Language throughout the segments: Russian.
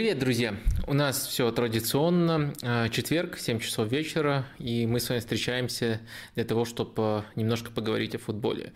Привет, друзья! У нас все традиционно. Э, четверг, 7 часов вечера, и мы с вами встречаемся для того, чтобы немножко поговорить о футболе.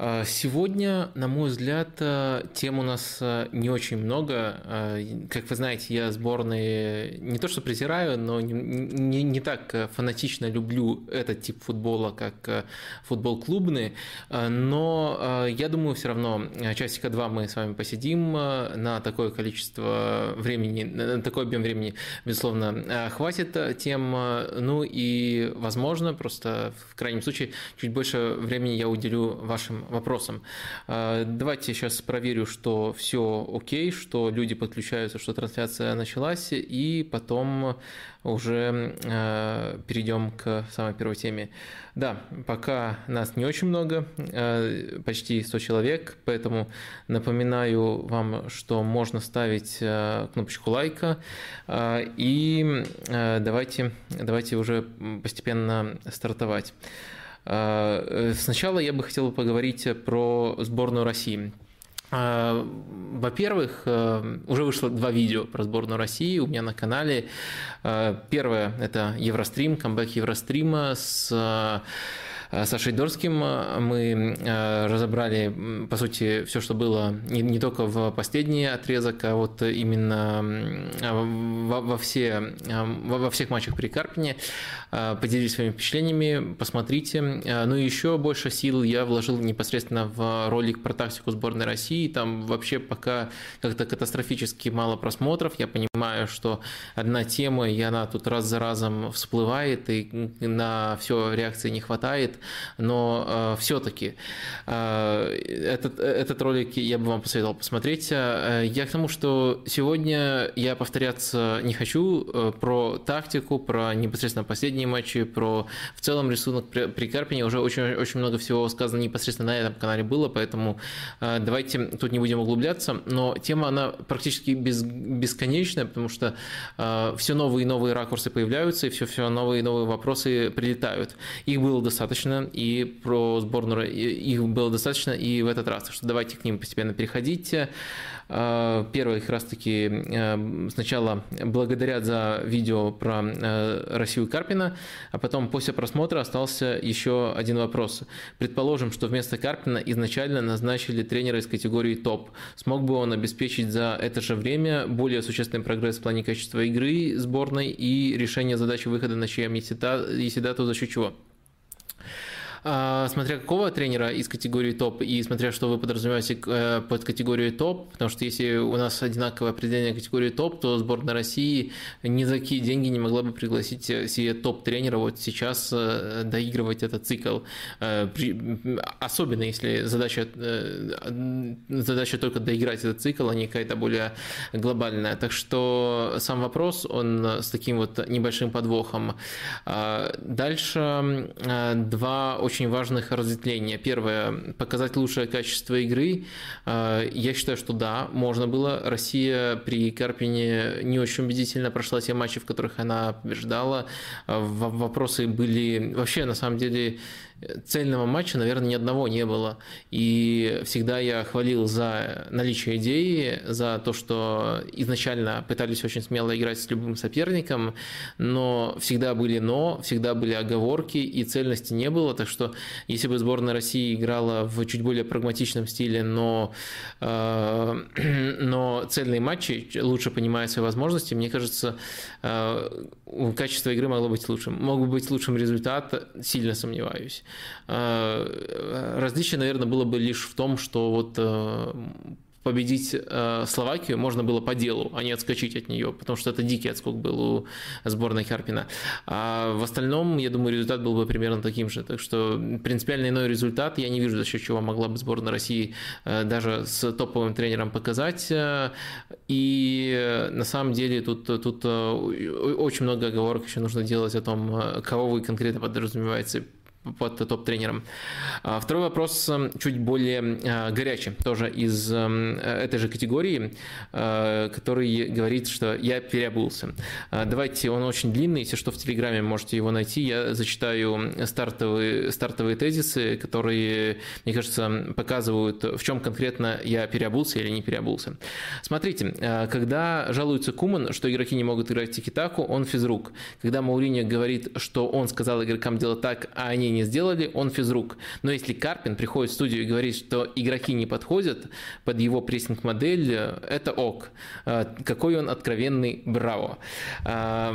Э, сегодня, на мой взгляд, э, тем у нас не очень много. Как вы знаете, я сборные не то что презираю, но не, не, не так фанатично люблю этот тип футбола, как футбол клубный. Но я думаю, все равно часика два мы с вами посидим на такое количество времени, на такой объем времени, безусловно, э, хватит э, тем. Э, ну и, возможно, просто в крайнем случае чуть больше времени я уделю вашим вопросам. Давайте сейчас проверю, что все окей, что люди подключаются, что трансляция началась, и потом уже перейдем к самой первой теме. Да, пока нас не очень много, э, почти 100 человек, поэтому напоминаю вам, что можно ставить кнопочку лайка. И давайте, давайте уже постепенно стартовать. Сначала я бы хотел поговорить про сборную России. Во-первых, уже вышло два видео про сборную России у меня на канале. Первое – это Еврострим, камбэк Еврострима с Э, Сашей Дорским э, мы э, разобрали, по сути, все, что было не, не только в последний отрезок, а вот именно во, во, все, во всех матчах при Карпине. Поделились своими впечатлениями, посмотрите. Ну и еще больше сил я вложил непосредственно в ролик про тактику сборной России. Там вообще пока как-то катастрофически мало просмотров. Я понимаю, что одна тема, и она тут раз за разом всплывает, и на все реакции не хватает но э, все-таки э, этот, этот ролик я бы вам посоветовал посмотреть. Э, я к тому, что сегодня я повторяться не хочу э, про тактику, про непосредственно последние матчи, про в целом рисунок при, при Карпине. Уже очень, очень много всего сказано непосредственно на этом канале было, поэтому э, давайте тут не будем углубляться. Но тема, она практически без, бесконечная, потому что э, все новые и новые ракурсы появляются, и все-все новые и новые вопросы прилетают. Их было достаточно достаточно, и про сборную их было достаточно и в этот раз. Так что давайте к ним постепенно переходите. А, первое, как раз таки, э, сначала благодарят за видео про э, Россию и Карпина, а потом после просмотра остался еще один вопрос. Предположим, что вместо Карпина изначально назначили тренера из категории топ. Смог бы он обеспечить за это же время более существенный прогресс в плане качества игры сборной и решения задачи выхода на ЧМ, если да, если да то за счет чего? А, смотря какого тренера из категории топ и смотря что вы подразумеваете э, под категорией топ, потому что если у нас одинаковое определение категории топ, то сборная России ни за какие деньги не могла бы пригласить себе топ-тренера вот сейчас э, доигрывать этот цикл. Э, особенно если задача, задача только доиграть этот цикл, а не какая-то более глобальная. Так что сам вопрос, он с таким вот небольшим подвохом. А, дальше два очень важных разветвления. Первое, показать лучшее качество игры. А, я считаю, что да, можно было. Россия при Карпине не очень убедительно прошла те матчи, в которых она побеждала. А, вопросы были... Вообще, на самом деле, цельного матча, наверное, ни одного не было. И всегда я хвалил за наличие идеи, за то, что изначально пытались очень смело играть с любым соперником, но всегда были но, всегда были оговорки, и цельности не было. Так что если бы сборная России играла в чуть более прагматичном стиле, но, э, но цельные матчи, лучше понимая свои возможности, мне кажется, э, качество игры могло быть лучшим. Мог бы быть лучшим результат, сильно сомневаюсь. Э, различие, наверное, было бы лишь в том, что вот э, победить Словакию можно было по делу, а не отскочить от нее, потому что это дикий отскок был у сборной Карпина. А в остальном, я думаю, результат был бы примерно таким же. Так что принципиально иной результат я не вижу, за счет чего могла бы сборная России даже с топовым тренером показать. И на самом деле тут, тут очень много оговорок еще нужно делать о том, кого вы конкретно подразумеваете под топ-тренером. А, второй вопрос эм, чуть более а, горячий, тоже из эм, этой же категории, а, который говорит, что я переобулся. Давайте, он очень длинный, если что, в Телеграме можете его найти. Я зачитаю стартовые, стартовые тезисы, которые, мне кажется, показывают, в чем конкретно я переобулся или не переобулся. Смотрите, когда жалуется Куман, что игроки не могут играть в тики-таку, он физрук. Когда Мауриньо говорит, что он сказал игрокам делать так, а они не сделали, он физрук. Но если Карпин приходит в студию и говорит, что игроки не подходят под его прессинг-модель, это ок. А, какой он откровенный браво. А,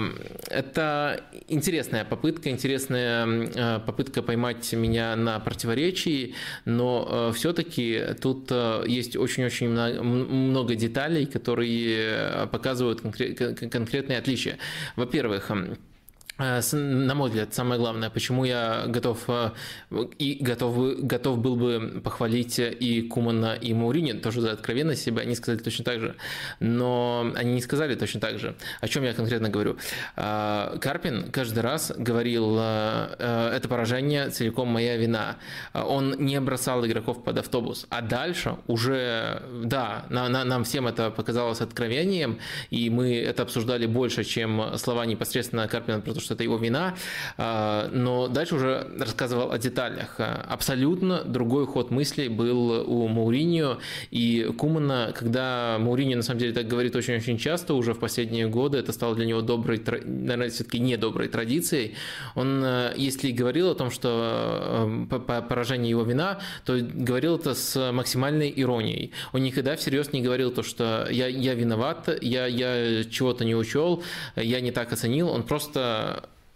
это интересная попытка, интересная а, попытка поймать меня на противоречии, но все-таки тут есть очень-очень много деталей, которые показывают конкретные отличия. Во-первых, на мой взгляд, самое главное, почему я готов э, и готов, готов был бы похвалить и Кумана, и Маурини, тоже за откровенность себя, они сказали точно так же, но они не сказали точно так же. О чем я конкретно говорю? Э, Карпин каждый раз говорил, это поражение целиком моя вина. Он не бросал игроков под автобус, а дальше уже, да, нам всем это показалось откровением, и мы это обсуждали больше, чем слова непосредственно Карпина про то, что это его вина, а, но дальше уже рассказывал о деталях. Абсолютно другой ход мыслей был у Мауриньо и Кумана, когда Мауриньо на самом деле так говорит очень-очень часто уже в последние годы, это стало для него доброй, наверное, все-таки недоброй традицией. Он, э, если и говорил о том, что э, поражение его вина, то говорил это с максимальной иронией. Он никогда всерьез не говорил то, что я, я виноват, я, я чего-то не учел, я не так оценил. Он просто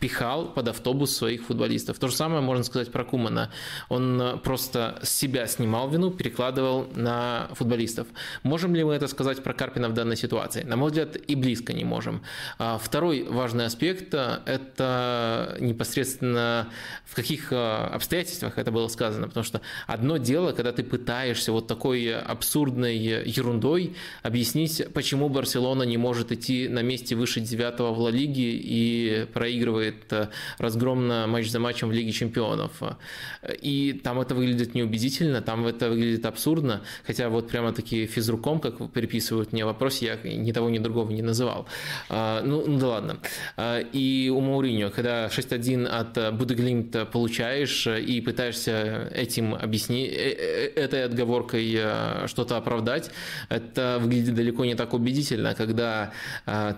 пихал под автобус своих футболистов. То же самое можно сказать про Кумана. Он э, просто с себя снимал вину, перекладывал на футболистов. Можем ли мы это сказать про Карпина в данной ситуации? На мой взгляд, и близко не можем. А второй важный аспект – это непосредственно в каких э, обстоятельствах это было сказано. Потому что одно дело, когда ты пытаешься вот такой абсурдной ерундой объяснить, почему Барселона не может идти на месте выше девятого в Ла Лиге и проигрывает проигрывает э, разгромно матч за матчем в Лиге Чемпионов. И там это выглядит неубедительно, там это выглядит абсурдно, хотя вот прямо таки физруком, как приписывают мне вопрос, я ни того, ни другого не называл. А, ну, ну да ладно. А, и у Мауриньо, когда 6-1 от Будеглимта получаешь и пытаешься этим объяснить, э, э, этой отговоркой что-то оправдать, это выглядит далеко не так убедительно, когда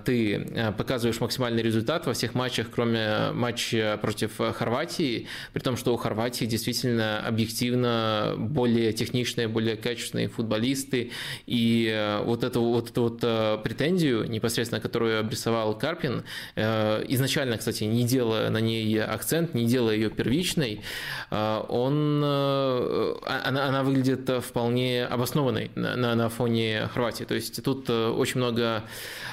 ты показываешь максимальный результат во всех матчах, кроме кроме матча против Хорватии, при том, что у Хорватии действительно объективно более техничные, более качественные футболисты, и э, вот эту вот, эту вот э, претензию, непосредственно которую обрисовал Карпин, э, изначально, кстати, не делая на ней акцент, не делая ее первичной, он, она, она выглядит вполне обоснованной на, на, на фоне Хорватии. То есть тут очень много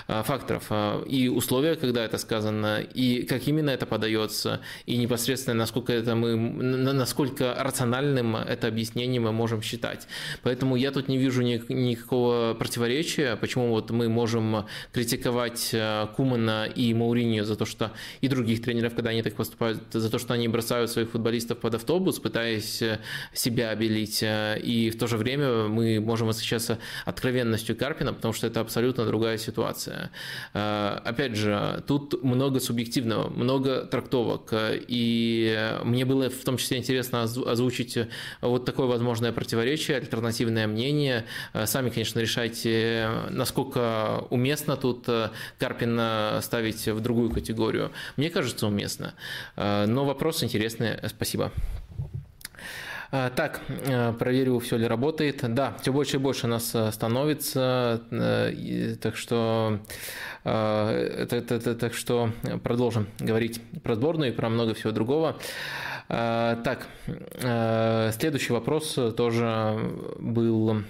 факторов и условия, когда это сказано, и как именно это подается, и непосредственно насколько, это мы, насколько рациональным это объяснение мы можем считать. Поэтому я тут не вижу ни, никакого противоречия, почему вот мы можем критиковать э, Кумана и Мауриньо за то, что и других тренеров, когда они так поступают, за то, что они бросают своих футболистов под автобус, пытаясь э, себя обелить, э, и в то же время мы можем восхищаться откровенностью Карпина, потому что это абсолютно другая ситуация. Опять же, тут много субъективного много трактовок. И мне было в том числе интересно озвучить вот такое возможное противоречие, альтернативное мнение. Сами, конечно, решайте, насколько уместно тут Карпина ставить в другую категорию. Мне кажется, уместно. Но вопрос интересный. Спасибо. Так, проверю, все ли работает. Да, все больше и больше нас становится, так что это, так что продолжим говорить про сборную и про много всего другого. Так, следующий вопрос тоже был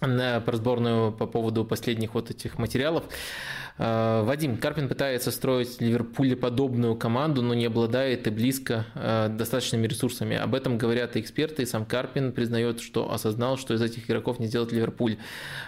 про сборную по поводу последних вот этих материалов. Э, Вадим, Карпин пытается строить Ливерпуле подобную команду, но не обладает и близко э, достаточными ресурсами. Об этом говорят и эксперты, и сам Карпин признает, что осознал, что из этих игроков не сделает Ливерпуль.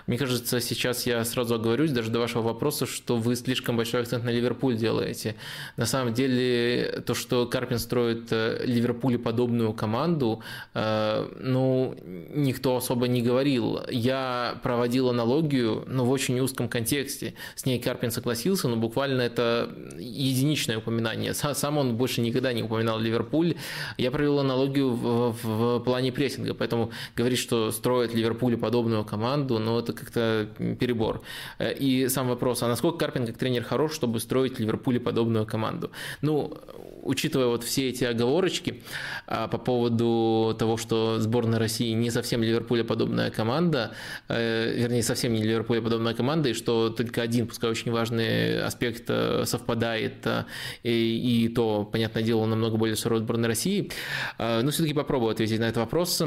Мне кажется, сейчас я сразу оговорюсь, даже до вашего вопроса, что вы слишком большой акцент на Ливерпуль делаете. На самом деле, то, что Карпин строит э, Ливерпулю подобную команду, ну, никто особо не говорил. Я проводил аналогию, но в очень узком контексте. С ней Карпин Карпин согласился, но буквально это единичное упоминание. Сам он больше никогда не упоминал Ливерпуль. Я провел аналогию в, в плане прессинга, поэтому говорить, что строит Ливерпуль подобную команду, ну это как-то перебор. И сам вопрос, а насколько Карпин как тренер хорош, чтобы строить Ливерпуль подобную команду? Ну, учитывая вот все эти оговорочки а, по поводу того, что сборная России не совсем Ливерпуля подобная команда, э, вернее, совсем не Ливерпуля подобная команда, и что только один, пускай очень важный аспект э, совпадает, э, и, и то, понятное дело, намного более суровой сборной России, но все-таки попробую ответить на этот вопрос.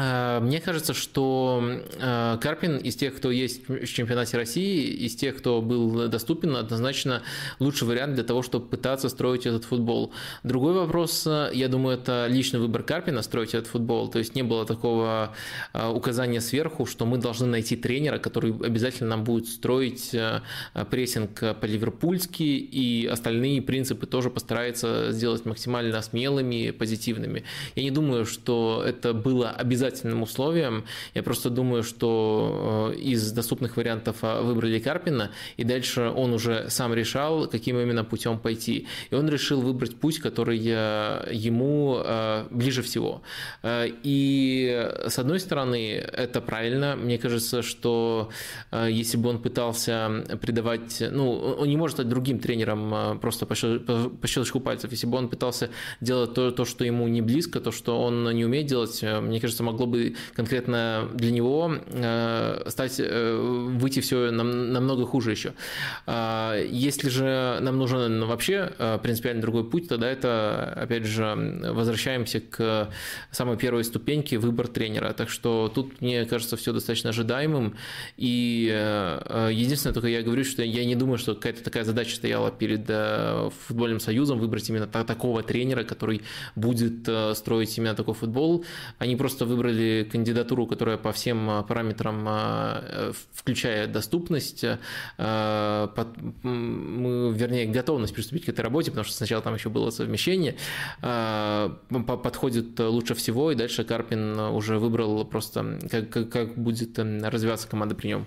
А, мне кажется, что а, Карпин из тех, кто есть в чемпионате России, из тех, кто был доступен, однозначно лучший вариант для того, чтобы пытаться строить этот футбол. Другой вопрос, я думаю, это личный выбор Карпина строить этот футбол. То есть не было такого указания сверху, что мы должны найти тренера, который обязательно нам будет строить прессинг по-ливерпульски, и остальные принципы тоже постарается сделать максимально смелыми, позитивными. Я не думаю, что это было обязательно обязательным условием. Я просто думаю, что э, из доступных вариантов э, выбрали Карпина, и дальше он уже сам решал, каким именно путем пойти. И он решил выбрать путь, который э, ему ближе всего. И с одной стороны, это правильно. Мне кажется, что если бы он пытался придавать... Ну, он не может стать другим тренером просто по щелчку пальцев. Если бы он пытался делать то, то, что ему не близко, то, что он не умеет делать, мне кажется, могло бы конкретно для него э, стать, э, выйти все намного хуже еще. А, если же нам нужен вообще э, принципиально другой путь, тогда это, опять же, возвращаемся к самой первой ступеньке выбор тренера. Так что тут, мне кажется, все достаточно ожидаемым. И единственное, только я говорю, что я не думаю, что какая-то такая задача стояла перед футбольным союзом выбрать именно такого тренера, который будет строить именно такой футбол. Они просто выбрали выбрали кандидатуру, которая по всем а, параметрам, а, э, включая доступность, а, мы, вернее, готовность приступить к этой работе, потому что сначала там еще было совмещение, подходит лучше всего, и дальше Карпин уже выбрал просто, как, как будет развиваться команда при нем.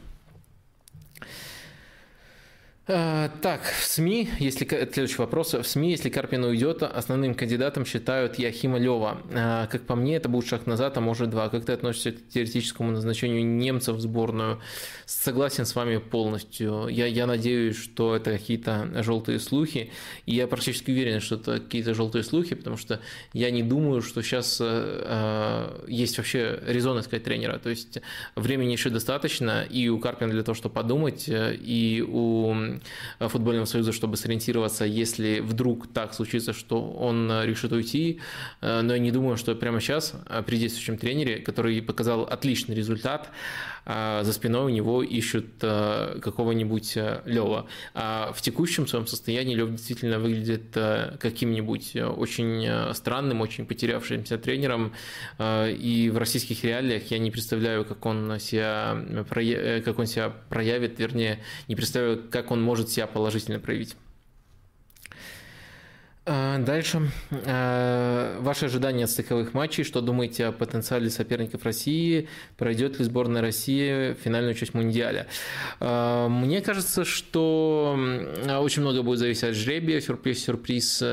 А, так, в СМИ, если следующий вопрос, в СМИ, если Карпин уйдет, основным кандидатом считают Яхима Лева. А, как по мне, это будет шаг назад, а может два. Как ты относишься к теоретическому назначению немцев в сборную? Согласен с вами полностью. Я, я надеюсь, что это какие-то желтые слухи, и я практически уверен, что это какие-то желтые слухи, потому что я не думаю, что сейчас э, есть вообще резон искать тренера. То есть времени еще достаточно, и у Карпина для того, чтобы подумать, э, и у Э, футбольного союза, чтобы сориентироваться, если вдруг так случится, что он решит уйти. Э, но я не думаю, что прямо сейчас э, при действующем тренере, который показал отличный результат, за спиной у него ищут какого-нибудь Лева. А в текущем своем состоянии Лев действительно выглядит каким-нибудь очень странным, очень потерявшимся тренером. И в российских реалиях я не представляю, как он себя, как он себя проявит, вернее, не представляю, как он может себя положительно проявить. А, дальше. А, ваши ожидания от стыковых матчей. Что думаете о потенциале соперников России? Пройдет ли сборная России финальную часть Мундиаля? А, мне кажется, что очень много будет зависеть от жребия, сюрприз-сюрприз.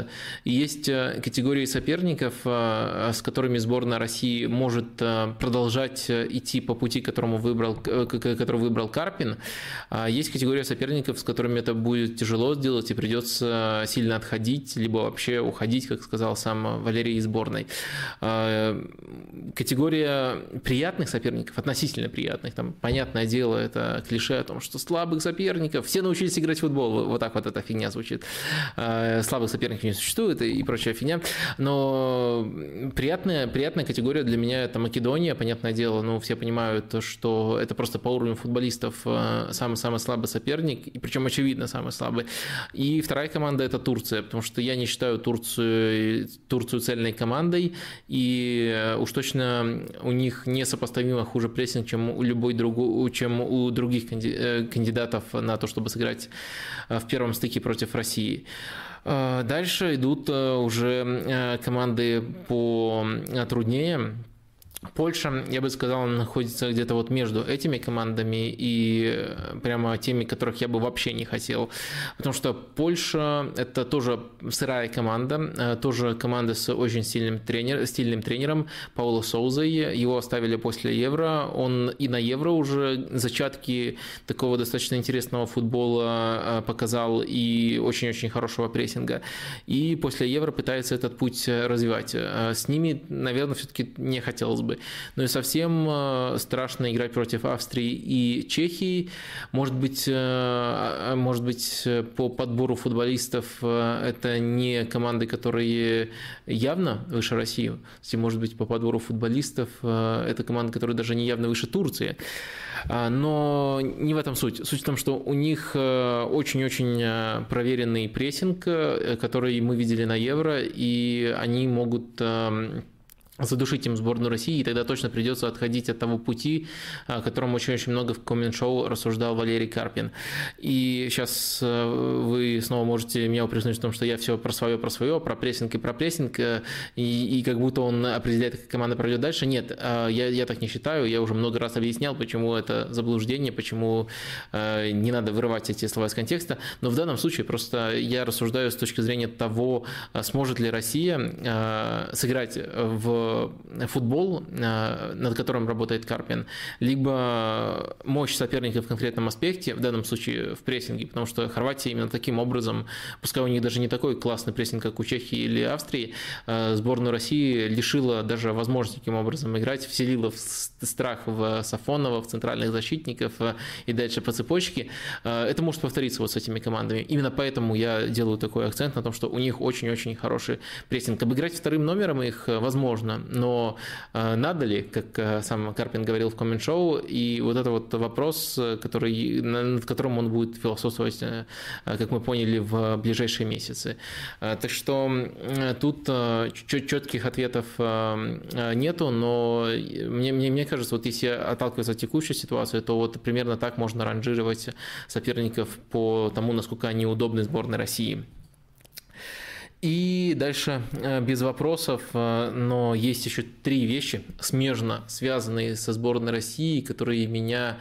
Есть категории соперников, с которыми сборная России может продолжать идти по пути, которому выбрал, который выбрал Карпин. Есть категория соперников, с которыми это будет тяжело сделать и придется сильно отходить, либо вообще уходить, как сказал сам Валерий из сборной. Категория приятных соперников, относительно приятных, там, понятное дело, это клише о том, что слабых соперников, все научились играть в футбол, вот так вот эта фигня звучит. Слабых соперников не существует и прочая фигня, но приятная, приятная категория для меня это Македония, понятное дело, ну, все понимают, что это просто по уровню футболистов самый-самый слабый соперник, и причем очевидно самый слабый. И вторая команда это Турция, потому что я не считаю Турцию, Турцию цельной командой, и э, уж точно у них несопоставимо хуже прессинг, чем у любой другой, чем у других э, кандидатов на то, чтобы сыграть э, в первом стыке против России. Дальше идут уже команды по труднее. Польша, я бы сказал, находится где-то вот между этими командами и э, прямо теми, которых я бы вообще не хотел. Потому что Польша – это тоже сырая команда, э, тоже команда с очень сильным, тренер, стильным тренером Пауло Соузой. Его оставили после Евро. Он и на Евро уже зачатки такого достаточно интересного футбола э, показал и очень-очень хорошего прессинга. И после Евро пытается этот путь развивать. С ними, наверное, все-таки не хотелось бы бы. Ну и совсем э, страшно играть против Австрии и Чехии. Может быть, э, может быть по подбору футболистов э, это не команды, которые явно выше России. Может быть, по подбору футболистов это команды, которые даже не явно выше Турции. А, но не в этом суть. Суть в том, что у них очень-очень проверенный прессинг, который мы видели на Евро, и они могут эм, задушить им сборную России, и тогда точно придется отходить от того пути, о котором очень-очень много в коммент-шоу рассуждал Валерий Карпин. И сейчас э, вы снова можете меня упрекнуть в том, что я все про свое, про свое, про прессинг и про прессинг, э, и, и как будто он определяет, как команда пройдет дальше. Нет, э, я, я так не считаю, я уже много раз объяснял, почему это заблуждение, почему не надо вырывать эти слова из контекста, но в данном случае просто я рассуждаю с точки зрения того, сможет ли Россия сыграть в футбол, э, над которым работает Карпин, либо мощь соперника в конкретном аспекте, в данном случае в прессинге, потому что Хорватия именно таким образом, пускай у них даже не такой классный прессинг, как у Чехии или Австрии, э, сборную России лишила даже возможности таким образом играть, вселила в страх в Сафонова, в центральных защитников э, и дальше по цепочке. Это может повториться вот с этими командами. Именно поэтому я делаю такой акцент на том, что у них очень-очень хороший прессинг. Обыграть вторым номером их возможно, но э, надо ли, как э, сам Карпин говорил в коммент-шоу, и вот это вот вопрос, который, над которым он будет философствовать, э, как мы поняли, в ближайшие месяцы. Так что тут четких ответов нету, но мне, мне, мне кажется, вот если отталкиваться от текущей ситуации, то вот примерно так можно ранжировать соперников по тому, насколько они удобны сборной России. И дальше э, без вопросов, э, но есть еще три вещи, смежно связанные со сборной России, которые меня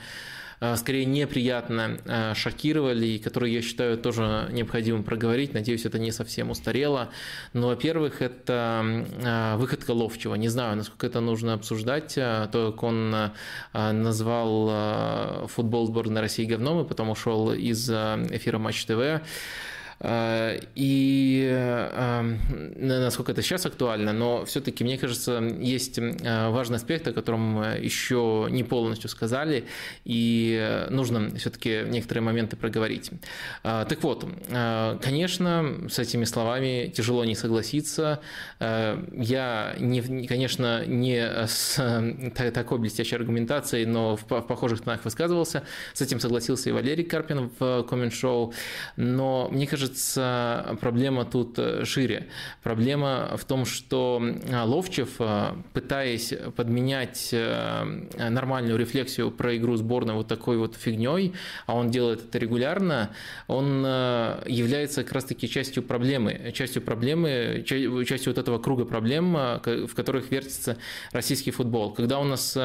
э, скорее неприятно шокировали и которые я считаю тоже необходимо проговорить. Надеюсь, это не совсем устарело. Но, во-первых, это выходка Ловчева. Не знаю, насколько это нужно обсуждать. То, как он назвал футбол сборной России говном и потом ушел из эфира Матч ТВ. Э, и эм, насколько это сейчас актуально, но все-таки, мне кажется, есть э, важный аспект, о котором еще не полностью сказали, и нужно все-таки некоторые моменты проговорить. Так вот, конечно, с этими словами тяжело не согласиться. Я, не, конечно, не с такой блестящей аргументацией, но в похожих тонах высказывался. С этим согласился и Валерий Карпин в коммент-шоу. Но мне кажется, кажется, проблема тут э, шире. Проблема в том, что а, Ловчев, э, пытаясь подменять э, нормальную рефлексию про игру сборной вот такой вот фигней, а он делает это регулярно, он является как раз-таки частью проблемы, частью проблемы, частью вот этого круга проблем, в которых вертится российский футбол. Когда у нас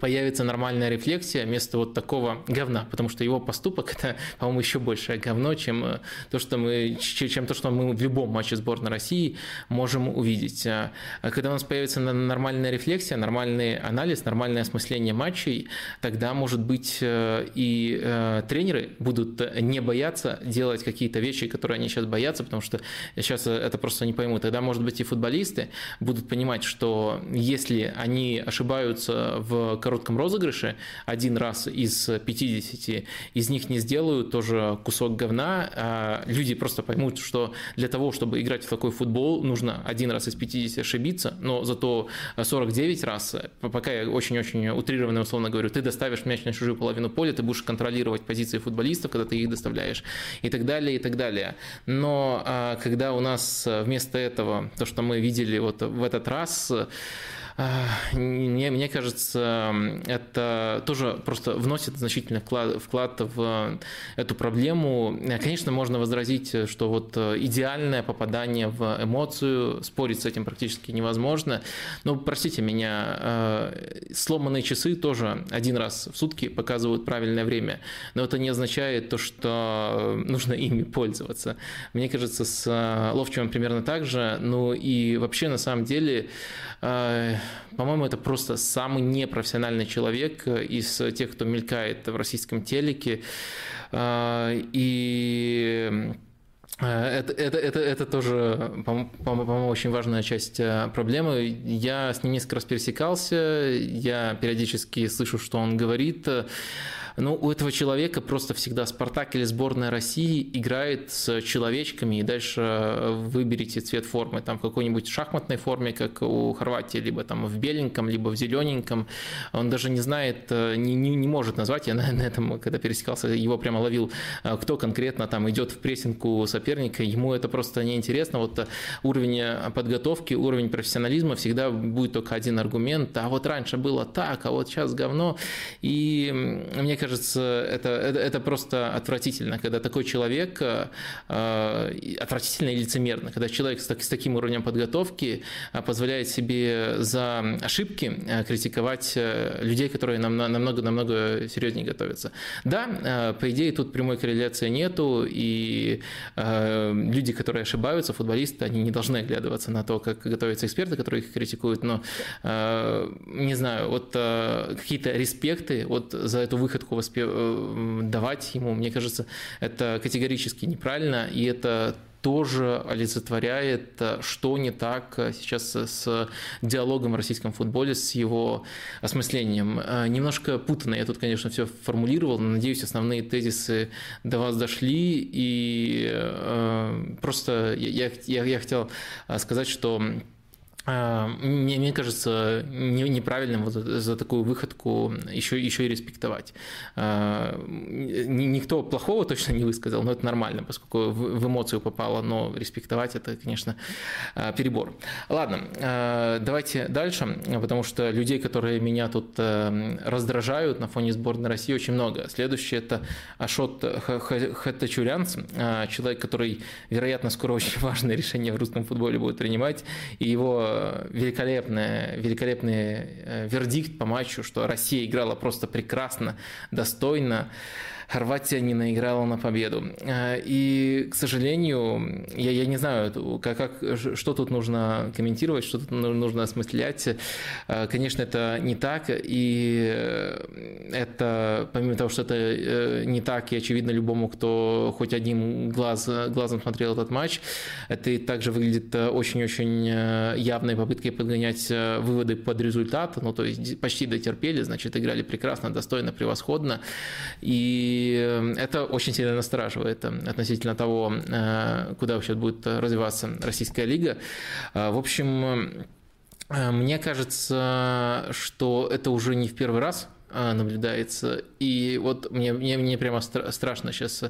появится нормальная рефлексия вместо вот такого говна, потому что его поступок это, по-моему, еще большее говно, чем э, то, что мы, чем то, что мы в любом матче сборной России можем увидеть. А, а когда у нас появится нормальная рефлексия, нормальный анализ, нормальное осмысление матчей, тогда, может быть, э, и э, тренеры будут не бояться делать какие-то вещи, которые они сейчас боятся, потому что сейчас это просто не поймут. Тогда, может быть, и футболисты будут понимать, что если они ошибаются в коротком розыгрыше один раз из 50 из них не сделают тоже кусок говна, а люди просто поймут, что для того, чтобы играть в такой футбол, нужно один раз из 50 ошибиться, но зато 49 раз, пока я очень-очень утрированно условно говорю, ты доставишь мяч на чужую половину поля, ты будешь контролировать позиции футболистов, когда ты их доставляешь, и так далее, и так далее. Но а, когда у нас вместо этого, то, что мы видели вот в этот раз, мне, мне кажется, это тоже просто вносит значительный вклад, вклад в эту проблему. Конечно, можно возразить, что вот идеальное попадание в эмоцию, спорить с этим практически невозможно. Но, простите меня, э, сломанные часы тоже один раз в сутки показывают правильное время. Но это не означает то, что нужно ими пользоваться. Мне кажется, с Ловчевым примерно так же. Ну и вообще, на самом деле, э, по-моему, это просто самый непрофессиональный человек из тех, кто мелькает в российском телеке. А, и э, это, это, это, это тоже, по-моему, очень важная часть э, проблемы. Я с ним несколько раз пересекался, я периодически слышу, что он говорит. Ну, у этого человека просто всегда Спартак или сборная России играет с человечками, и дальше э, выберите цвет формы. Там в какой-нибудь шахматной форме, как у Хорватии, либо там в беленьком, либо в зелененьком. Он даже не знает, э, не, не, не может назвать, я на, на этом, когда пересекался, его прямо ловил, э, кто конкретно там идет в прессинг соперника, ему это просто неинтересно. Вот уровень подготовки, уровень профессионализма всегда будет только один аргумент, а вот раньше было так, а вот сейчас говно. И мне кажется, кажется, это, это, это просто отвратительно, когда такой человек, э, отвратительно и лицемерно, когда человек с, так, с таким уровнем подготовки э, позволяет себе за ошибки э, критиковать э, людей, которые нам, намного-намного серьезнее готовятся. Да, э, по идее, тут прямой корреляции нету, и э, люди, которые ошибаются, футболисты, они не должны оглядываться на то, как готовятся эксперты, которые их критикуют, но, э, не знаю, вот э, какие-то респекты вот за эту выходку Э, давать ему, мне кажется, это категорически неправильно, и это тоже олицетворяет, э, что не так э, сейчас с диалогом в российском футболе, с его осмыслением. Немножко путано я тут, конечно, все формулировал, но надеюсь, основные тезисы до вас дошли, и просто я, я, я хотел сказать, что мне, мне кажется неправильным вот за такую выходку еще, еще и респектовать. А, никто плохого точно не высказал, но это нормально, поскольку в эмоцию попало, но респектовать это, конечно, а, перебор. Ладно, давайте дальше, потому что людей, которые меня тут раздражают на фоне сборной России, очень много. Следующий это Ашот Хатачурянц, человек, который, вероятно, скоро очень важное решение в русском футболе будет принимать, и его великолепный, великолепный э, вердикт по матчу, что Россия играла просто прекрасно, достойно. Хорватия не наиграла на победу. Э, и, к сожалению, я, я не знаю, как, как, что тут нужно комментировать, что тут нужно осмыслять. Э, конечно, это не так, и это, помимо того, что это э, не так, и очевидно любому, кто хоть одним глаз, глазом смотрел этот матч, это также выглядит очень-очень явной попыткой подгонять выводы под результат, ну, то есть почти дотерпели, значит, играли прекрасно, достойно, превосходно, и и э, это очень сильно настораживает э, относительно того, э, куда вообще будет развиваться российская лига. В общем, мне кажется, что это уже не в первый раз а, наблюдается. И вот мне, мне, мне прямо страшно сейчас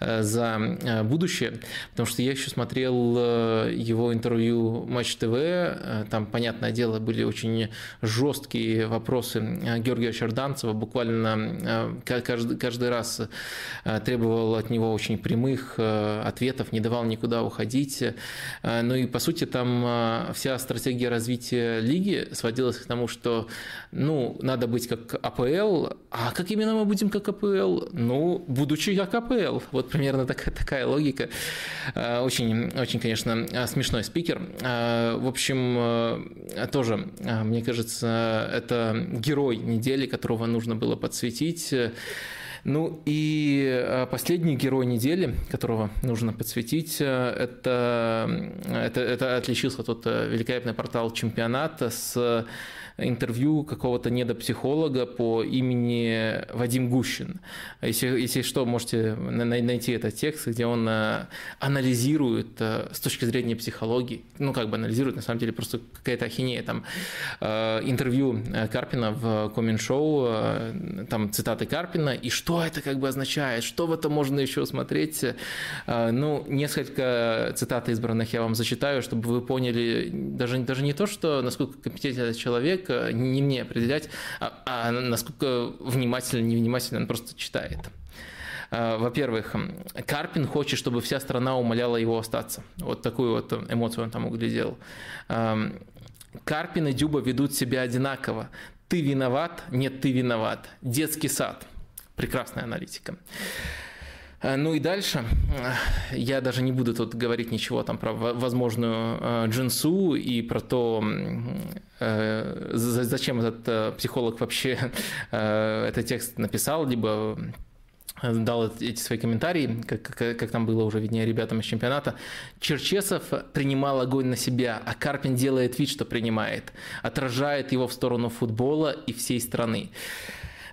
э, за э, будущее, потому что я еще смотрел э, его интервью Матч ТВ, там, понятное дело, были очень жесткие вопросы Георгия Черданцева, буквально каждый, каждый раз требовал от него очень прямых ответов, не давал никуда уходить. Ну и, по сути, там вся стратегия развития лиги сводилась к тому, что, ну, надо быть как АПЛ, а как именно мы будем как АПЛ? Ну, будучи как АПЛ. Вот примерно такая, такая логика. А, очень, очень, конечно, смешной спикер. А, в общем, а, тоже, мне кажется, это герой недели, которого нужно было подсветить. Ну и последний герой недели, которого нужно подсветить, это, это, это отличился тот великолепный портал чемпионата с интервью какого-то недопсихолога по имени Вадим Гущин. Если, если что, можете найти этот текст, где он э, анализирует э, с точки зрения психологии, ну как бы анализирует, на самом деле просто какая-то ахинея, там э, интервью Карпина в коммент-шоу, там цитаты Карпина, и что это как бы означает, что в этом можно еще смотреть. Ну, несколько цитат избранных я вам зачитаю, чтобы вы поняли даже, даже не то, что насколько компетентен этот человек, не мне определять, а, а насколько внимательно, невнимательно он просто читает. А, во-первых, Карпин хочет, чтобы вся страна умоляла его остаться. Вот такую вот эмоцию он там углядел. Карпин и Дюба ведут себя одинаково. Ты виноват, нет, ты виноват. Детский сад. Прекрасная аналитика. Э, ну и дальше, э, я даже не буду тут говорить ничего там про возможную э, джинсу и про то, зачем этот психолог вообще этот текст написал, либо дал эти свои комментарии, как, как, как там было уже виднее ребятам из чемпионата. Черчесов принимал огонь на себя, а Карпин делает вид, что принимает, отражает его в сторону футбола и всей страны.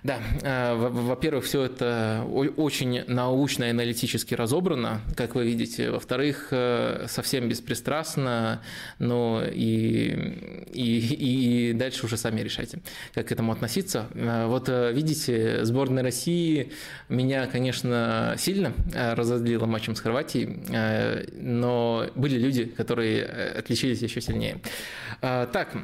Да, э, во-первых, все это очень научно и аналитически разобрано, как вы видите. Во-вторых, э, совсем беспристрастно, но и, и, и дальше уже сами решайте, как к этому относиться. Э, вот видите, сборная России меня, конечно, сильно разозлила матчем с Хорватией, но были люди, которые отличились еще сильнее. Так,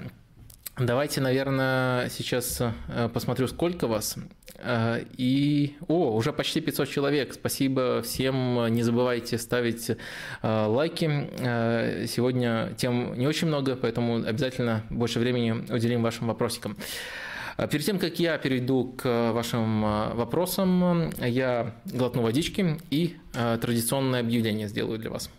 Давайте, наверное, сейчас э, посмотрю, сколько вас. Э, и, о, уже почти 500 человек. Спасибо всем. Не забывайте ставить э, лайки. Сегодня тем не очень много, поэтому обязательно больше времени уделим вашим вопросикам. Перед тем, как я перейду к вашим вопросам, я глотну водички и традиционное объявление сделаю для вас.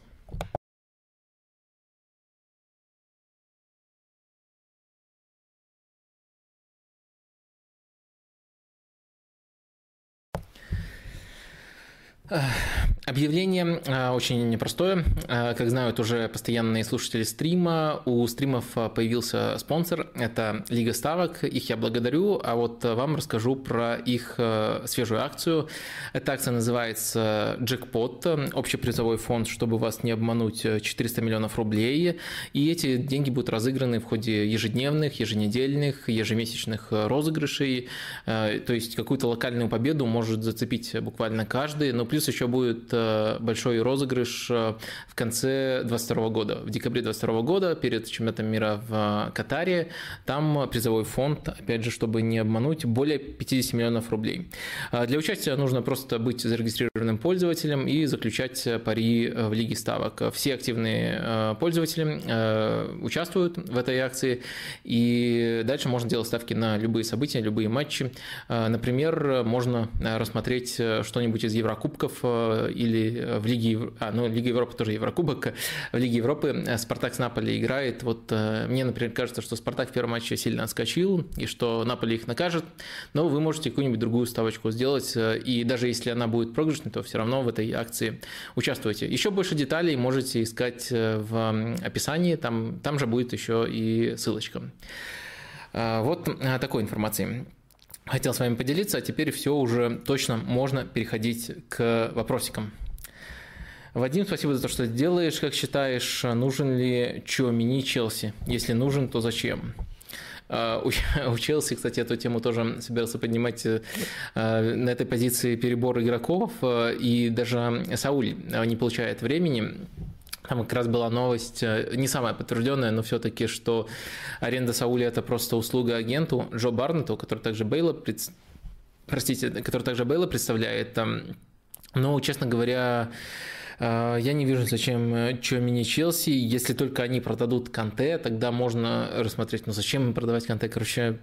唉 Объявление а, очень непростое. А, как знают уже постоянные слушатели стрима, у стримов а, появился спонсор. Это Лига Ставок. Их я благодарю. А вот вам расскажу про их свежую акцию. Эта акция называется «Джекпот». Общий призовой фонд, чтобы вас не обмануть, 400 миллионов рублей. И эти деньги будут разыграны в ходе ежедневных, еженедельных, ежемесячных розыгрышей. То есть какую-то локальную победу может зацепить буквально каждый. Но плюс еще будет э, большой розыгрыш э, в конце 2022 года. В декабре 2022 года перед чемпионатом мира в Катаре там призовой фонд, опять же, чтобы не обмануть, более 50 миллионов рублей. А для участия нужно просто быть зарегистрированным пользователем и заключать пари в Лиге ставок. Все активные э, пользователи участвуют в этой акции, и дальше можно делать ставки на любые события, любые матчи. Например, можно рассмотреть что-нибудь из Еврокубка кубков э, или э, в Лиге, а, ну, Лига Европы тоже Еврокубок, в Лиге Европы э, Спартак с Наполи играет. Вот мне, например, кажется, что Спартак в первом матче сильно отскочил, и что Наполи их накажет, но вы можете какую-нибудь другую ставочку сделать, и даже если она будет проигрышной, то все равно в этой акции участвуйте. Еще больше деталей можете искать в описании, там, там же будет еще и ссылочка. Вот такой информации хотел с вами поделиться, а теперь все уже точно можно переходить к вопросикам. Вадим, спасибо за то, что делаешь. Как считаешь, нужен ли Чуамини Челси? Если нужен, то зачем? У Челси, кстати, эту тему тоже собирался поднимать на этой позиции перебор игроков, и даже Сауль не получает времени. Там как раз была новость, не самая подтвержденная, но все-таки, что аренда Сауля – это просто услуга агенту Джо Барнету, который также Бейла, пред... простите, который также Бейла представляет. Но, честно говоря, а, я не вижу, зачем э, Чомини Челси. Если только они продадут Канте, тогда можно рассмотреть, ну зачем продавать Канте? Короче,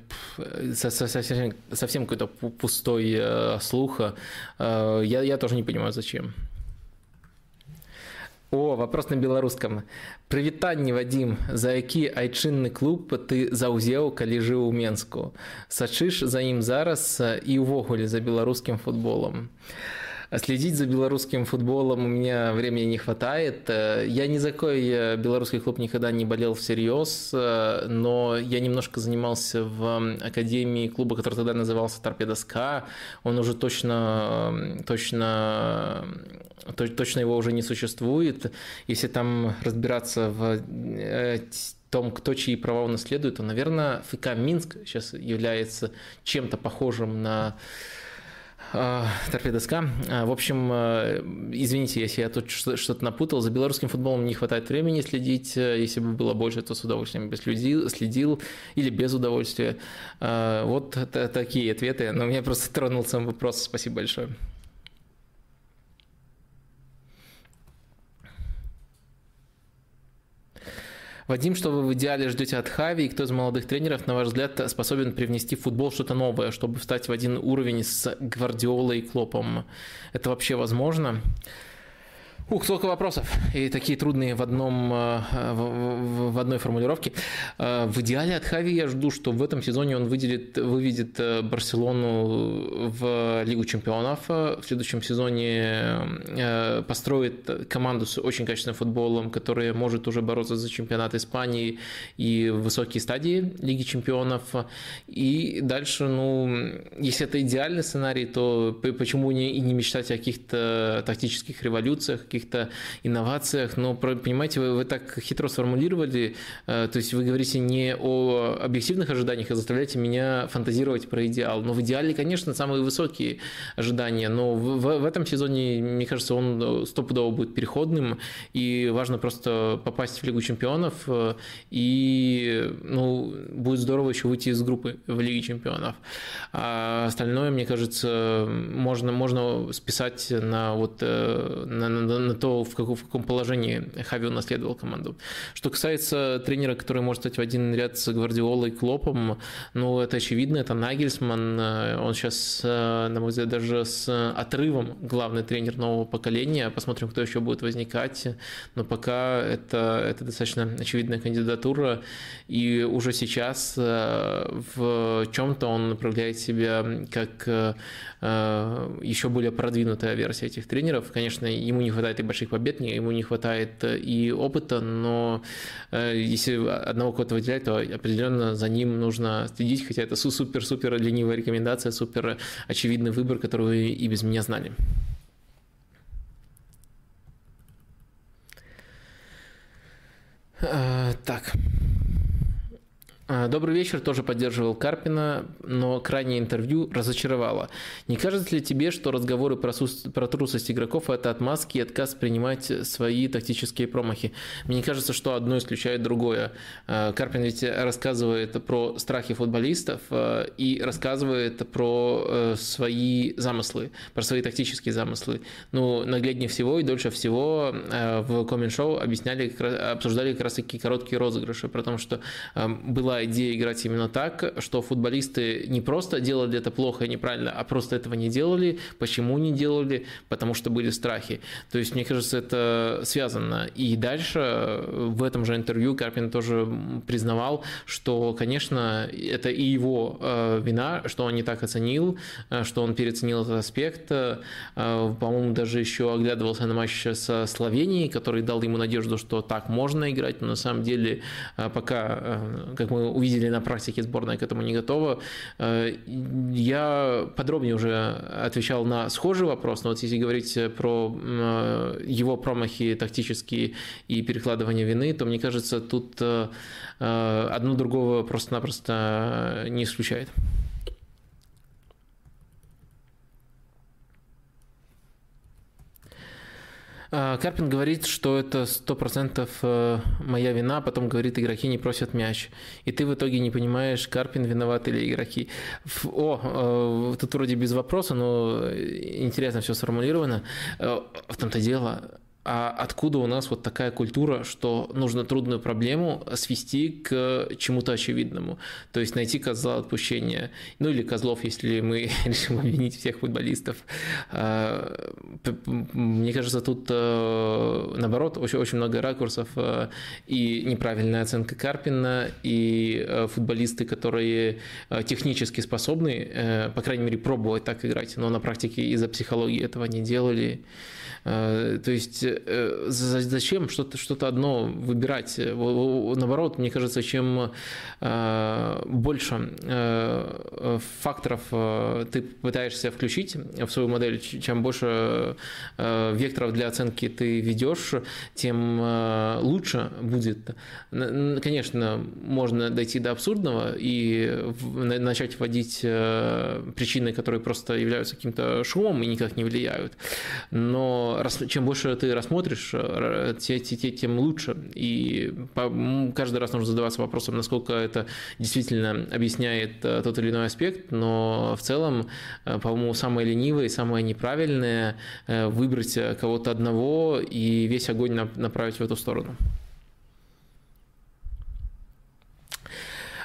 совсем, совсем какой-то пустой э, слух. Э, я, я тоже не понимаю, зачем. О, вопрос на беларускам. Прывітанне Вадим, за які айчынны клуб ты заўзеў, калі жыў у Менску. Сачыш за ім зараз і ўвогуле за беларускім футболом. А следить за белорусским футболом у меня времени не хватает. Э, я ни за какой э, белорусский клуб никогда не болел всерьез, э, но я немножко занимался в академии клуба, который тогда назывался Торпеда СКА. Он уже точно, точно точно его уже не существует. Если там разбираться в том, кто чьи права унаследует, то, наверное, ФК Минск сейчас является чем-то похожим на а, торпедоска. А, в общем, а, извините, если я тут что-то напутал. За белорусским футболом не хватает времени следить. Если бы было больше, то с удовольствием бы следил, следил или без удовольствия. Вот такие ответы. Но меня просто тронул сам вопрос. Спасибо большое. Вадим, что вы в идеале ждете от Хави, и кто из молодых тренеров, на ваш взгляд, способен привнести в футбол что-то новое, чтобы встать в один уровень с Гвардиолой и Клопом? Это вообще возможно? Ух, сколько вопросов. И такие трудные в, одном, э, в, в одной формулировке. Э, в идеале от Хави я жду, что в этом сезоне он выделит, выведет э, Барселону в Лигу чемпионов. В следующем сезоне построит команду с очень качественным футболом, которая может уже бороться за чемпионат Испании и высокие стадии Лиги чемпионов. И дальше, ну, если это идеальный сценарий, то почему не, и не мечтать о каких-то тактических революциях, каких-то инновациях, но, понимаете, вы, вы так хитро сформулировали, э, то есть вы говорите не о объективных ожиданиях, а заставляете меня фантазировать про идеал. Но в идеале, конечно, самые высокие ожидания, но в, в, этом сезоне, мне кажется, он стопудово будет переходным, и важно просто попасть в Лигу чемпионов, э, и ну, будет здорово еще выйти из группы в Лиге чемпионов. А остальное, мне кажется, можно, можно списать на, вот, э, на, на, на то, в каком, в каком положении Хави унаследовал команду. Что касается тренера, который может стать в один ряд с Гвардиолой и Клопом, ну, это очевидно, это Нагельсман. Он сейчас, на мой взгляд, даже с отрывом главный тренер нового поколения. Посмотрим, кто еще будет возникать. Но пока это, это достаточно очевидная кандидатура. И уже сейчас э, в чем-то он проявляет себя как э, еще более продвинутая версия этих тренеров. Конечно, ему не хватает и больших побед, ему не хватает э, и опыта, но э, если одного кого-то выделять, то определенно за ним нужно следить, хотя это супер-супер ленивая рекомендация, супер очевидный выбор, который вы и без меня знали. Э, так. А, добрый вечер, тоже поддерживал Карпина, но крайнее интервью разочаровало. Не кажется ли тебе, что разговоры про, су- про трусость игроков – это отмазки и отказ принимать свои тактические промахи? Мне кажется, что одно исключает другое. А, Карпин ведь рассказывает про страхи футболистов а, и рассказывает про э, свои замыслы, про свои тактические замыслы. Ну, нагляднее всего и дольше всего в коммент-шоу объясняли, обсуждали как раз таки короткие розыгрыши, потому что была идея играть именно так, что футболисты не просто делали это плохо и неправильно, а просто этого не делали. Почему не делали? Потому что были страхи. То есть, мне кажется, это связано. И дальше в этом же интервью Карпин тоже признавал, что, конечно, это и его э, вина, что он не так оценил, э, что он переоценил этот аспект. Э, по-моему, даже еще оглядывался на матч со Словенией, который дал ему надежду, что так можно играть, но на самом деле пока, как мы увидели на практике, сборная к этому не готова. Я подробнее уже отвечал на схожий вопрос, но вот если говорить про его промахи тактические и перекладывание вины, то мне кажется, тут одно другого просто-напросто не исключает. Карпин говорит, что это сто процентов э, моя вина, потом говорит, игроки не просят мяч. И ты в итоге не понимаешь, Карпин виноват или игроки. О, э, тут вроде без вопроса, но интересно все сформулировано. Э, в том-то дело, а откуда у нас вот такая культура, что нужно трудную проблему свести к чему-то очевидному? То есть найти козла отпущения, ну или козлов, если мы решим обвинить всех футболистов. А, мне кажется, тут э, наоборот очень, очень много ракурсов э, и неправильная оценка Карпина, и э, футболисты, которые технически способны, по крайней мере, пробовать так играть, но на практике из-за психологии этого не делали. Э, то есть э, зачем что-то что одно выбирать? Наоборот, мне кажется, чем э, больше факторов ты пытаешься включить в свою модель, чем больше векторов для оценки ты ведешь, тем лучше будет. Конечно, можно дойти до абсурдного и начать вводить причины, которые просто являются каким-то шумом и никак не влияют. Но чем больше ты рассмотришь, э, тем лучше. И каждый раз нужно задаваться вопросом, насколько это действительно объясняет э, тот или иной аспект, но в целом, э, по-моему, самое ленивое и самое неправильное выбрать кого-то одного и весь огонь направить в эту сторону.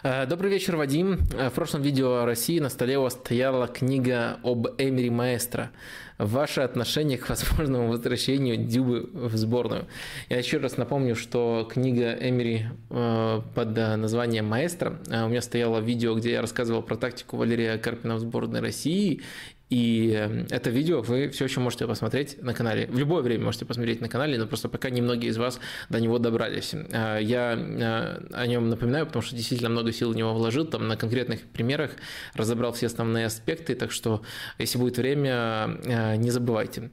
Добрый вечер, Вадим. В прошлом видео о России на столе у вас стояла книга об Эмери Маэстро ваше отношение к возможному возвращению Дюбы в сборную. Я еще раз напомню, что книга Эмери э, под названием «Маэстро» э, у меня стояло видео, где я рассказывал про тактику Валерия Карпина в сборной России и эм, это видео вы все еще можете посмотреть на канале. В любое время можете посмотреть на канале, но просто пока немногие из вас до него добрались. А, я э, о нем напоминаю, потому что действительно много сил в него вложил, там на конкретных примерах разобрал все основные аспекты, так что если будет время, э, не забывайте.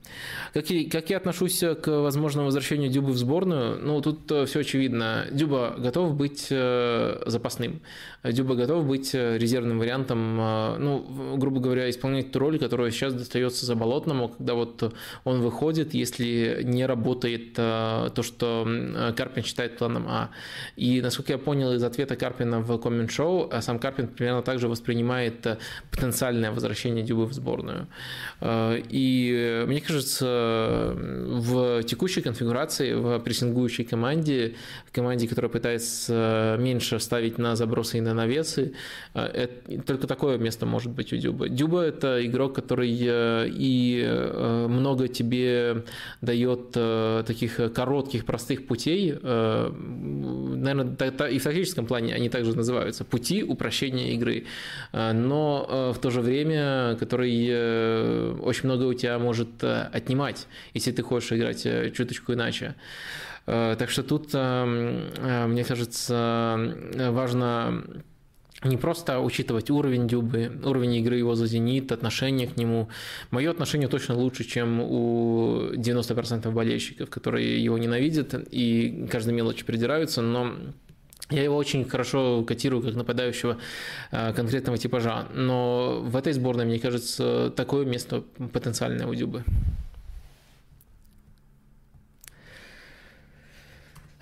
Как, и, как я отношусь к возможному возвращению Дюбы в сборную? Ну, тут э, все очевидно. Дюба готов быть запасным. Дюба готов быть резервным вариантом, ну, грубо говоря, исполнять ту роль, которая сейчас достается Заболотному, когда вот он выходит, если не работает э, то, что Карпин считает планом А. И, насколько я понял из ответа Карпина в коммент-шоу, э, сам Карпин примерно также воспринимает э, потенциальное возвращение Дюбы в сборную. И мне кажется, в текущей конфигурации, в прессингующей команде, команде, которая пытается меньше ставить на забросы и на навесы, только такое место может быть у Дюбы. Дюба – это игрок, который э, и э, много тебе дает э, таких коротких, простых путей. Наверное, и в тактическом плане они также называются пути упрощения игры, но в то же время, который очень много у тебя может отнимать, если ты хочешь играть чуточку иначе. Так что тут, мне кажется, важно не просто учитывать уровень Дюбы, уровень игры его за «Зенит», отношение к нему. Мое отношение точно лучше, чем у 90% болельщиков, которые его ненавидят и каждой мелочи придираются, но я его очень хорошо котирую как нападающего э, конкретного типажа. Но в этой сборной, мне кажется, такое место потенциальное у Дюбы.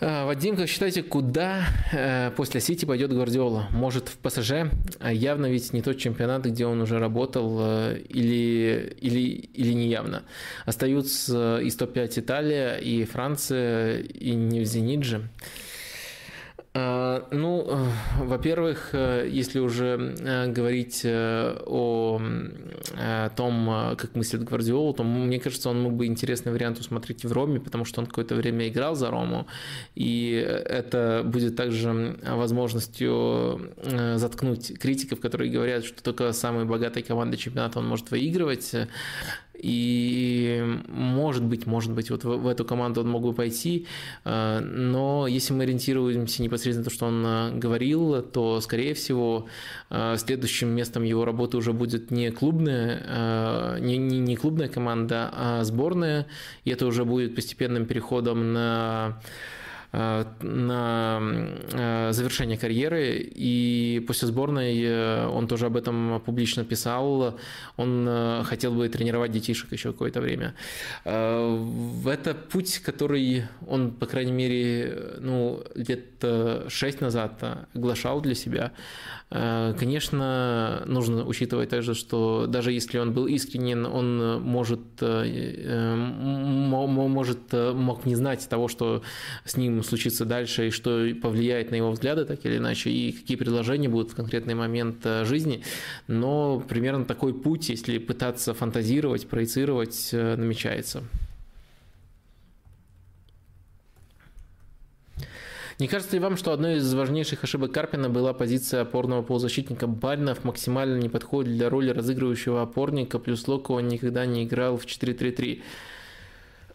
Вадим, как считаете, куда э, после Сити пойдет Гвардиола? Может, в ПСЖ? А явно ведь не тот чемпионат, где он уже работал, э, или, или, или не явно. Остаются и 105 Италия, и Франция, и не в Зенит же. А, ну, э, во-первых, э, если уже э, говорить о том, как мыслит Гвардиол, то мне кажется, он мог бы интересный вариант усмотреть в Роме, потому что он какое-то время играл за Рому, и это будет также возможностью заткнуть критиков, которые говорят, что только самые богатые команды чемпионата он может выигрывать. И может быть, может быть, вот в, эту команду он мог бы пойти, э, но если мы ориентируемся непосредственно на то, что он э, говорил, то, скорее всего, э, следующим местом его работы уже будет не клубная, не, не, не клубная команда, а сборная, и это уже будет постепенным переходом на на э, завершение карьеры, и после сборной э, он тоже об этом публично писал, он хотел бы тренировать детишек еще какое-то время. Это путь, который он, по крайней мере, ну, лет шесть назад оглашал для себя. Конечно, нужно учитывать также, что даже если он был искренен, он может, может мог не знать того, что с ним случится дальше и что повлияет на его взгляды так или иначе, и какие предложения будут в конкретный момент э, жизни. Но примерно такой путь, если пытаться фантазировать, проецировать, э, намечается. Не кажется ли вам, что одной из важнейших ошибок Карпина была позиция опорного полузащитника? Баринов максимально не подходит для роли разыгрывающего опорника, плюс Локова никогда не играл в 4-3-3.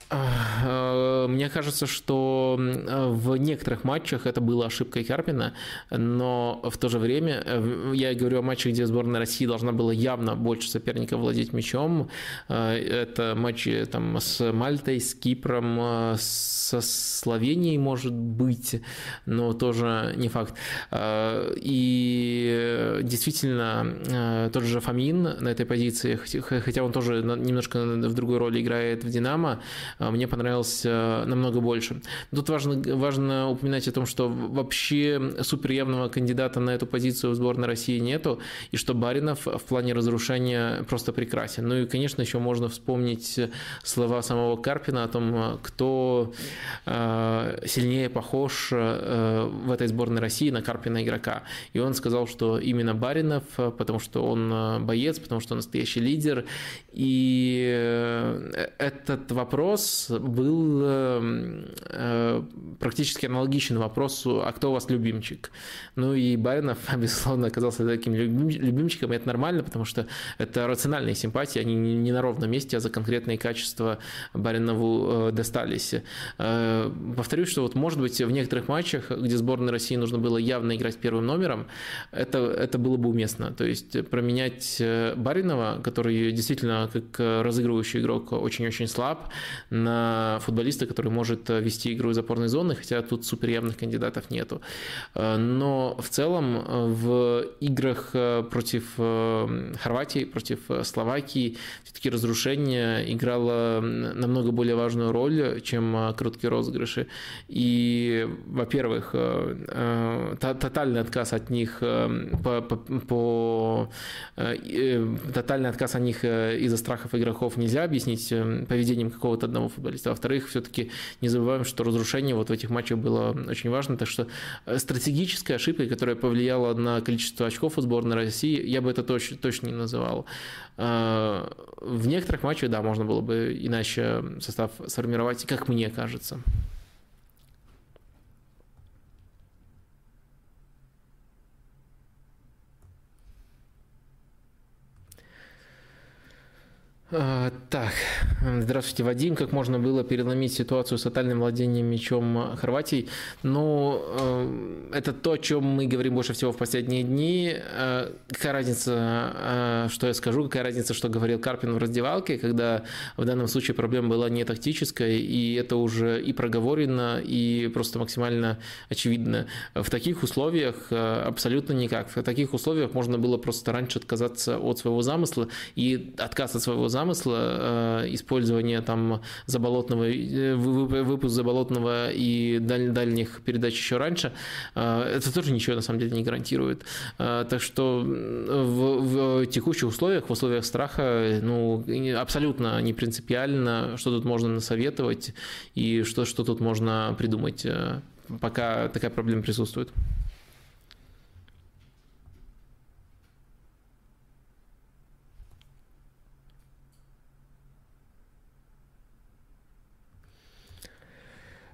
Э, мне кажется, что в некоторых матчах это была ошибкой Карпина, но в то же время э, я говорю о матчах, где сборная России должна была явно больше соперников владеть мячом. Э, это матчи там, с Мальтой, с Кипром, со Словенией, может быть, но тоже не факт. И действительно, тот же Фомин на этой позиции, хотя он тоже немножко в другой роли играет в «Динамо», мне понравился намного больше. Тут важно, важно упоминать о том, что вообще супер явного кандидата на эту позицию в сборной России нету, и что Баринов в плане разрушения просто прекрасен. Ну и, конечно, еще можно вспомнить слова самого Карпина о том, кто а, сильнее похож а, в этой сборной России на Карпина игрока. И он сказал, что именно Баринов, потому что он боец, потому что он настоящий лидер. И э, этот вопрос вопрос был эм, э, практически аналогичен вопросу, а кто у вас любимчик? Ну и Баринов, безусловно, оказался таким любимчиком, и это нормально, потому что это рациональные симпатии, они не на ровном месте, а за конкретные качества Баринову э, достались. Э, повторюсь, что вот может быть в некоторых матчах, где сборной России нужно было явно играть первым номером, это, это было бы уместно. То есть променять Баринова, который действительно как разыгрывающий игрок очень-очень слаб, на футболиста, который может э, вести игру из опорной зоны, хотя тут супер явных кандидатов нету. Э, но в целом э, в играх против Хорватии, против Словакии все-таки разрушение играло намного более важную роль, чем короткие розыгрыши. И, во-первых, тотальный отказ от них по, по, по тотальный отказ от них из-за страхов игроков нельзя объяснить поведением какого-то одного одного футболиста. Во-вторых, все-таки не забываем, что разрушение вот в этих матчах было очень важно. Так что э, стратегическая ошибка, которая повлияла на количество очков у сборной России, я бы это точно, точно не называл. Э, в некоторых матчах, да, можно было бы иначе состав сформировать, как мне кажется. Так, здравствуйте, Вадим. Как можно было переломить ситуацию с тотальным владением мячом Хорватии? Ну, э, это то, о чем мы говорим больше всего в последние дни. Э, какая разница, э, что я скажу, какая разница, что говорил Карпин в раздевалке, когда в данном случае проблема была не тактическая, и это уже и проговорено, и просто максимально очевидно. В таких условиях абсолютно никак. В таких условиях можно было просто раньше отказаться от своего замысла, и отказ от своего замысла замысла э, использования там заболотного, э, выпуск заболотного и даль, дальних передач еще раньше, э, это тоже ничего на самом деле не гарантирует. Так что в, в текущих условиях, в условиях страха, ну, абсолютно не принципиально, что тут можно насоветовать и что, что тут можно придумать, пока такая проблема присутствует.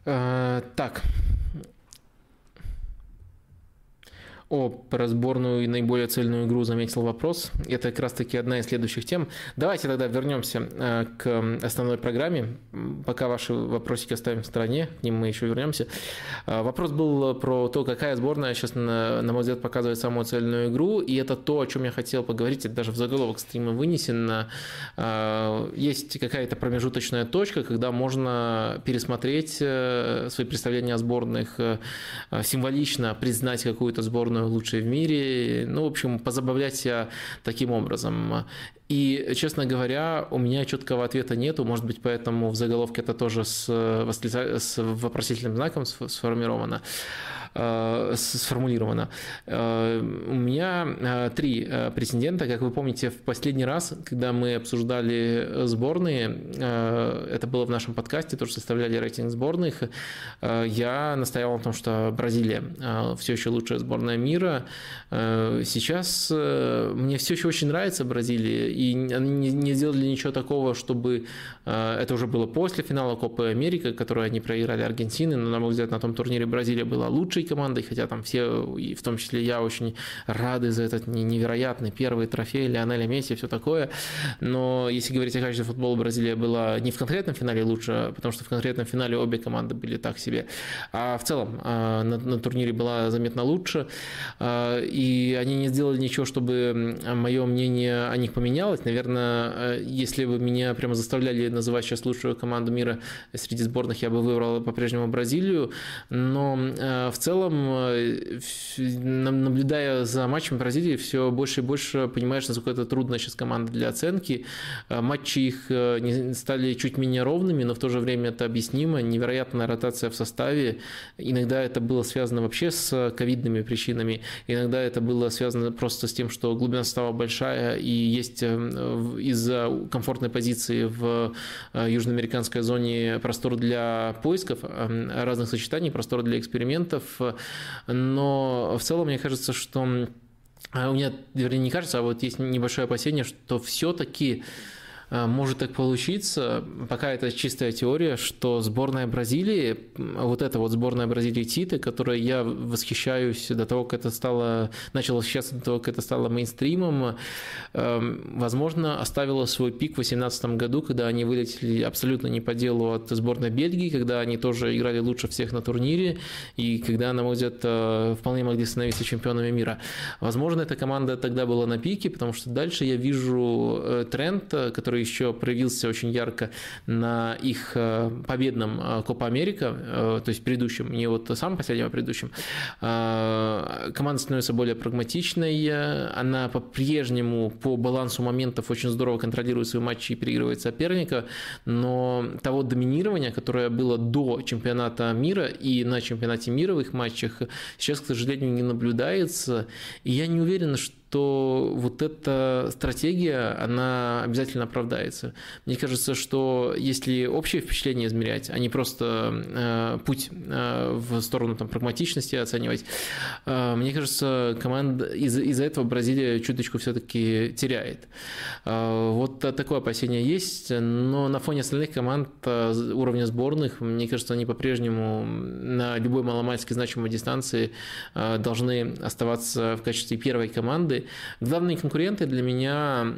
Э, так. О про сборную и наиболее цельную игру заметил вопрос. Это как раз-таки одна из следующих тем. Давайте тогда вернемся э, к основной программе. Пока ваши вопросики оставим в стороне, к ним мы еще вернемся. Э, вопрос был про то, какая сборная сейчас, на, на мой взгляд, показывает самую цельную игру. И это то, о чем я хотел поговорить. Это даже в заголовок стрима вынесено. Э, есть какая-то промежуточная точка, когда можно пересмотреть свои представления о сборных, символично признать какую-то сборную лучшей в мире. Ну, в общем, позабавлять себя таким образом. И, честно говоря, у меня четкого ответа нету. Может быть, поэтому в заголовке это тоже с, с вопросительным знаком сформировано. Э, сформулировано. Э, у меня э, три претендента. Как вы помните, в последний раз, когда мы обсуждали сборные, это было в нашем подкасте, тоже составляли рейтинг сборных, я настоял на том, что Бразилия все еще лучшая сборная мира. Сейчас мне все еще очень нравится Бразилия, и они не сделали ничего такого, чтобы это уже было после финала Копы Америки, которую они проиграли Аргентины, но, на мой взгляд, на том турнире Бразилия была лучшей командой, хотя там все, и в том числе я, очень рады за этот невероятный первый трофей Лионеля Месси все такое. Но если говорить о качестве футбола, Бразилия была не в конкретном финале лучше, потому что в конкретном финале обе команды были так себе. А в целом а, на, на турнире была заметно лучше. А, и они не сделали ничего, чтобы мое мнение о них поменялось. Наверное, если бы меня прямо заставляли называть сейчас лучшую команду мира среди сборных, я бы выбрал по-прежнему Бразилию. Но в целом э, наблюдая за матчем Бразилии, все больше и больше понимаешь, насколько это трудная сейчас команда для оценки. Э, матчи их э, стали чуть менее ровными, но в то же время это объяснимо. Невероятная ротация в составе. Иногда это было связано вообще с ковидными причинами. Иногда это было связано просто с тем, что глубина состава большая и есть из-за комфортной позиции в южноамериканской зоне простор для поисков разных сочетаний, простор для экспериментов. Но в целом мне кажется, что а у меня, вернее, не кажется, а вот есть небольшое опасение, что все-таки Э, может так получиться, пока это чистая теория, что сборная Бразилии, вот эта вот сборная Бразилии Титы, которой я восхищаюсь до того, как это стало, начал восхищаться до того, как это стало мейнстримом, эм, возможно, оставила свой пик в 2018 году, когда они вылетели абсолютно не по делу от сборной Бельгии, когда они тоже играли лучше всех на турнире, и когда, на мой взгляд, э, вполне могли становиться чемпионами мира. Возможно, эта команда тогда была на пике, потому что дальше я вижу э, тренд, который еще проявился очень ярко на их э, победном э, Копа Америка, э, то есть предыдущем, не вот самом последнем, а предыдущем. Команда становится более прагматичной, она по-прежнему по балансу моментов очень здорово контролирует свои матчи и переигрывает соперника, но того доминирования, которое было до чемпионата мира и на чемпионате мира в их матчах, сейчас, к сожалению, не наблюдается. И я не уверен, что то вот эта стратегия, она обязательно оправдается. Мне кажется, что если общее впечатление измерять, а не просто э, путь э, в сторону там, прагматичности оценивать, э, мне кажется, команда из- из-за этого Бразилия чуточку все-таки теряет. Э, вот такое опасение есть, но на фоне остальных команд э, уровня сборных, мне кажется, они по-прежнему на любой маломальски значимой дистанции э, должны оставаться в качестве первой команды, Главные конкуренты для меня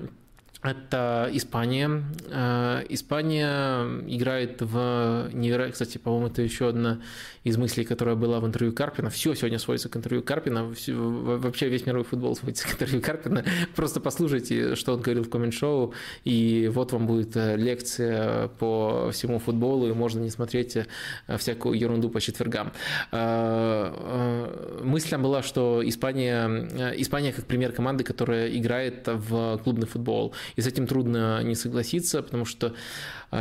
это Испания. Э, Испания играет в невероятно... Кстати, по-моему, это еще одна из мыслей, которая была в интервью Карпина. Все сегодня сводится к интервью Карпина. Вообще весь мировой футбол сводится к интервью Карпина. Просто послушайте, что он говорил в коммент-шоу, и вот вам будет э, лекция по всему футболу, и можно не смотреть э, всякую ерунду по четвергам. Мысль там была, что Испания, Испания как пример команды, которая играет в клубный футбол. И с этим трудно не согласиться, потому что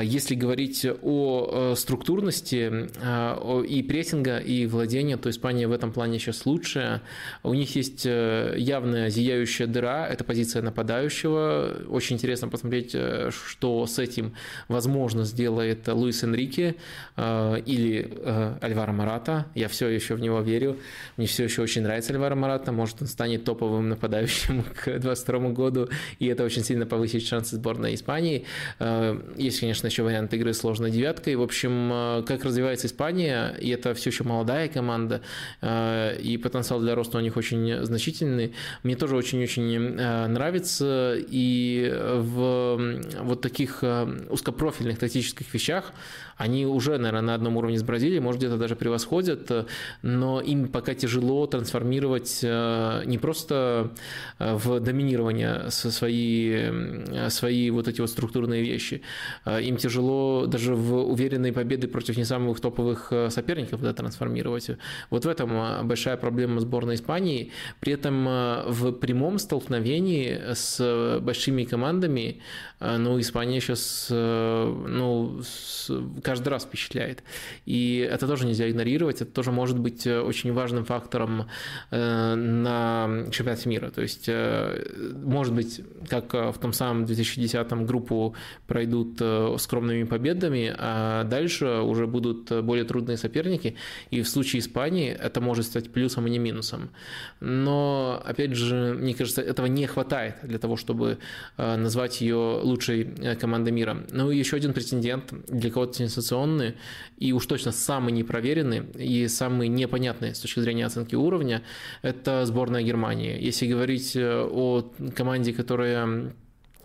если говорить о э, структурности а, и прессинга, и владения, то Испания в этом плане сейчас лучшая. У них есть э, явная зияющая дыра, это позиция нападающего. Очень интересно посмотреть, э, что с этим возможно сделает Луис Энрике или Альвара Марата. Я все еще в него верю. Мне все еще очень нравится Альваро Марата, может он станет топовым нападающим к 2022 году, и это очень сильно повысит шансы сборной Испании. Есть, конечно, еще вариант игры сложной девяткой. В общем, как развивается Испания, и это все еще молодая команда, и потенциал для роста у них очень значительный. Мне тоже очень-очень нравится, и в вот таких узкопрофильных тактических вещах они уже, наверное, на одном уровне с Бразилией, может, где-то даже превосходят, но им пока тяжело трансформировать э, не просто э, в доминирование свои, свои вот эти вот структурные вещи. Э, им тяжело даже в уверенные победы против не самых топовых соперников да, трансформировать. Вот в этом большая проблема сборной Испании. При этом в прямом столкновении с большими командами, ну, Испания сейчас, ну, каждый раз впечатляет. И это тоже нельзя игнорировать, это тоже может быть э, очень важным фактором э, на чемпионате мира. То есть, э, может быть, как в том самом 2010-м группу пройдут скромными победами, а дальше уже будут более трудные соперники, и в случае Испании это может стать плюсом, а не минусом. Но, опять же, мне кажется, этого не хватает для того, чтобы назвать ее лучшей командой мира. Ну и еще один претендент, для кого-то сенсационные и уж точно самые непроверенные и самые непонятные с точки зрения оценки уровня – это сборная Германии. Если говорить э, о команде, которая Э,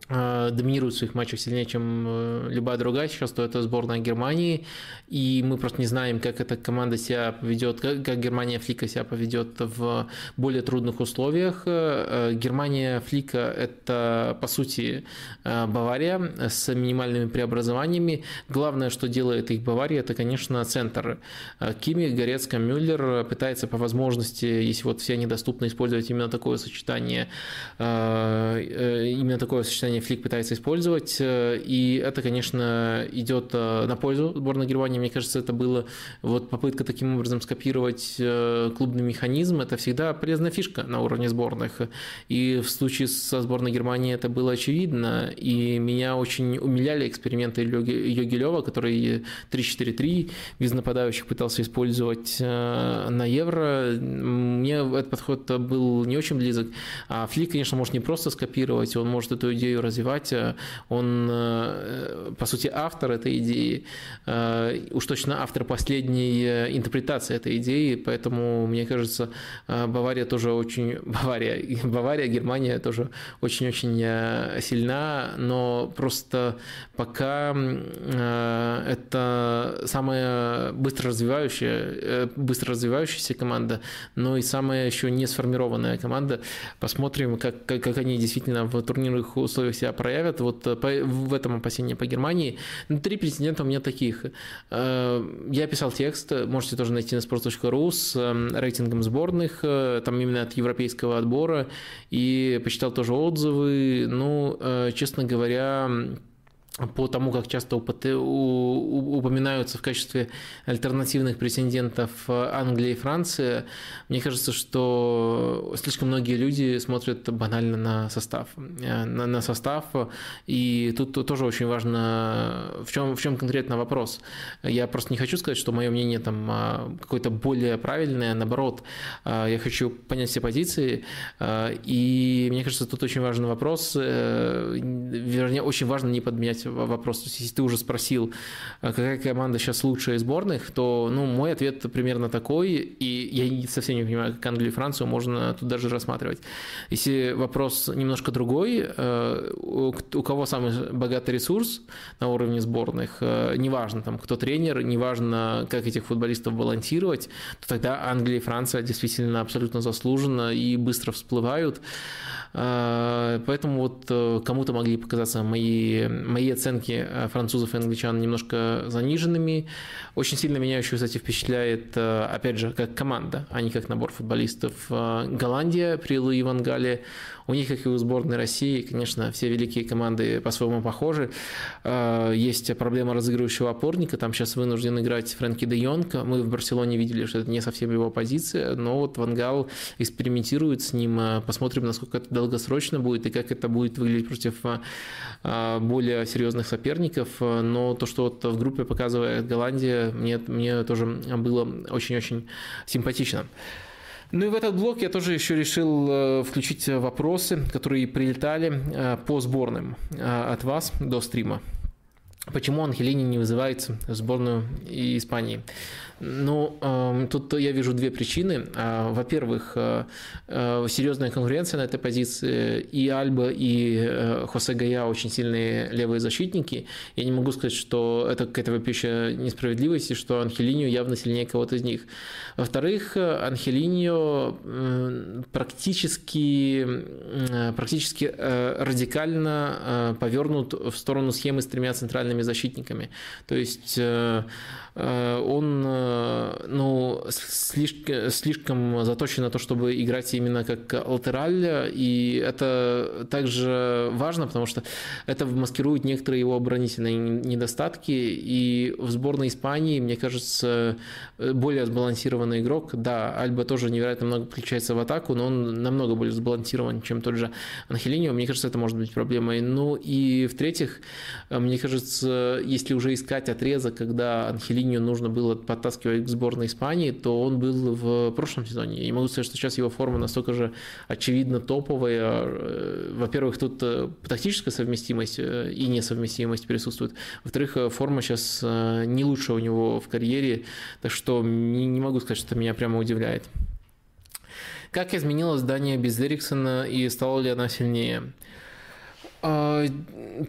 доминирует в своих матчах сильнее, чем э, любая другая сейчас, то это сборная Германии, и мы просто не знаем, как эта команда себя поведет, как, Германия Флика себя поведет в более трудных условиях. Э, Германия Флика – это, по сути, Бавария с минимальными преобразованиями. Главное, что делает их Бавария, это, конечно, центр. Кими, Горецко, Мюллер пытается по возможности, если вот все недоступны, использовать именно такое сочетание, именно такое сочетание Германии Флик пытается использовать, э, и это, конечно, идет э, на пользу сборной Германии. Мне кажется, это было вот попытка таким образом скопировать э, клубный механизм. Это всегда полезная фишка на уровне сборных. И в случае со сборной Германии это было очевидно. И меня очень умиляли эксперименты Йоги Лева, который 3-4-3 без нападающих пытался использовать на Евро. Мне этот подход был не очень близок. А Флик, конечно, может не просто скопировать, он может эту идею развивать. Э, он, э, по сути, автор этой идеи, э, уж точно автор последней интерпретации этой идеи, поэтому, мне кажется, Бавария тоже очень... Бавария, Бавария Германия тоже очень-очень сильна, но просто пока это самая быстро развивающая, быстро развивающаяся команда, но и самая еще не сформированная команда. Посмотрим, как, как, как они действительно в турнирных условиях себя проявят. Вот э, по, в этом опасении по Германии. Ну, три президента у меня таких. Э, я писал текст, можете тоже найти на sports.ru с эм, рейтингом сборных, э, там именно от европейского отбора, и почитал тоже отзывы. Ну, честно говоря, по тому, как часто упоминаются в качестве альтернативных претендентов Англия и Франция, мне кажется, что слишком многие люди смотрят банально на состав. На, на состав, и тут тоже очень важно, в чем, в чем конкретно вопрос. Я просто не хочу сказать, что мое мнение там а, какое-то более правильное, наоборот, а, я хочу понять все позиции, а, и мне кажется, тут очень важный вопрос, э, вернее, очень важно не подменять вопрос. Если ты уже спросил, а какая команда сейчас лучшая из сборных, то ну, мой ответ примерно такой, и я совсем не понимаю, как Англию и Францию можно тут даже рассматривать. Если вопрос немножко другой, э, у кого самый богатый ресурс на уровне сборных, э, неважно, там, кто тренер, неважно, как этих футболистов балансировать, то тогда Англия и Франция действительно абсолютно заслуженно и быстро всплывают. Э, поэтому вот кому-то могли показаться мои, мои оценки э, французов и англичан немножко заниженными. Очень сильно меня еще, кстати, впечатляет, э, опять же, как команда, а не как набор футболистов. Э, Голландия при Луи Вангале у них, как и у сборной России, конечно, все великие команды по-своему похожи. А, есть проблема разыгрывающего опорника. Там сейчас вынужден играть Фрэнки де Йонг. Мы в Барселоне видели, что это не совсем его позиция, но вот Вангал экспериментирует с ним. А, посмотрим, насколько это долгосрочно будет и как это будет выглядеть против а, более серьезных соперников. Но то, что вот в группе показывает Голландия, мне, мне тоже было очень-очень симпатично. Ну и в этот блок я тоже еще решил э, включить вопросы, которые прилетали э, по сборным э, от вас до стрима. Почему Анхелини не вызывается в сборную Испании? Ну, эм, тут я вижу две причины. А, во-первых, э, э, серьезная конкуренция на этой позиции. И Альба, и э, Хосе Гая очень сильные левые защитники. Я не могу сказать, что это какая-то вопиющая несправедливость, и что Анхелиньо явно сильнее кого-то из них. Во-вторых, Анхелиньо практически, практически радикально повернут в сторону схемы с тремя центральными защитниками. То есть он ну, слишком, слишком заточен на то, чтобы играть именно как латераль, и это также важно, потому что это маскирует некоторые его оборонительные недостатки, и в сборной Испании, мне кажется, более сбалансированный игрок, да, Альба тоже невероятно много включается в атаку, но он намного более сбалансирован, чем тот же Анхелинио, мне кажется, это может быть проблемой. Ну и в-третьих, мне кажется, если уже искать отрезок, когда Анхелинио нужно было подтаскивать к сборной Испании, то он был в прошлом сезоне. Не могу сказать, что сейчас его форма настолько же очевидно топовая. Э, во-первых, тут э, тактическая совместимость э, и несовместимость присутствует. Во-вторых, форма сейчас не лучшая у него в карьере, так что не могу сказать, что меня прямо удивляет. Как изменилось здание без Эриксона и стала ли она сильнее? А,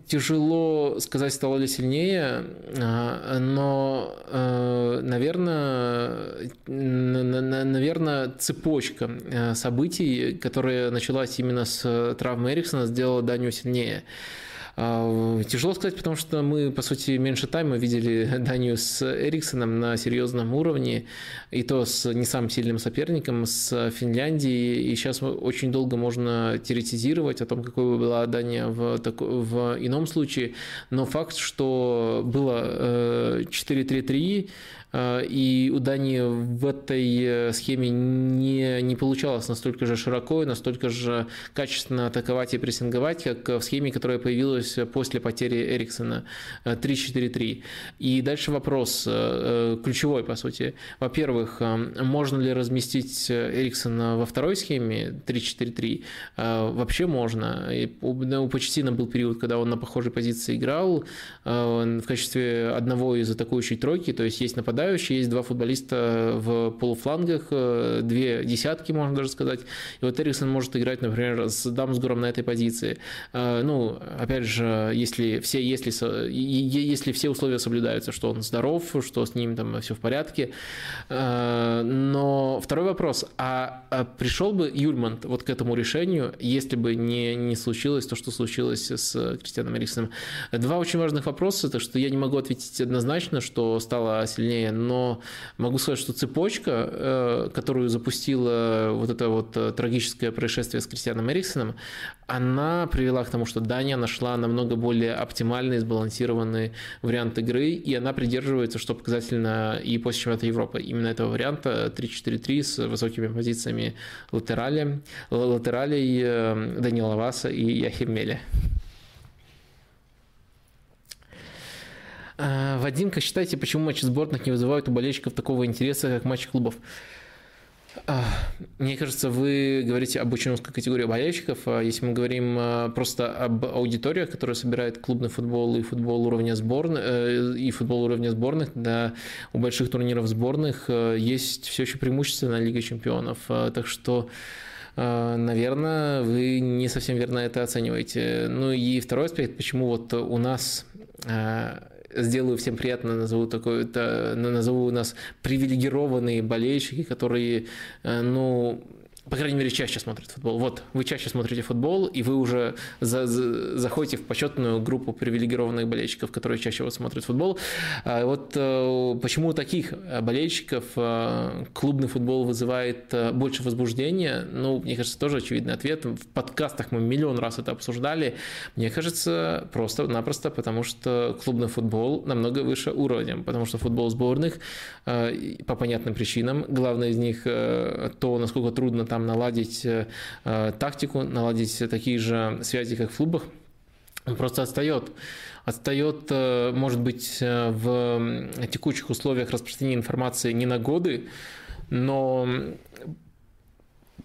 тяжело сказать, стало ли сильнее, а, но, а, наверное, наверное, цепочка событий, которая началась именно с травмы Эриксона, сделала Данию сильнее. А, тяжело сказать, потому что мы, по сути, меньше тайма видели Данию с Эриксоном на серьезном уровне, и то с не самым сильным соперником, с Финляндией, и сейчас очень долго можно теоретизировать о том, какой бы была Дания в, в ином случае, но факт, что было 4-3-3, э, Э, и у Дании в этой э, схеме не, не получалось настолько же широко и настолько же качественно атаковать и прессинговать, как в схеме, которая появилась после потери Эриксона 3-4-3. Э, и дальше вопрос, ключевой по сути. Во-первых, можно ли разместить Эриксона во второй схеме 3-4-3? Вообще можно. И у Почтина был период, когда он на похожей позиции играл в качестве одного из атакующей тройки, то есть есть нападающий нападающие, есть два футболиста в полуфлангах, э, две десятки, можно даже сказать. И вот Эриксон может играть, например, с Дамсгуром на этой позиции. Э, ну, опять же, если все, если, если все условия соблюдаются, что он здоров, что с ним там все в порядке. Э, но второй вопрос, а, а пришел бы Юльман вот к этому решению, если бы не, не случилось то, что случилось с Кристианом Эриксоном? Два очень важных вопроса, так что я не могу ответить однозначно, что стало сильнее но могу сказать, что цепочка, э, которую запустила вот это вот э, трагическое происшествие с Кристианом Эриксоном, она привела к тому, что Дания нашла намного более оптимальный, сбалансированный вариант игры, и она придерживается, что показательно и после чемпионата Европы. Именно этого варианта 3-4-3 с высокими позициями латерали, латералей э, Данила Васа и Яхим Меля. А, Вадим, как считаете, почему матчи сборных не вызывают у болельщиков такого интереса, как матчи клубов? А, мне кажется, вы говорите об очень узкой категории болельщиков. А если мы говорим просто об аудиториях, которая собирает клубный футбол и футбол уровня сборных, э, и футбол уровня сборных, да, у больших турниров сборных э, есть все еще преимущество на Лиге чемпионов. Так что наверное, вы не совсем верно это оцениваете. Ну и второй аспект, почему вот у нас сделаю всем приятно, назову такой, это, назову у нас привилегированные болельщики, которые, э, ну, по крайней мере, чаще смотрят футбол. Вот, вы чаще смотрите футбол, и вы уже за, за, заходите в почетную группу привилегированных болельщиков, которые чаще вот смотрят футбол. А вот э, почему у таких болельщиков э, клубный футбол вызывает э, больше возбуждения? Ну, мне кажется, тоже очевидный ответ. В подкастах мы миллион раз это обсуждали. Мне кажется, просто-напросто потому, что клубный футбол намного выше уровнем, потому что футбол сборных по понятным причинам, главное из них то, насколько трудно там наладить э, э, тактику, наладить такие же связи, как в клубах, он просто отстает. Отстает, э, может быть, в текущих условиях распространения информации не на годы, но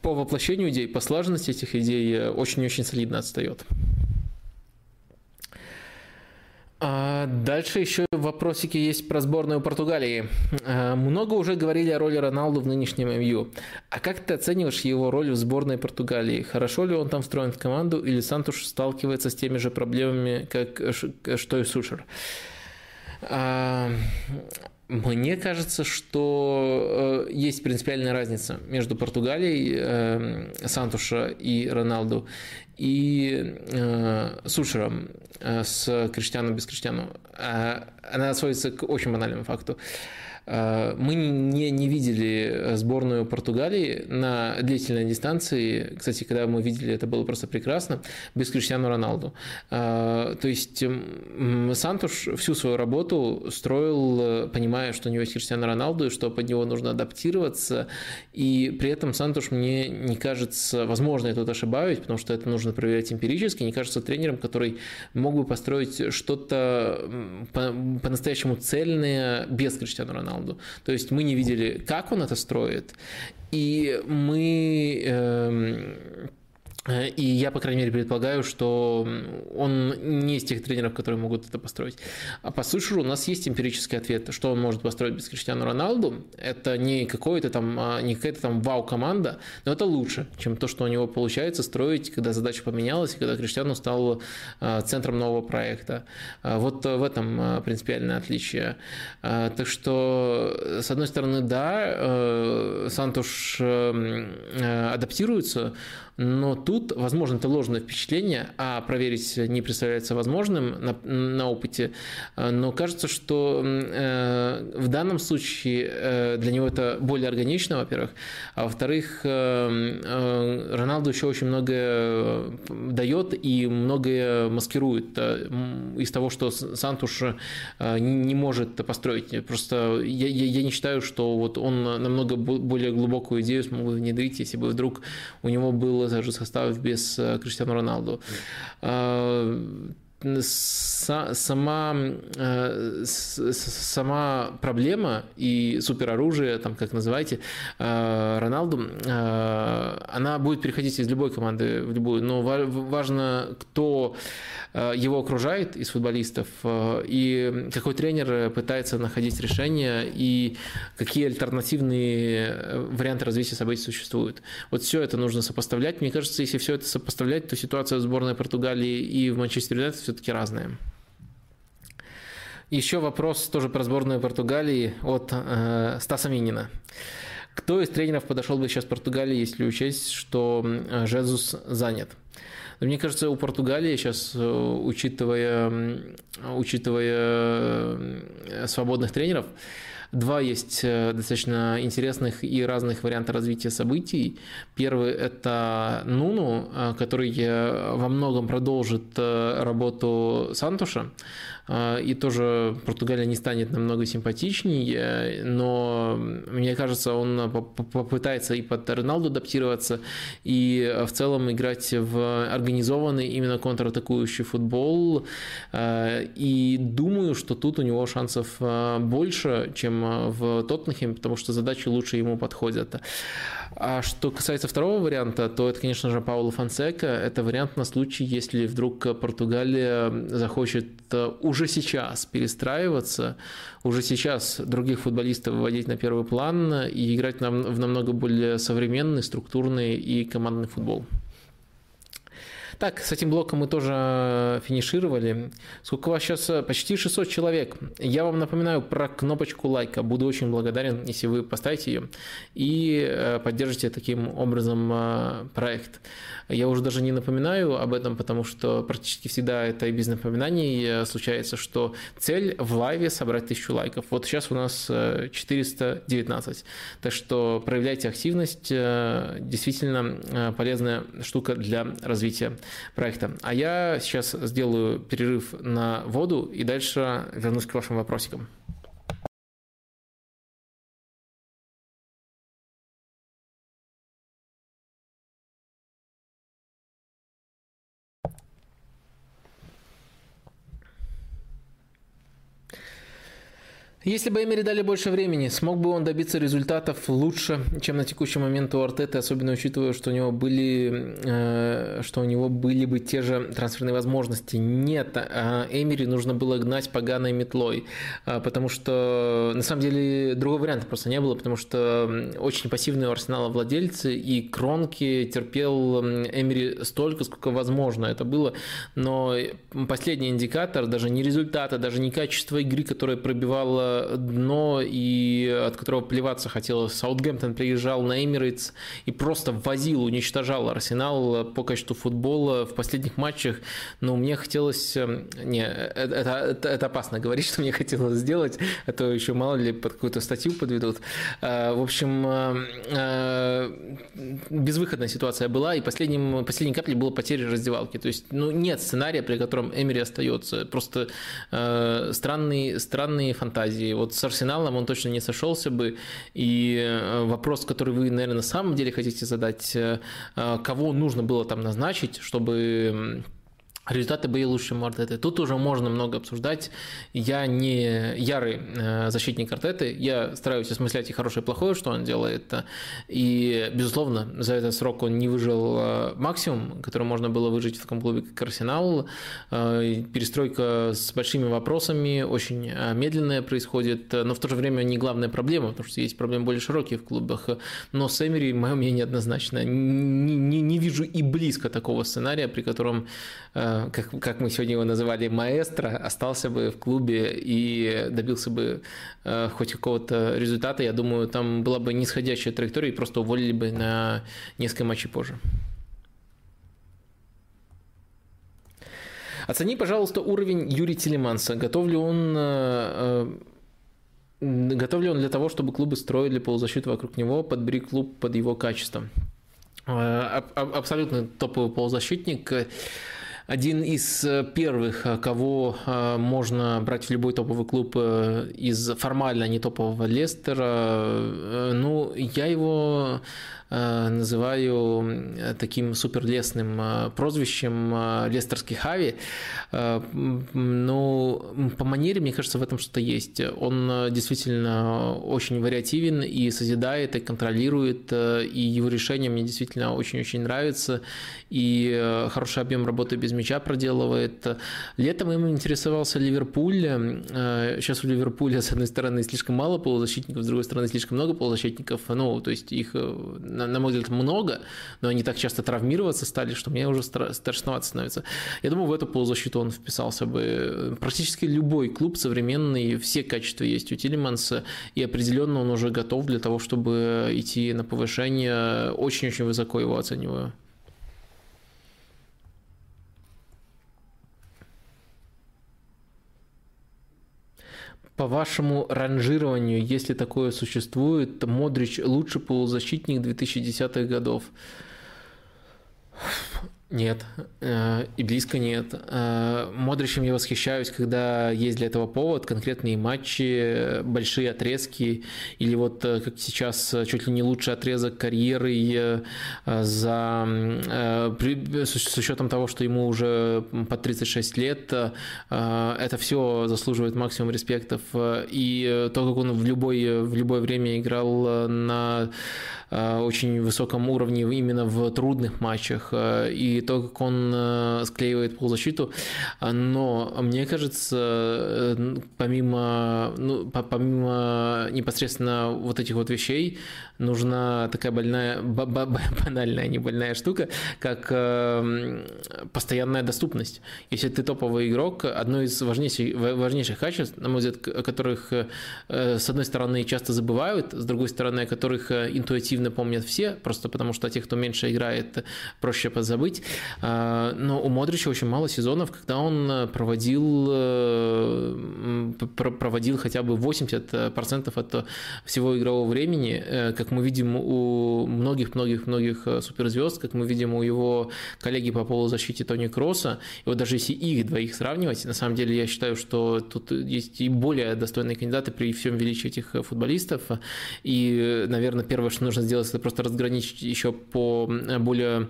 по воплощению идей, по слаженности этих идей очень-очень солидно отстает. А дальше еще вопросики есть про сборную Португалии. А, много уже говорили о роли Роналду в нынешнем МЮ. А как ты оцениваешь его роль в сборной Португалии? Хорошо ли он там встроен в команду или Сантуш сталкивается с теми же проблемами, как что и Сушер? А, мне кажется, что э, есть принципиальная разница между Португалией э, Сантуша и Роналду и э, Сушером с Криштиану без Криштиану. А, она сводится к очень банальному факту. Э, мы не, не видели сборную Португалии на длительной дистанции. Кстати, когда мы видели, это было просто прекрасно, без Криштиану Роналду. Э, то есть Сантуш всю свою работу строил, понимая, что у него есть Криштиану Роналду, и что под него нужно адаптироваться. И при этом Сантуш мне не кажется, возможно, я тут ошибаюсь, потому что это нужно проверять эмпирически, не кажется тренером, который мог бы построить что-то по-настоящему цельное без Криштиану Роналду. Роналду. То есть мы не видели, как он это строит, и мы Э, и я, по крайней мере, предполагаю, что он не из тех тренеров, которые могут это построить. А по Сушеру у нас есть эмпирический ответ, что он может построить без Криштиану Роналду. Это не какой-то там, а, не какая-то там вау-команда, но это лучше, чем то, что у него получается строить, когда задача поменялась, и когда Криштиану стал а, центром нового проекта. А, вот в этом принципиальное отличие. Так что, с одной стороны, да, э, Сантуш э, адаптируется, но тут, возможно, это ложное впечатление, а проверить не представляется возможным на, на опыте. Но кажется, что э, в данном случае э, для него это более органично, во-первых. А во-вторых, э, э, Роналду еще очень многое дает и многое маскирует э, из того, что Сантуш э, не может построить. Просто я, я, я не считаю, что вот он намного более глубокую идею смог бы внедрить, если бы вдруг у него было было даже составов без э, Криштиану Роналду. А, сама, э, сама проблема и супероружие, там, как называете, э, Роналду, она будет переходить из любой команды в любую, но важно, кто его окружает из футболистов, э, и какой тренер пытается находить решения, и какие альтернативные э, варианты развития событий существуют. Вот все это нужно сопоставлять. Мне кажется, если все это сопоставлять, то ситуация в сборной Португалии и в Манчестер Юнайтед все-таки разная. Еще вопрос тоже про сборную Португалии от э, Стаса Минина. Кто из тренеров подошел бы сейчас Португалии, если учесть, что Жезус занят? Мне кажется, у Португалии сейчас, э, учитывая, учитывая э, свободных тренеров, Два есть э, достаточно интересных и разных варианта развития событий. Первый – это Нуну, который во многом продолжит работу Сантуша. А, и тоже Португалия не станет намного симпатичнее, но мне кажется, он попытается и под Роналду адаптироваться, и в целом играть в организованный именно контратакующий футбол. И думаю, что тут у него шансов больше, чем в Тоттенхеме, потому что задачи лучше ему подходят. А что касается второго варианта, то это, конечно же, Пауло Фонсека. Это вариант на случай, если вдруг Португалия захочет э, уже сейчас перестраиваться, уже сейчас других футболистов выводить на первый план и играть в намного более современный, структурный и командный футбол. Так, с этим блоком мы тоже финишировали. Сколько у вас сейчас? Почти 600 человек. Я вам напоминаю про кнопочку лайка. Буду очень благодарен, если вы поставите ее и э, поддержите таким образом э, проект. Я уже даже не напоминаю об этом, потому что практически всегда это и без напоминаний э, случается, что цель в лайве собрать тысячу лайков. Вот сейчас у нас 419. Э, так что проявляйте активность. Э, действительно полезная штука для развития проекта. А я сейчас сделаю перерыв на воду и дальше вернусь к вашим вопросикам. Если бы Эмери дали больше времени, смог бы он добиться результатов лучше, чем на текущий момент у Артеты, особенно учитывая, что у него были, э, что у него были бы те же трансферные возможности. Нет, э, Эмери нужно было гнать поганой метлой, э, потому что на самом деле другого варианта просто не было, потому что очень пассивные у Арсенала владельцы, и Кронки терпел Эмери столько, сколько возможно это было, но последний индикатор, даже не результата, даже не качество игры, которое пробивало дно и от которого плеваться хотелось. Саутгемптон приезжал на Эмирейтс и просто возил, уничтожал Арсенал по качеству футбола в последних матчах. Но мне хотелось... Эм, не, это, это, это опасно говорить, что мне хотелось сделать, а то еще мало ли под какую-то статью подведут. Э, в общем, э, э, безвыходная ситуация была, и последним, последней каплей было потеря раздевалки. То есть, ну, нет сценария, при котором Эмери остается. Просто странные, странные фантазии и вот с Арсеналом он точно не сошелся бы. И э, вопрос, который вы, наверное, на самом деле хотите задать, э, э, кого нужно было там назначить, чтобы Результаты были лучше, Артеты. Тут уже можно много обсуждать. Я не ярый э, защитник Артеты. Я стараюсь осмыслять и хорошее, и плохое, что он делает. И, безусловно, за этот срок он не выжил э, максимум, который можно было выжить в таком клубе, как Арсенал. Э, перестройка с большими вопросами, очень медленная происходит, но в то же время не главная проблема, потому что есть проблемы более широкие в клубах. Но с Эмери, мое мнение однозначно, не, не, не вижу и близко такого сценария, при котором как, как мы сегодня его называли, маэстро, остался бы в клубе и добился бы э, хоть какого-то результата, я думаю, там была бы нисходящая траектория и просто уволили бы на несколько матчей позже. Оцени, пожалуйста, уровень Юрия Телеманса. Готов ли он э, э, готов ли он для того, чтобы клубы строили полузащиту вокруг него, подбери клуб под его качеством? Абсолютно топовый полузащитник один из э, первых, э, кого э, можно брать в любой топовый клуб из формально не топового Лестера. Ну, я его называю таким суперлесным э, прозвищем э, Лестерский Хави. Но по манере, мне кажется, в этом что-то есть. Он действительно очень вариативен и созидает, и контролирует, и его решения мне действительно очень-очень нравятся, и хороший объем работы без мяча проделывает. Летом им интересовался Ливерпуль. Сейчас у Ливерпуля, с одной стороны, слишком мало полузащитников, с другой стороны, слишком много полузащитников. Ну, то есть их на, на мой взгляд, много, но они так часто травмироваться стали, что мне уже страшновато становится. Я думаю, в эту полузащиту он вписался бы. Практически любой клуб современный, все качества есть у Тилиманса, и определенно он уже готов для того, чтобы идти на повышение. Очень-очень высоко его оцениваю. По вашему ранжированию, если такое существует, Модрич лучший полузащитник 2010-х годов? Нет, э, и близко нет. Э, Модричем я восхищаюсь, когда есть для этого повод, конкретные матчи, большие отрезки, или вот э, как сейчас чуть ли не лучший отрезок карьеры за, с учетом того, что ему уже по 36 лет, это все заслуживает максимум респектов. И то, как он в, любой, в любое время играл на очень высоком уровне именно в трудных матчах, и то, как он э, склеивает полузащиту. Но мне кажется, э, помимо, ну, помимо непосредственно вот этих вот вещей, нужна такая больная, банальная, не больная штука, как эм, постоянная доступность. Если ты топовый игрок, одно из важнейших, важнейших качеств, на мой взгляд, о которых э, с одной стороны часто забывают, с другой стороны, о которых интуитивно помнят все, просто потому что тех, кто меньше играет, проще позабыть, но у Модрича очень мало сезонов, когда он э, проводил, э, проводил хотя бы 80% от всего игрового времени, э, как мы видим у многих-многих-многих суперзвезд, как мы видим у его коллеги по полузащите Тони Кросса. И вот даже если их двоих сравнивать, на самом деле я считаю, что тут есть и более достойные кандидаты при всем величии этих футболистов. И, наверное, первое, что нужно сделать, это просто разграничить еще по более,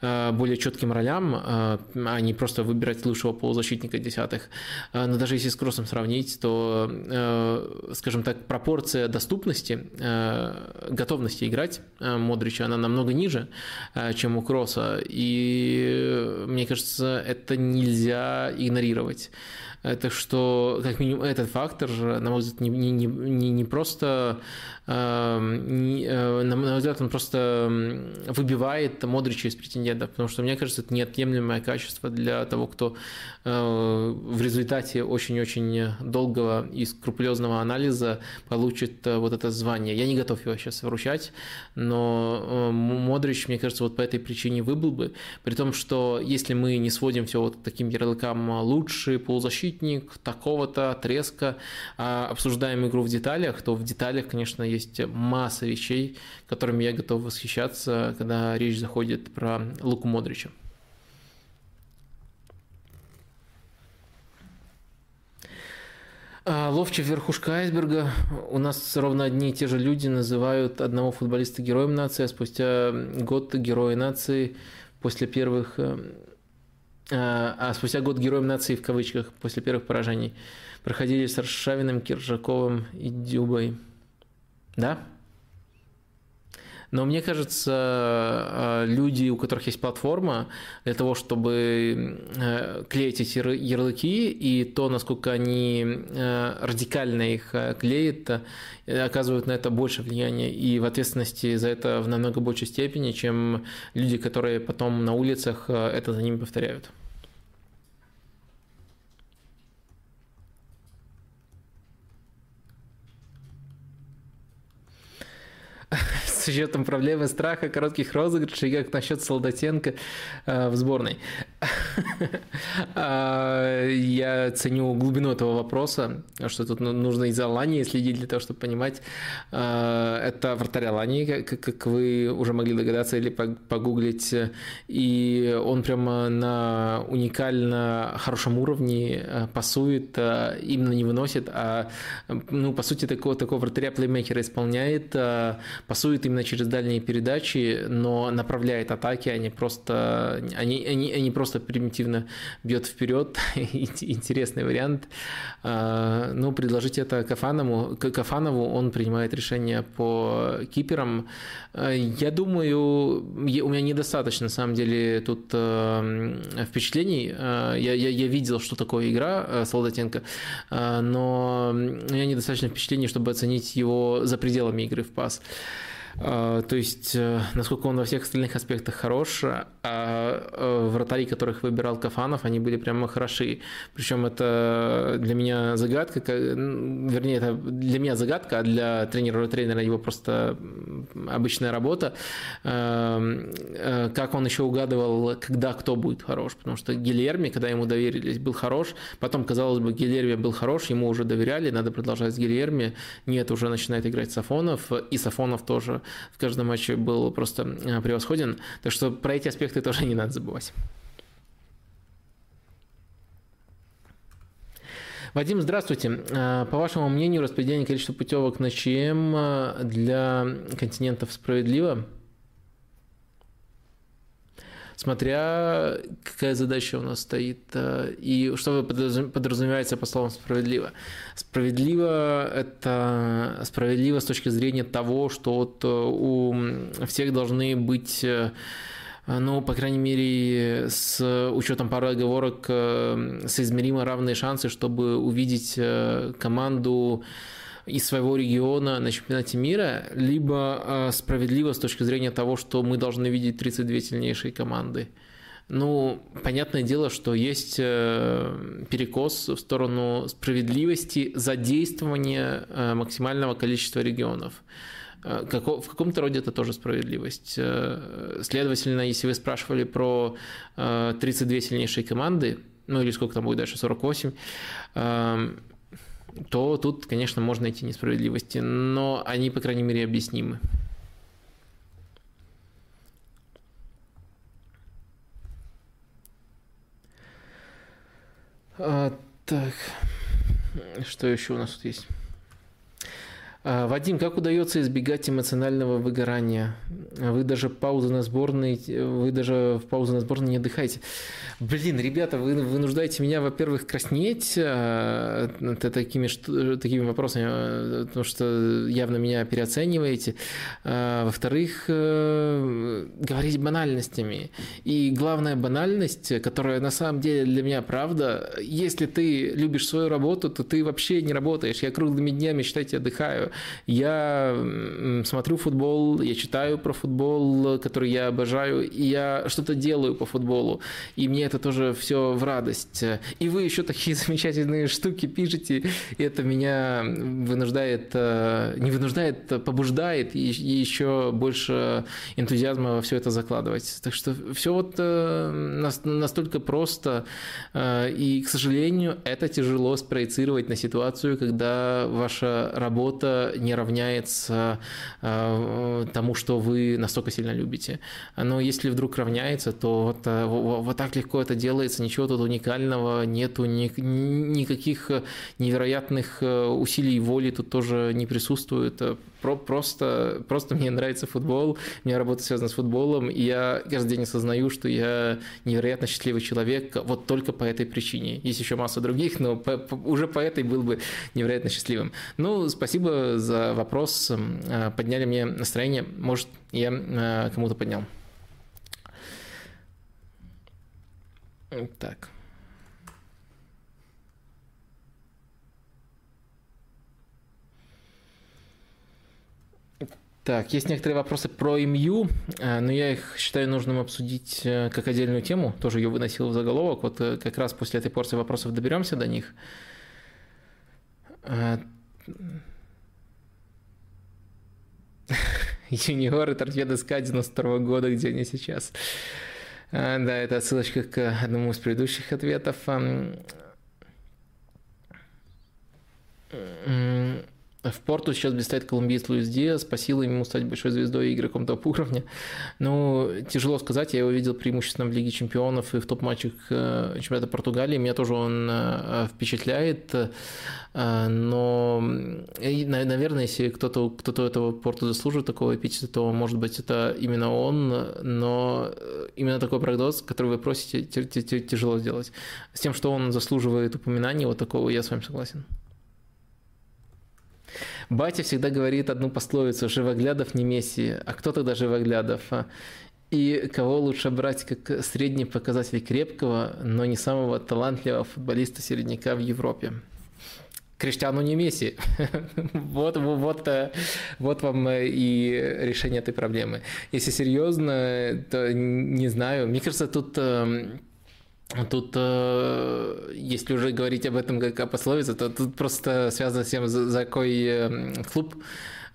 более более четким ролям, а не просто выбирать лучшего полузащитника десятых. Но даже если с Кроссом сравнить, то, скажем так, пропорция доступности, готовности играть Модрича, она намного ниже, чем у Кросса. И мне кажется, это нельзя игнорировать это что, как минимум, этот фактор, на мой взгляд, не, не, не, не просто Эм, э, на мой взгляд, он просто выбивает Модрича из претендентов, потому что, мне кажется, это неотъемлемое качество для того, кто э, в результате очень-очень долгого и скрупулезного анализа получит э, вот это звание. Я не готов его сейчас вручать, но Модрич, мне кажется, вот по этой причине выбыл бы, при том, что если мы не сводим все вот таким ярлыкам лучший полузащитник, такого-то, треска, а обсуждаем игру в деталях, то в деталях, конечно, есть масса вещей, которыми я готов восхищаться, когда речь заходит про Луку Модрича. А, Ловчев верхушка айсберга. У нас ровно одни и те же люди называют одного футболиста героем нации, а спустя год героя нации после первых... Э, а, спустя год героем нации в кавычках после первых поражений проходили с Аршавиным, Киржаковым и Дюбой. Да? Но мне кажется, э, люди, у которых есть платформа, для того, чтобы э, клеить эти ярлыки, и то, насколько они э, радикально их клеят, оказывают на это больше влияния и в ответственности за это в намного большей степени, чем люди, которые потом на улицах это за ними повторяют. С учетом проблемы страха, коротких розыгрышей, как насчет Солдатенко э, в сборной. А, я ценю глубину этого вопроса, что тут ну, нужно из Алании следить для того, чтобы понимать. А, это вратарь Алании, как вы уже могли догадаться или погуглить. И он прямо на уникально хорошем уровне э, пасует, именно не выносит, а ну, по сути такого, такого вратаря плеймейкера исполняет, пасует именно через дальние передачи, но направляет атаки, они просто, они, они, они просто примитивно бьет вперед. Интересный вариант. А, ну, предложить это Кафанову, Кафанову, он принимает решение по киперам. А, я думаю, у меня недостаточно, на самом деле, тут а, впечатлений. Я, я, я видел, что такое игра Солдатенко, но у меня недостаточно впечатлений, чтобы оценить его за пределами игры в пас. То есть, э, насколько он во всех остальных аспектах хорош, а э, вратари, которых выбирал Кафанов, они были прямо хороши. Причем это для меня загадка, вернее, это для меня загадка, а для тренера тренера его просто обычная работа. Э, как он еще угадывал, когда кто будет хорош, потому что Гильерми, когда ему доверились, был хорош, потом, казалось бы, Гильерми был хорош, ему уже доверяли, надо продолжать с Гильерми, нет, уже начинает играть Сафонов, и Сафонов тоже в каждом матче был просто э, превосходен. Так что про эти аспекты тоже не надо забывать. Вадим, здравствуйте. Э, по вашему мнению, распределение количества путевок на ЧМ э, для континентов справедливо? Смотря какая задача у нас стоит э, и что подразумевается по словам справедливо. Справедливо – это справедливо с точки зрения того, что вот э, у всех должны быть э, ну, по крайней мере, с учетом пары оговорок, соизмеримо равные шансы, чтобы увидеть команду из своего региона на чемпионате мира, либо а, справедливо с точки зрения того, что мы должны видеть 32 сильнейшие команды. Ну, понятное дело, что есть э, перекос в сторону справедливости задействования э, максимального количества регионов. Э, в каком-то роде это тоже справедливость. Следовательно, если вы спрашивали про 32 сильнейшие команды, ну или сколько там будет дальше, 48, то тут, конечно, можно найти несправедливости, но они, по крайней мере, объяснимы. А, так, что еще у нас тут есть? А, Вадим, как удается избегать эмоционального выгорания? Вы даже паузы на сборной, вы даже в паузу на сборной не отдыхаете. Блин, ребята, вы вынуждаете меня, во-первых, краснеть э, такими, такими вопросами, потому что явно меня переоцениваете. А, во-вторых, э, говорить банальностями. И главная банальность, которая на самом деле для меня правда, если ты любишь свою работу, то ты вообще не работаешь. Я круглыми днями, считайте, отдыхаю. Я смотрю футбол, я читаю про футбол, который я обожаю, и я что-то делаю по футболу. И мне это тоже все в радость. И вы еще такие замечательные штуки пишете, и это меня вынуждает, э, не вынуждает, а побуждает и еще больше энтузиазма во все это закладывать. Так что все вот э, настолько просто, э, и, к сожалению, это тяжело спроецировать на ситуацию, когда ваша работа не равняется э, тому, что вы настолько сильно любите. Но если вдруг равняется, то вот, э, вот так легко это делается, ничего тут уникального, нету ни, никаких невероятных э, усилий воли тут тоже не присутствует. Просто, просто мне нравится футбол, у меня работа связана с футболом, и я каждый день осознаю, что я невероятно счастливый человек вот только по этой причине. Есть еще масса других, но по, по, уже по этой был бы невероятно счастливым. Ну, спасибо за вопрос, э, подняли мне настроение, может, я э, кому-то поднял. Так. Так, есть некоторые вопросы про МЮ, э, но я их считаю нужным обсудить как отдельную тему. Тоже ее выносил в заголовок. Вот как раз после этой порции вопросов доберемся до них. юниоры торпеды СК 92 года, где они сейчас. Да, это отсылочка к одному из предыдущих ответов. В Порту сейчас блистает колумбиец Луис Диас, по силам ему стать большой звездой и игроком топ-уровня. Ну, тяжело сказать, я его видел преимущественно в Лиге чемпионов и в топ-матчах э, чемпионата Португалии. Меня тоже он э, впечатляет, э, но, наверное, если кто-то кто, -то, этого Порту заслуживает такого эпитета, то, может быть, это именно он, но именно такой прогноз, который вы просите, тяжело сделать. С тем, что он заслуживает упоминания, вот такого я с вами согласен. Батя всегда говорит одну пословицу «Живоглядов не Месси». А кто тогда Живоглядов? И кого лучше брать как средний показатель крепкого, но не самого талантливого футболиста-середняка в Европе? Криштиану не Месси. вот, вот, э, вот вам э, и решение этой проблемы. Если серьезно, то не знаю. Мне кажется, тут эм, Тут, э, если уже говорить об этом как о пословице, то тут просто связано с тем, за какой э, клуб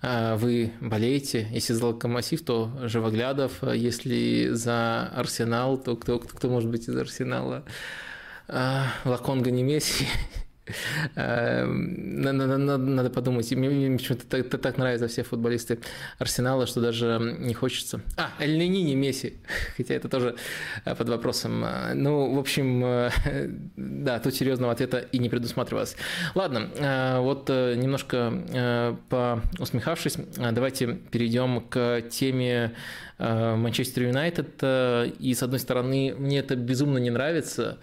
э, вы болеете. Если за Локомотив, то Живоглядов. Если за Арсенал, то кто, кто может быть из Арсенала? Лаконга не Месси. Эм, надо, надо, надо подумать. Мне почему-то так, так нравятся все футболисты Арсенала, что даже не хочется. А, Эль не Месси. Хотя это тоже э, под вопросом. Э, ну, в общем, э, да, тут серьезного ответа и не предусматривалось. Ладно, вот немножко поусмехавшись, давайте перейдем к теме Манчестер Юнайтед. И, с одной стороны, мне это безумно не нравится,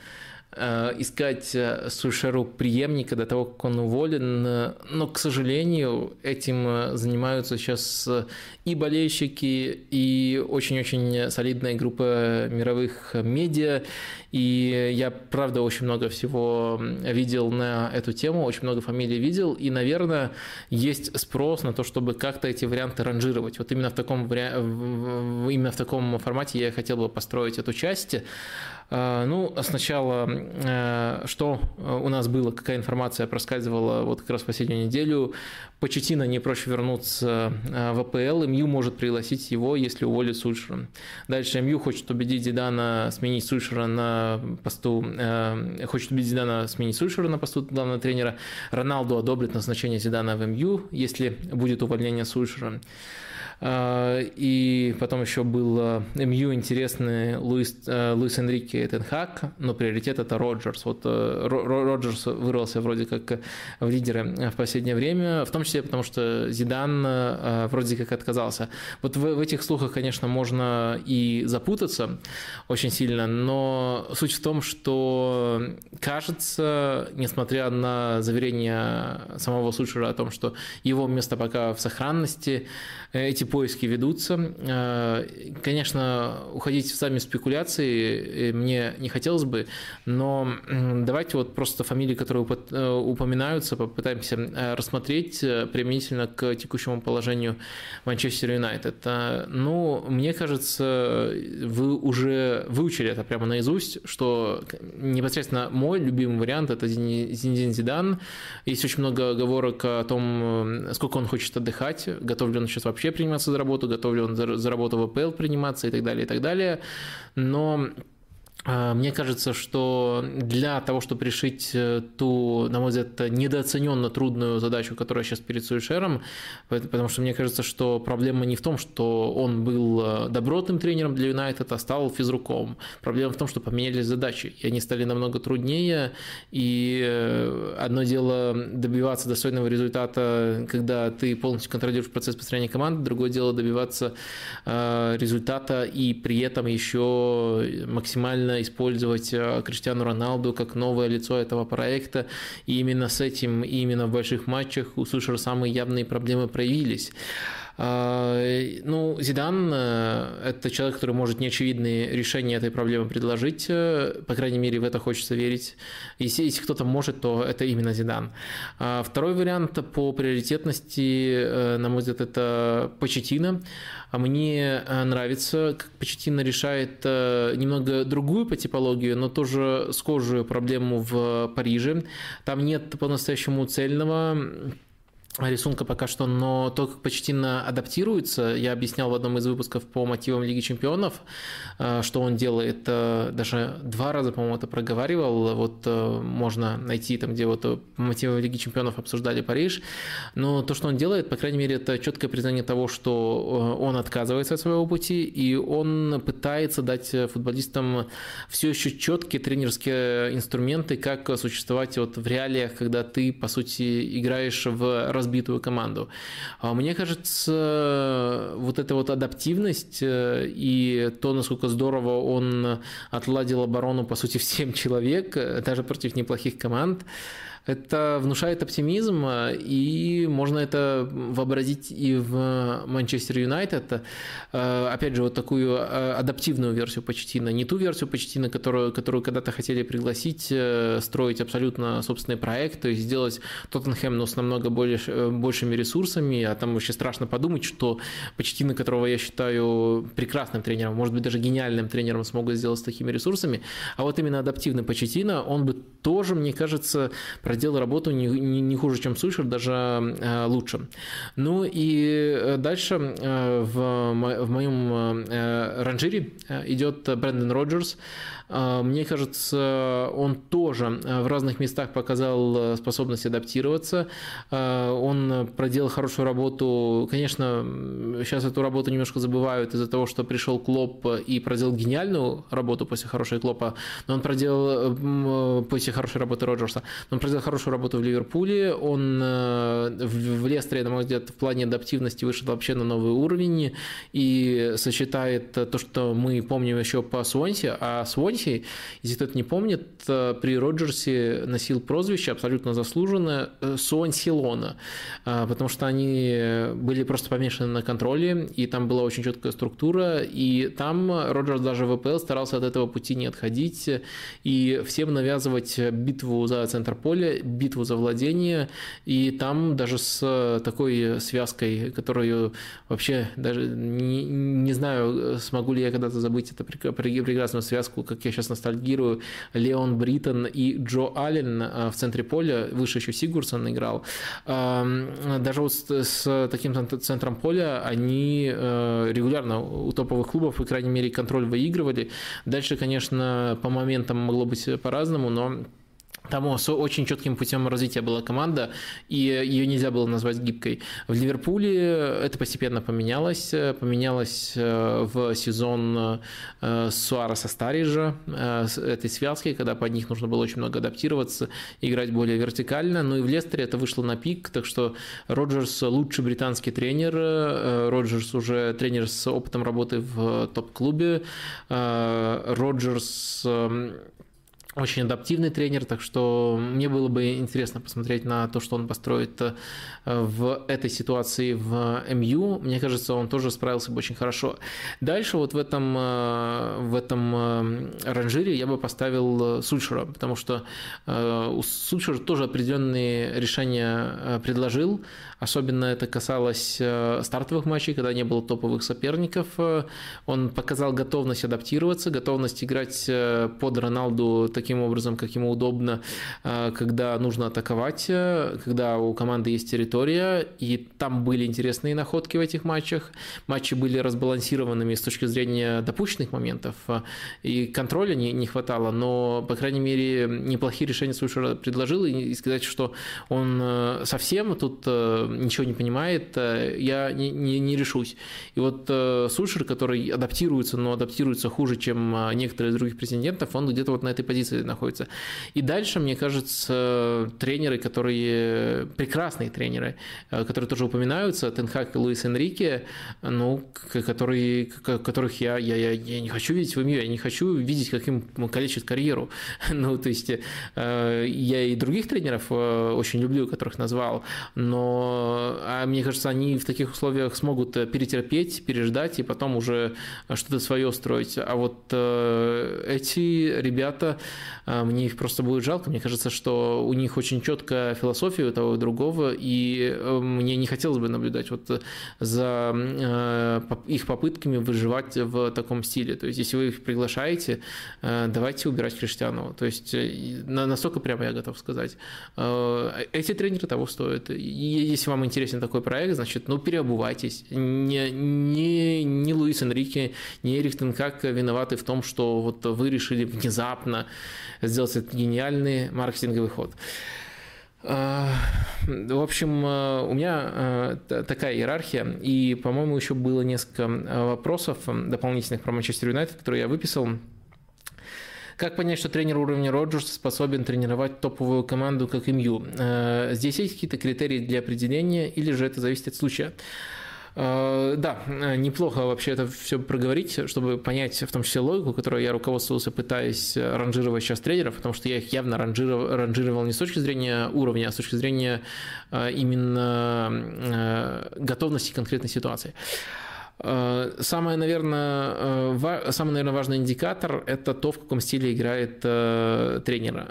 искать э, Сушеру преемника до того, как он уволен. Но, к сожалению, этим э, занимаются сейчас и болельщики, и очень-очень солидная группа мировых медиа. И я, правда, очень много всего видел на эту тему, очень много фамилий видел. И, наверное, есть спрос на то, чтобы как-то эти варианты ранжировать. Вот именно в таком, именно в таком формате я хотел бы построить эту часть. А, ну, сначала, э, что у нас было, какая информация проскальзывала вот как раз в последнюю неделю. Почетина не проще вернуться э, в АПЛ, МЮ может пригласить его, если уволит Сульшера. Дальше МЮ хочет убедить Зидана сменить Сульшера на посту, э, хочет убедить Зидана сменить Сульшера на посту главного тренера. Роналду одобрит назначение Зидана в МЮ, если будет увольнение Сульшера. И потом еще был МЮ интересный Луис, Луис Энрике Тенхак, но приоритет это Роджерс. Вот Роджерс вырвался вроде как в лидеры в последнее время, в том числе потому, что Зидан вроде как отказался. Вот в, в этих слухах, конечно, можно и запутаться очень сильно, но суть в том, что кажется, несмотря на заверение самого Сушера о том, что его место пока в сохранности, эти поиски ведутся. Э, конечно, уходить в сами спекуляции э, мне не хотелось бы, но давайте вот просто фамилии, которые э, упоминаются, попытаемся рассмотреть применительно к текущему положению Манчестер Юнайтед. Ну, мне кажется, вы уже выучили это прямо наизусть, что непосредственно мой любимый вариант – это Зинедин Зидан. Есть очень много оговорок о том, сколько он хочет отдыхать, готов ли он сейчас вообще вообще приниматься за работу, готов ли он за работу в АПЛ приниматься и так далее, и так далее. Но мне кажется, что для того, чтобы решить э, ту, на мой взгляд, недооцененно трудную задачу, которая сейчас перед Суишером, потому что мне кажется, что проблема не в том, что он был э, добротным тренером для Юнайтед, а стал физруком. Проблема в том, что поменялись задачи, и они стали намного труднее, и э, одно дело добиваться достойного результата, когда ты полностью контролируешь процесс построения команды, другое дело добиваться результата и при этом еще максимально использовать э, Криштиану Роналду как новое лицо этого проекта. И именно с этим, именно в больших матчах у Сушера самые явные проблемы проявились. А, ну, Зидан э, – это человек, который может неочевидные решения этой проблемы предложить, э, по крайней мере, в это хочется верить. Если, если кто-то может, то это именно Зидан. А второй вариант по приоритетности, на мой взгляд, это Почетина. Мне э, нравится, как Почетина решает э, немного другую по типологию, но тоже схожую проблему в Париже. Там нет по-настоящему цельного рисунка пока что, но то, как Почтина адаптируется, я объяснял в одном из выпусков по мотивам Лиги Чемпионов, э, что он делает, э, даже два раза, по-моему, это проговаривал, вот э, можно найти там, где вот по мотивам Лиги Чемпионов обсуждали Париж, но то, что он делает, по крайней мере, это четкое признание того, что он отказывается от своего пути, и он пытается дать футболистам все еще четкие тренерские инструменты, как существовать вот в реалиях, когда ты, по сути, играешь в разбитую команду. А мне кажется, вот эта вот адаптивность э, и то, насколько здорово он отладил оборону, по сути, всем человек, э, даже против неплохих команд, это внушает оптимизм, и можно это вообразить и в Манчестер Юнайтед. Э, опять же, вот такую э, адаптивную версию Почтина. Не ту версию Почтина, которую, которую когда-то хотели пригласить, э, строить абсолютно собственный проект, то есть сделать Тоттенхэм но с намного больше, большими ресурсами, а там вообще страшно подумать, что Почтина, которого я считаю прекрасным тренером, может быть, даже гениальным тренером смогут сделать с такими ресурсами, а вот именно адаптивный Почтина, он бы тоже, мне кажется, проделал работу не, не, не хуже, чем Сушер, даже э, лучше. Ну и э, дальше э, в, в моем э, ранжире э, идет Брэндон Роджерс. А, мне кажется, он тоже э, в разных местах показал э, способность адаптироваться. А, он проделал хорошую работу. Конечно, сейчас эту работу немножко забывают из-за того, что пришел Клоп и проделал гениальную работу после хорошей Клопа, но он проделал э, после хорошей работы Роджерса, он проделал хорошую работу в Ливерпуле, он в Лестере, на мой взгляд, в плане адаптивности вышел вообще на новый уровень и сочетает то, что мы помним еще по Суонси, а Суонси Моррисей, если кто-то не помнит, э, при Роджерсе носил прозвище абсолютно заслуженное э, Суань Силона, э, потому что они были просто помешаны на контроле, и там была очень четкая структура, и там Роджерс даже в ВПЛ старался от этого пути не отходить и всем навязывать битву за центр поля, битву за владение, и там даже с такой связкой, которую вообще даже не, не знаю, смогу ли я когда-то забыть эту прекрасную связку, как я сейчас ностальгирую, Леон Бриттон и Джо Аллен э, в центре поля, выше еще Сигурсон играл. Даже вот с таким центром поля они э, регулярно у топовых клубов, по крайней мере, контроль выигрывали. Дальше, конечно, по моментам могло быть по-разному, но там очень четким путем развития была команда, и ее нельзя было назвать гибкой. В Ливерпуле это постепенно поменялось. Поменялось э, в сезон э, Суареса Старижа, э, этой связки, когда под них нужно было очень много адаптироваться, играть более вертикально. Ну и в Лестере это вышло на пик, так что Роджерс лучший британский тренер. Роджерс уже тренер с опытом работы в топ-клубе. Роджерс эм, очень адаптивный тренер, так что мне было бы интересно посмотреть на то, что он построит э, в этой ситуации в МЮ. Мне кажется, он тоже справился бы очень хорошо. Дальше вот в этом, э, в этом э, ранжире я бы поставил Сульшера, потому что Сульшер тоже определенные решения предложил. Особенно это касалось э, стартовых матчей, когда не было топовых соперников. Э, он показал готовность адаптироваться, готовность играть э, под Роналду таким образом, как ему удобно, когда нужно атаковать, когда у команды есть территория, и там были интересные находки в этих матчах. Матчи были разбалансированными с точки зрения допущенных моментов, и контроля не, не хватало, но, по крайней мере, неплохие решения Сульшера предложил, и сказать, что он совсем тут ничего не понимает, э, я не, не, не решусь. И вот э, Сульшер, который адаптируется, но адаптируется хуже, чем э, некоторые из других претендентов, он где-то вот на этой позиции находится. И дальше, мне кажется, тренеры, которые прекрасные тренеры, которые тоже упоминаются, Тенхак и Луис Энрике, ну, которые, которых я, я, я, я не хочу видеть в МЮ, я не хочу видеть, как им калечат карьеру. Ну, то есть я и других тренеров очень люблю, которых назвал, но а мне кажется, они в таких условиях смогут э, перетерпеть, переждать и потом уже что-то свое строить. А вот э, эти ребята, э, мне их просто будет жалко. Мне кажется, что у них очень четкая философия у того и другого, и мне не хотелось бы наблюдать вот за их попытками выживать в таком стиле. То есть, если вы их приглашаете, давайте убирать Криштиану. То есть, настолько прямо я готов сказать. Эти тренеры того стоят. И если вам интересен такой проект, значит, ну, переобувайтесь. Не, не, не Луис Энрике, не Эрик Тенкак виноваты в том, что вот вы решили внезапно сделать этот гениальный маркетинговый ход. А, в общем, а, у меня а, такая иерархия, и, по-моему, еще было несколько вопросов дополнительных про Манчестер Юнайтед, которые я выписал. Как понять, что тренер уровня Роджерс способен тренировать топовую команду, как МЮ? Э, здесь есть какие-то критерии для определения, или же это зависит от случая? Э, да, неплохо вообще это все проговорить, чтобы понять в том числе логику, которой я руководствовался, пытаясь ранжировать сейчас тренеров, потому что я их явно ранжировал, ранжировал не с точки зрения уровня, а с точки зрения э, именно готовности конкретной ситуации. Э, самое, наверное, э, самый, наверное, важный индикатор – это то, в каком стиле играет э, тренер.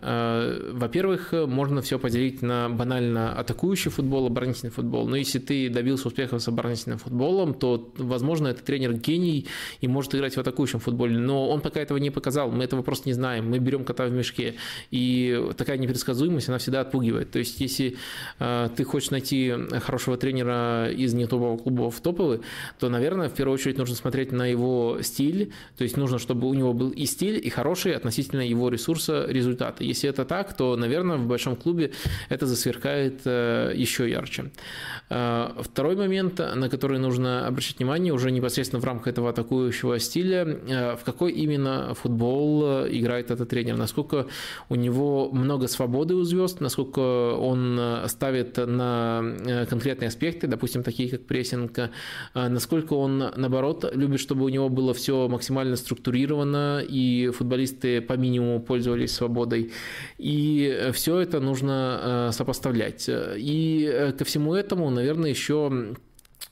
Во-первых, можно все поделить на банально атакующий футбол, оборонительный футбол. Но если ты добился успехов с оборонительным футболом, то, возможно, этот тренер гений и может играть в атакующем футболе. Но он пока этого не показал, мы этого просто не знаем. Мы берем кота в мешке. И такая непредсказуемость, она всегда отпугивает. То есть, если ты хочешь найти хорошего тренера из не топового клуба в топовый, то, наверное, наверное, в первую очередь нужно смотреть на его стиль, то есть нужно, чтобы у него был и стиль, и хороший относительно его ресурса результаты. Если это так, то, наверное, в большом клубе это засверкает э, еще ярче. Э, второй момент, на который нужно обращать внимание уже непосредственно в рамках этого атакующего стиля, э, в какой именно футбол играет этот тренер, насколько у него много свободы у звезд, насколько он ставит на конкретные аспекты, допустим, такие как прессинг, насколько он он, наоборот, любит, чтобы у него было все максимально структурировано, и футболисты по минимуму пользовались свободой. И все это нужно э, сопоставлять. И э, ко всему этому, наверное, еще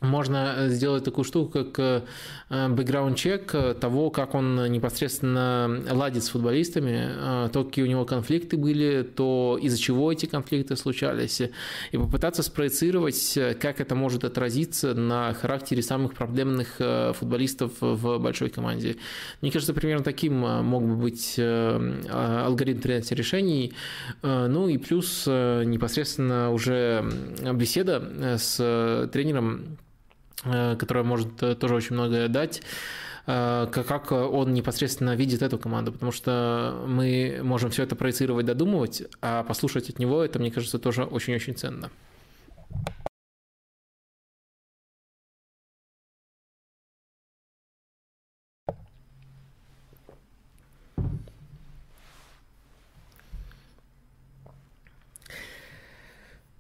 можно э, сделать такую штуку, как бэкграунд-чек э, того, как он непосредственно ладит с футболистами, э, то, какие у него конфликты были, то из-за чего эти конфликты случались, и попытаться спроецировать, как это может отразиться на характере самых проблемных футболистов в большой команде. Мне кажется, примерно таким мог бы быть алгоритм принятия решений. Ну и плюс непосредственно уже беседа с тренером Э, которая может э, тоже очень многое дать как он непосредственно видит эту команду, потому что мы можем все это проецировать, додумывать, а послушать от него, это, мне кажется, тоже очень-очень ценно.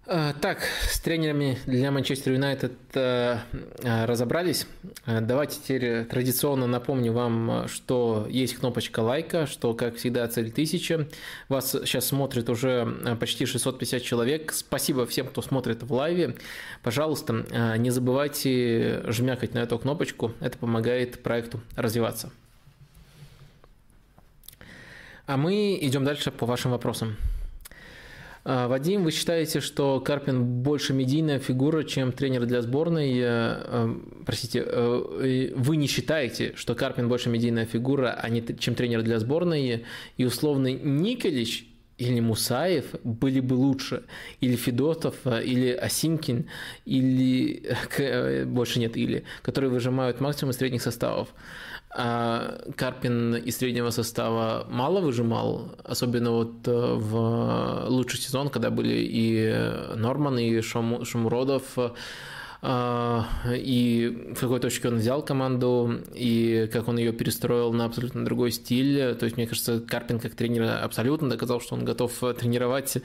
Так, с тренерами для Манчестер Юнайтед э, э, разобрались. Давайте теперь традиционно напомню вам, что есть кнопочка лайка, что, как всегда, цель тысяча. Вас сейчас смотрит уже почти 650 человек. Спасибо всем, кто смотрит в лайве. Пожалуйста, не забывайте жмякать на эту кнопочку. Это помогает проекту развиваться. А мы идем дальше по вашим вопросам. А, Вадим, вы считаете, что Карпин больше медийная фигура, чем тренер для сборной? Э, э, простите, э, вы не считаете, что Карпин больше медийная фигура, а не чем тренер для сборной? И условный Николич или Мусаев были бы лучше, или Федотов, или Осинкин, или больше нет или, которые выжимают максимум из средних составов. А Карпин из среднего состава мало выжимал, особенно вот э, в лучший сезон, когда были и Норман, и Шумуродов, э, и в какой точке он взял команду, и как он ее перестроил на абсолютно другой стиль. То есть, мне кажется, Карпин как тренер абсолютно доказал, что он готов тренировать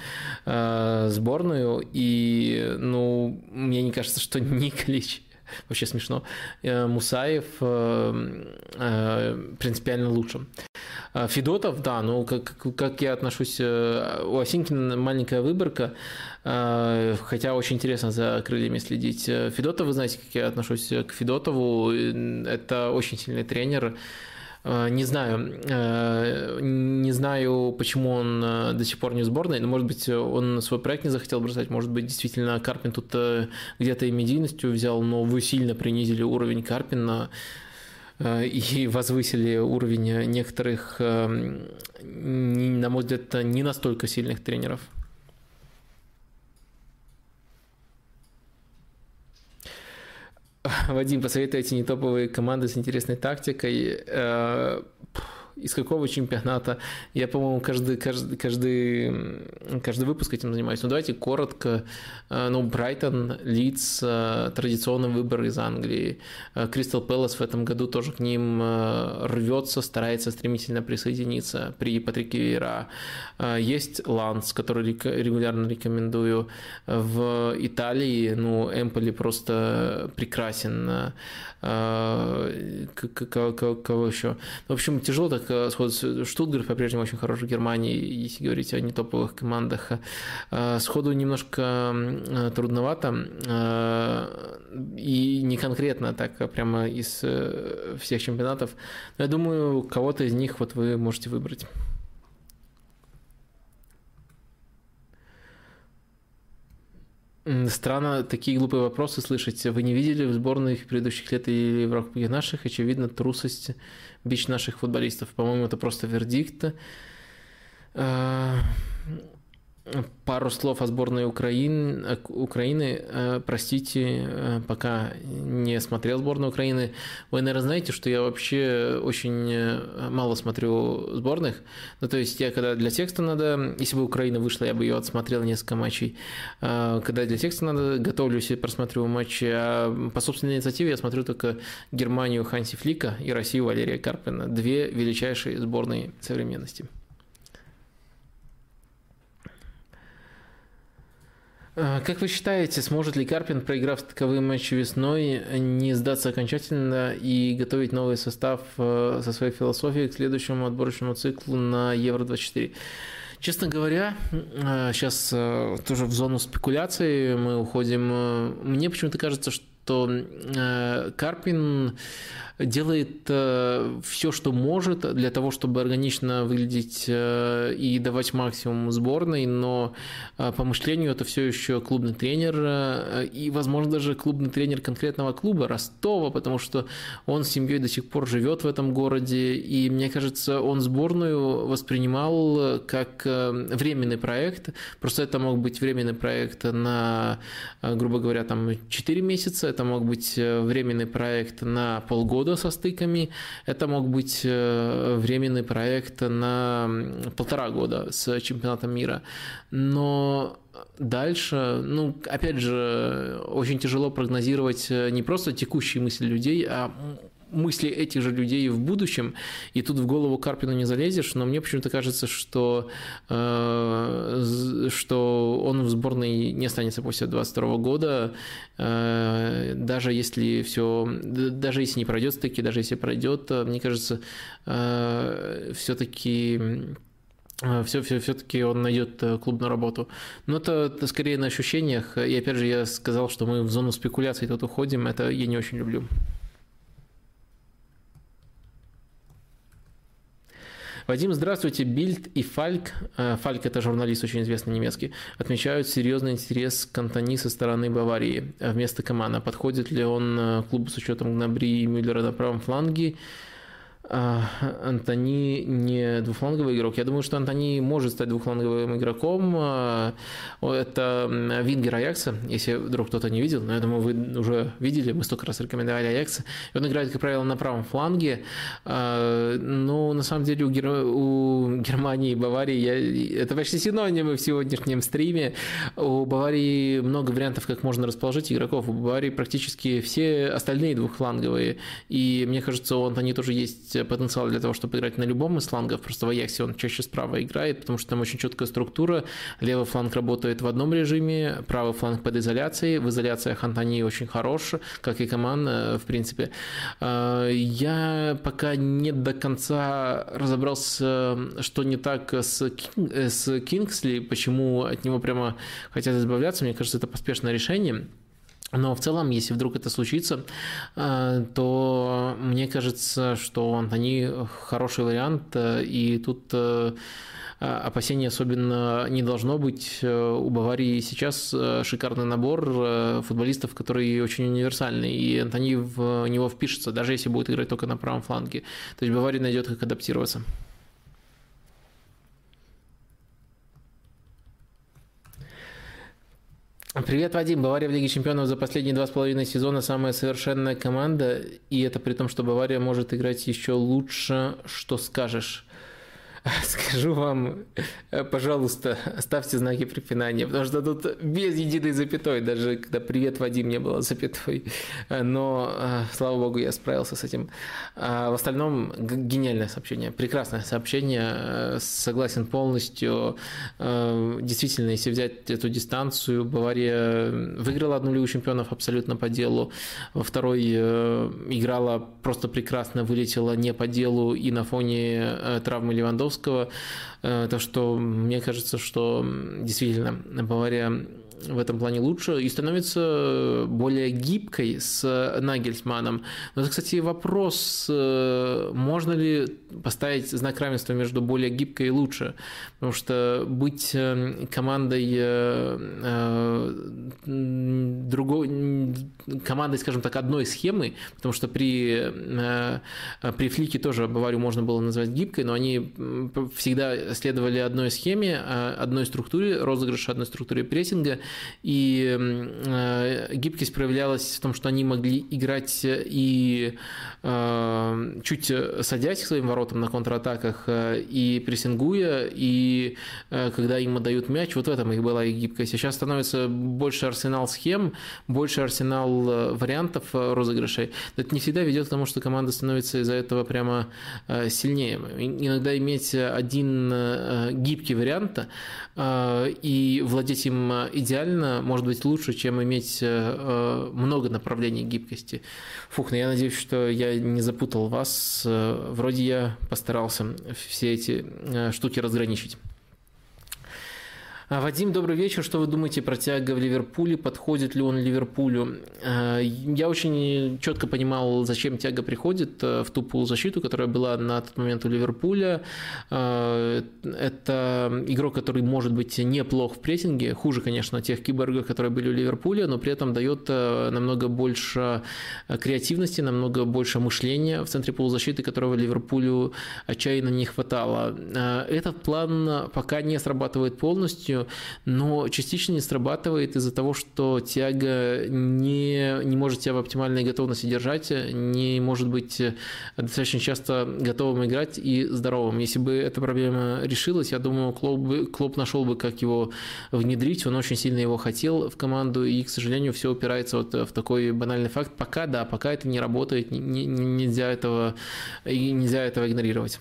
э, сборную. И, ну, мне не кажется, что Николич вообще смешно, э, Мусаев э, э, принципиально лучше. Федотов, да, ну как, как я отношусь, у Осинкина маленькая выборка, хотя очень интересно за крыльями следить. Федотов, вы знаете, как я отношусь к Федотову, это очень сильный тренер, не знаю, э, не знаю, почему он э, до сих пор не в сборной, но, может быть, он свой проект не захотел бросать, может быть, действительно Карпин тут где-то и медийностью взял, но вы сильно принизили уровень Карпина и возвысили уровень некоторых, на мой взгляд, не настолько сильных тренеров. Вадим, посоветуйте не топовые команды с интересной тактикой. Из какого чемпионата. Я, по-моему, каждый, каждый, каждый, каждый выпуск этим занимаюсь. Ну, давайте коротко. Э, ну, Брайтон, Лидс, э, традиционный выбор из Англии. Э, Кристал Пэлас в этом году тоже к ним рвется, старается стремительно присоединиться при Патрике Вейра. Есть Ланс, который регулярно рекомендую. В Италии, ну, Эмполи просто прекрасен. Кого еще? В общем, тяжело так сходу. Штутгарт по-прежнему очень хороший в Германии, если говорить о не топовых командах. Сходу немножко трудновато. И не конкретно так, а прямо из э, всех чемпионатов. Но я думаю, кого-то из них вот вы можете выбрать. Странно такие глупые вопросы слышать. Вы не видели в сборных предыдущих лет или в рамках наших? Очевидно, трусость, бич наших футболистов. По-моему, это просто вердикт. Пару слов о сборной Украины. Украины. Э, простите, э, пока не смотрел сборную Украины. Вы, наверное, знаете, что я вообще очень э, мало смотрю сборных. Ну, то есть я когда для текста надо... Если бы Украина вышла, я бы ее отсмотрел несколько матчей. Когда для текста надо, готовлюсь и просматриваю матчи. А по собственной инициативе я смотрю только Германию Ханси Флика и Россию Валерия Карпина. Две величайшие сборные современности. Как вы считаете, сможет ли Карпин, проиграв таковые матчи весной, не сдаться окончательно и готовить новый состав э, со своей философией к следующему отборочному циклу на Евро-24? Честно говоря, сейчас э, тоже в зону спекуляций мы уходим. Мне почему-то кажется, что э, Карпин делает э, все, что может для того, чтобы органично выглядеть э, и давать максимум сборной, но э, по мышлению это все еще клубный тренер и, возможно, даже клубный тренер конкретного клуба Ростова, потому что он с семьей до сих пор живет в этом городе, и мне кажется, он сборную воспринимал как временный проект, просто это мог быть временный проект на, грубо говоря, там 4 месяца, это мог быть временный проект на полгода со стыками, это мог быть временный проект на полтора года с чемпионатом мира. Но дальше, ну, опять же, очень тяжело прогнозировать не просто текущие мысли людей, а мысли этих же людей в будущем, и тут в голову Карпину не залезешь, но мне почему-то кажется, что, э, что он в сборной не останется после 2022 года, э, даже если все, даже если не пройдет стыки, даже если пройдет, мне кажется, э, все-таки все, все, все-таки он найдет клубную работу. Но это, это скорее на ощущениях. И опять же, я сказал, что мы в зону спекуляций тут уходим. Это я не очень люблю. Вадим, здравствуйте. Бильд и Фальк, э, Фальк это журналист очень известный немецкий, отмечают серьезный интерес к Антони со стороны Баварии вместо Камана. Подходит ли он э, клубу с учетом Гнабри и Мюллера на правом фланге? А, Антони не двухфланговый игрок. Я думаю, что Антони может стать двухфланговым игроком. А, это Вингер Аякса, если вдруг кто-то не видел. Но я думаю, вы уже видели, мы столько раз рекомендовали Аякса. Он играет, как правило, на правом фланге. А, но на самом деле у, Гер... у Германии и Баварии я... это почти синонимы в сегодняшнем стриме. У Баварии много вариантов, как можно расположить игроков. У Баварии практически все остальные двухфланговые. И мне кажется, у Антони тоже есть потенциал для того, чтобы играть на любом из флангов. Просто в Аяксе он чаще справа играет, потому что там очень четкая структура. Левый фланг работает в одном режиме, правый фланг под изоляцией. В изоляциях Антони очень хорош, как и Коман, э, в принципе. Э, я пока не до конца разобрался, что не так с, Кинг, э, с Кингсли, почему от него прямо хотят избавляться. Мне кажется, это поспешное решение. Но в целом, если вдруг это случится, э, то мне кажется, что Антони хороший вариант, э, и тут э, опасений особенно не должно быть. У Баварии сейчас шикарный набор футболистов, которые очень универсальны, и Антони в него впишется, даже если будет играть только на правом фланге. То есть Бавария найдет, как адаптироваться. Привет, Вадим. Бавария в Лиге Чемпионов за последние два с половиной сезона самая совершенная команда, и это при том, что Бавария может играть еще лучше. Что скажешь? скажу вам, э, пожалуйста, ставьте знаки препинания, потому что тут без единой запятой, даже когда «Привет, Вадим» не было запятой. Э, но, э, слава богу, я справился с этим. А в остальном гениальное сообщение, прекрасное сообщение, согласен полностью. Действительно, если взять эту дистанцию, Бавария выиграла одну Лигу чемпионов абсолютно по делу, во второй играла просто прекрасно, вылетела не по делу и на фоне травмы Левандовского Левандовского. Э, так что мне кажется, что действительно Бавария в этом плане лучше и становится более гибкой с Нагельсманом. Но это, кстати, вопрос, э, можно ли поставить знак равенства между более гибкой и лучше. Потому что быть э, командой другой, командой, скажем так, одной схемы, потому что при, при флике тоже Баварию можно было назвать гибкой, но они всегда следовали одной схеме, одной структуре розыгрыша, одной структуре прессинга, и э, гибкость проявлялась в том, что они могли играть и э, чуть садясь к своим воротам на контратаках э, и прессингуя, и когда им отдают мяч, вот в этом их была их гибкость. Сейчас становится больше арсенал схем, больше арсенал вариантов розыгрышей. Это не всегда ведет к тому, что команда становится из-за этого прямо сильнее. Иногда иметь один гибкий вариант и владеть им идеально может быть лучше, чем иметь э, э, много направлений гибкости. Фух, ну я надеюсь, что я не запутал вас. Э, вроде я постарался все эти штуки разграничить. А, Вадим, добрый вечер. Что вы думаете про Тиаго в Ливерпуле? Подходит ли он Ливерпулю? А, я очень четко понимал, зачем Тиаго приходит э, в ту полузащиту, которая была на тот момент у Ливерпуля. А, это игрок, который может быть неплох в прессинге. Хуже, конечно, тех киборгов, которые были у Ливерпуля, но при этом дает э, намного больше креативности, намного больше мышления в центре полузащиты, которого Ливерпулю отчаянно не хватало. Этот план пока не срабатывает полностью но частично не срабатывает из-за того, что тяга не, не может себя в оптимальной готовности держать, не может быть достаточно часто готовым играть и здоровым. Если бы эта проблема решилась, я думаю, Клоп, Клоп нашел бы, как его внедрить. Он очень сильно его хотел в команду, и, к сожалению, все упирается вот в такой банальный факт. Пока, да, пока это не работает, не, нельзя этого, нельзя этого игнорировать.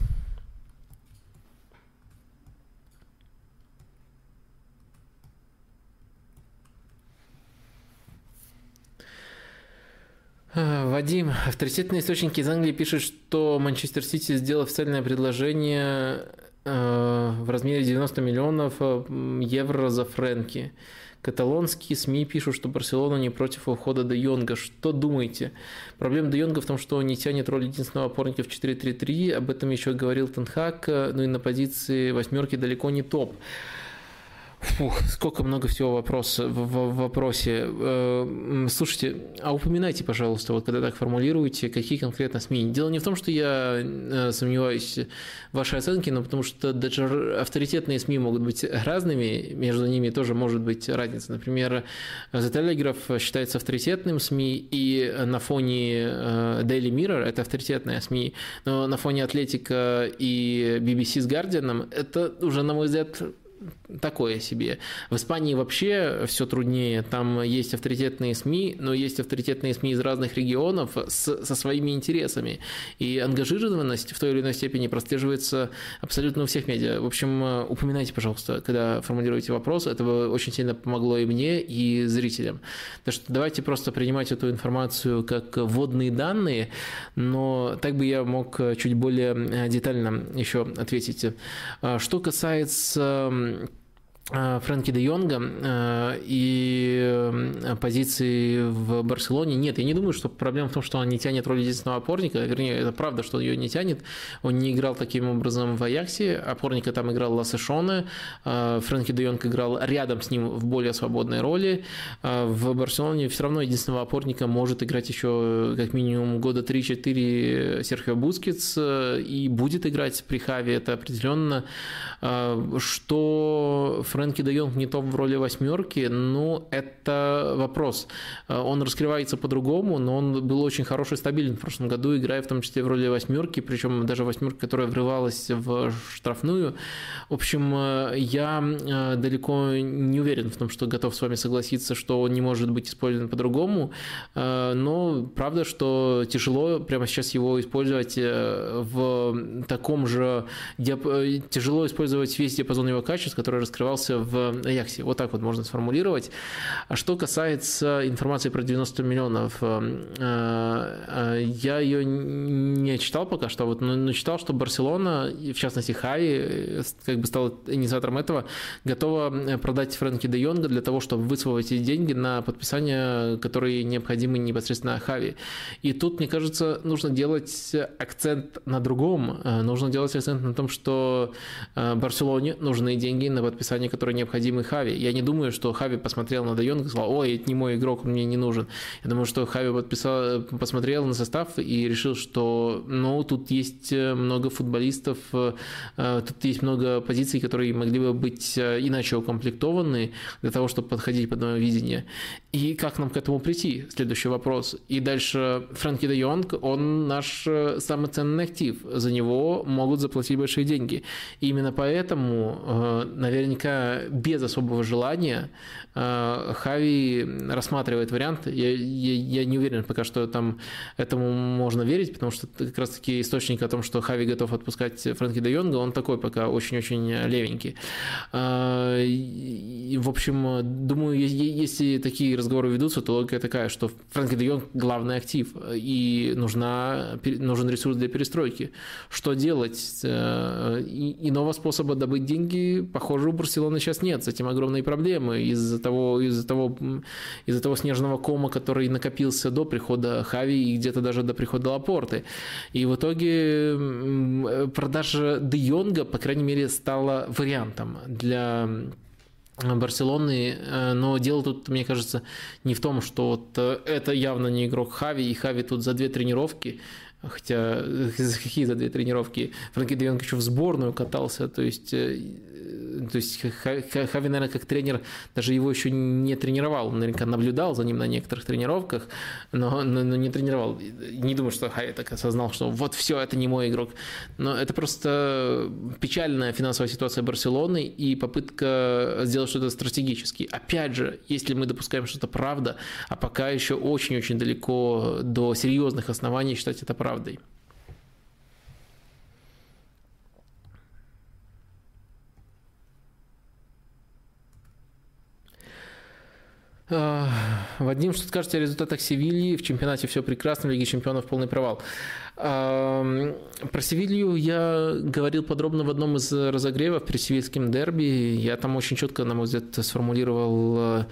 Вадим, авторитетные источники из Англии пишут, что Манчестер Сити сделал официальное предложение э, в размере 90 миллионов э, евро за Фрэнки. Каталонские СМИ пишут, что Барселона не против ухода Де Йонга. Что думаете? Проблема Де Йонга в том, что он не тянет роль единственного опорника в 4-3-3. Об этом еще говорил Тенхак. Ну и на позиции восьмерки далеко не топ. Фух, сколько много всего вопрос, в, в вопросе. Э, слушайте, а упоминайте, пожалуйста, вот когда так формулируете, какие конкретно СМИ. Дело не в том, что я э, сомневаюсь в вашей оценке, но потому что даже авторитетные СМИ могут быть разными, между ними тоже может быть разница. Например, The Telegraph считается авторитетным СМИ, и на фоне э, Daily Mirror это авторитетная СМИ, но на фоне Атлетика и BBC с Guardian это уже, на мой взгляд, такое себе. В Испании вообще все труднее. Там есть авторитетные СМИ, но есть авторитетные СМИ из разных регионов с, со своими интересами. И ангажированность в той или иной степени прослеживается абсолютно у всех медиа. В общем, упоминайте, пожалуйста, когда формулируете вопрос. Это бы очень сильно помогло и мне, и зрителям. Так что давайте просто принимать эту информацию как вводные данные, но так бы я мог чуть более детально еще ответить. Что касается Фрэнки де Йонга э, и э, позиции в Барселоне нет. Я не думаю, что проблема в том, что он не тянет роль единственного опорника. Вернее, это правда, что ее не тянет. Он не играл таким образом в Аяксе. Опорника там играл Лассе Шоне. Фрэнки де Йонг играл рядом с ним в более свободной роли. В Барселоне все равно единственного опорника может играть еще как минимум года 3-4 Серхио Бускетс и будет играть при Хаве, это определенно. Что Фрэнки Фрэнки де Йонг не топ в роли восьмерки, ну, это вопрос. Э, он раскрывается по-другому, но он был очень хороший, стабилен в прошлом году, играя в том числе в роли восьмерки, причем даже восьмерка, которая врывалась в штрафную. В общем, э, я э, далеко не уверен в том, что готов с вами согласиться, что он не может быть использован по-другому, но правда, что тяжело прямо сейчас его использовать в таком же... Тяжело использовать весь диапазон его качеств, который раскрывался находился в Аяксе. Вот так вот можно сформулировать. А что касается информации про 90 миллионов, э, э, я ее не читал пока что, вот, но читал, что Барселона, в частности Хави, как бы стал инициатором этого, готова продать Фрэнки де Йонга для того, чтобы высвободить деньги на подписание, которые необходимы непосредственно Хави. И тут, мне кажется, нужно делать акцент на другом. Э, нужно делать акцент на том, что Барселоне нужны деньги на подписание которые необходимы Хави. Я не думаю, что Хави посмотрел на Дайонга и сказал, ой, это не мой игрок, он мне не нужен. Я думаю, что Хави подписал, посмотрел на состав и решил, что ну, тут есть э, много футболистов, э, э, тут есть много позиций, которые могли бы быть иначе укомплектованы для того, чтобы подходить под мое видение. И как нам к этому прийти? Следующий вопрос. И дальше Фрэнки де Йонг, он наш самый ценный актив. За него могут заплатить большие деньги. И именно поэтому наверняка без особого желания э, Хави рассматривает вариант. Я, я, я не уверен пока, что там этому можно верить, потому что как раз-таки источник о том, что Хави готов отпускать Фрэнки де Йонга, он такой пока очень-очень левенький. Э, в общем, думаю, если такие разговоры ведутся, то логика такая, что Фрэнки де Йонг главный актив, и нужна, нужен ресурс для перестройки. Что делать? Э, иного способа добыть деньги, похоже, у Барселоны сейчас нет, с этим огромные проблемы из-за того, из-за того, из-за того снежного кома, который накопился до прихода Хави и где-то даже до прихода Лапорты. И в итоге продажа Де Йонга, по крайней мере, стала вариантом для Барселоны, э, но дело тут, мне кажется, не в том, что вот э, это явно не игрок Хави, и Хави тут за две тренировки Хотя какие за две тренировки Франки де Йонг еще в сборную катался, то есть э, то есть Хави, наверное, как тренер, даже его еще не тренировал, наверняка наблюдал за ним на некоторых тренировках, но, но, но не тренировал. Не думаю, что Хави так осознал, что вот все, это не мой игрок. Но это просто печальная финансовая ситуация Барселоны и попытка сделать что-то стратегически. Опять же, если мы допускаем, что это правда, а пока еще очень-очень далеко до серьезных оснований считать это правдой. Вадим, что скажете о результатах Севильи? В чемпионате все прекрасно, в Лиге чемпионов полный провал. Про Севилью я говорил подробно в одном из разогревов при севильском дерби. Я там очень четко, на мой взгляд, сформулировал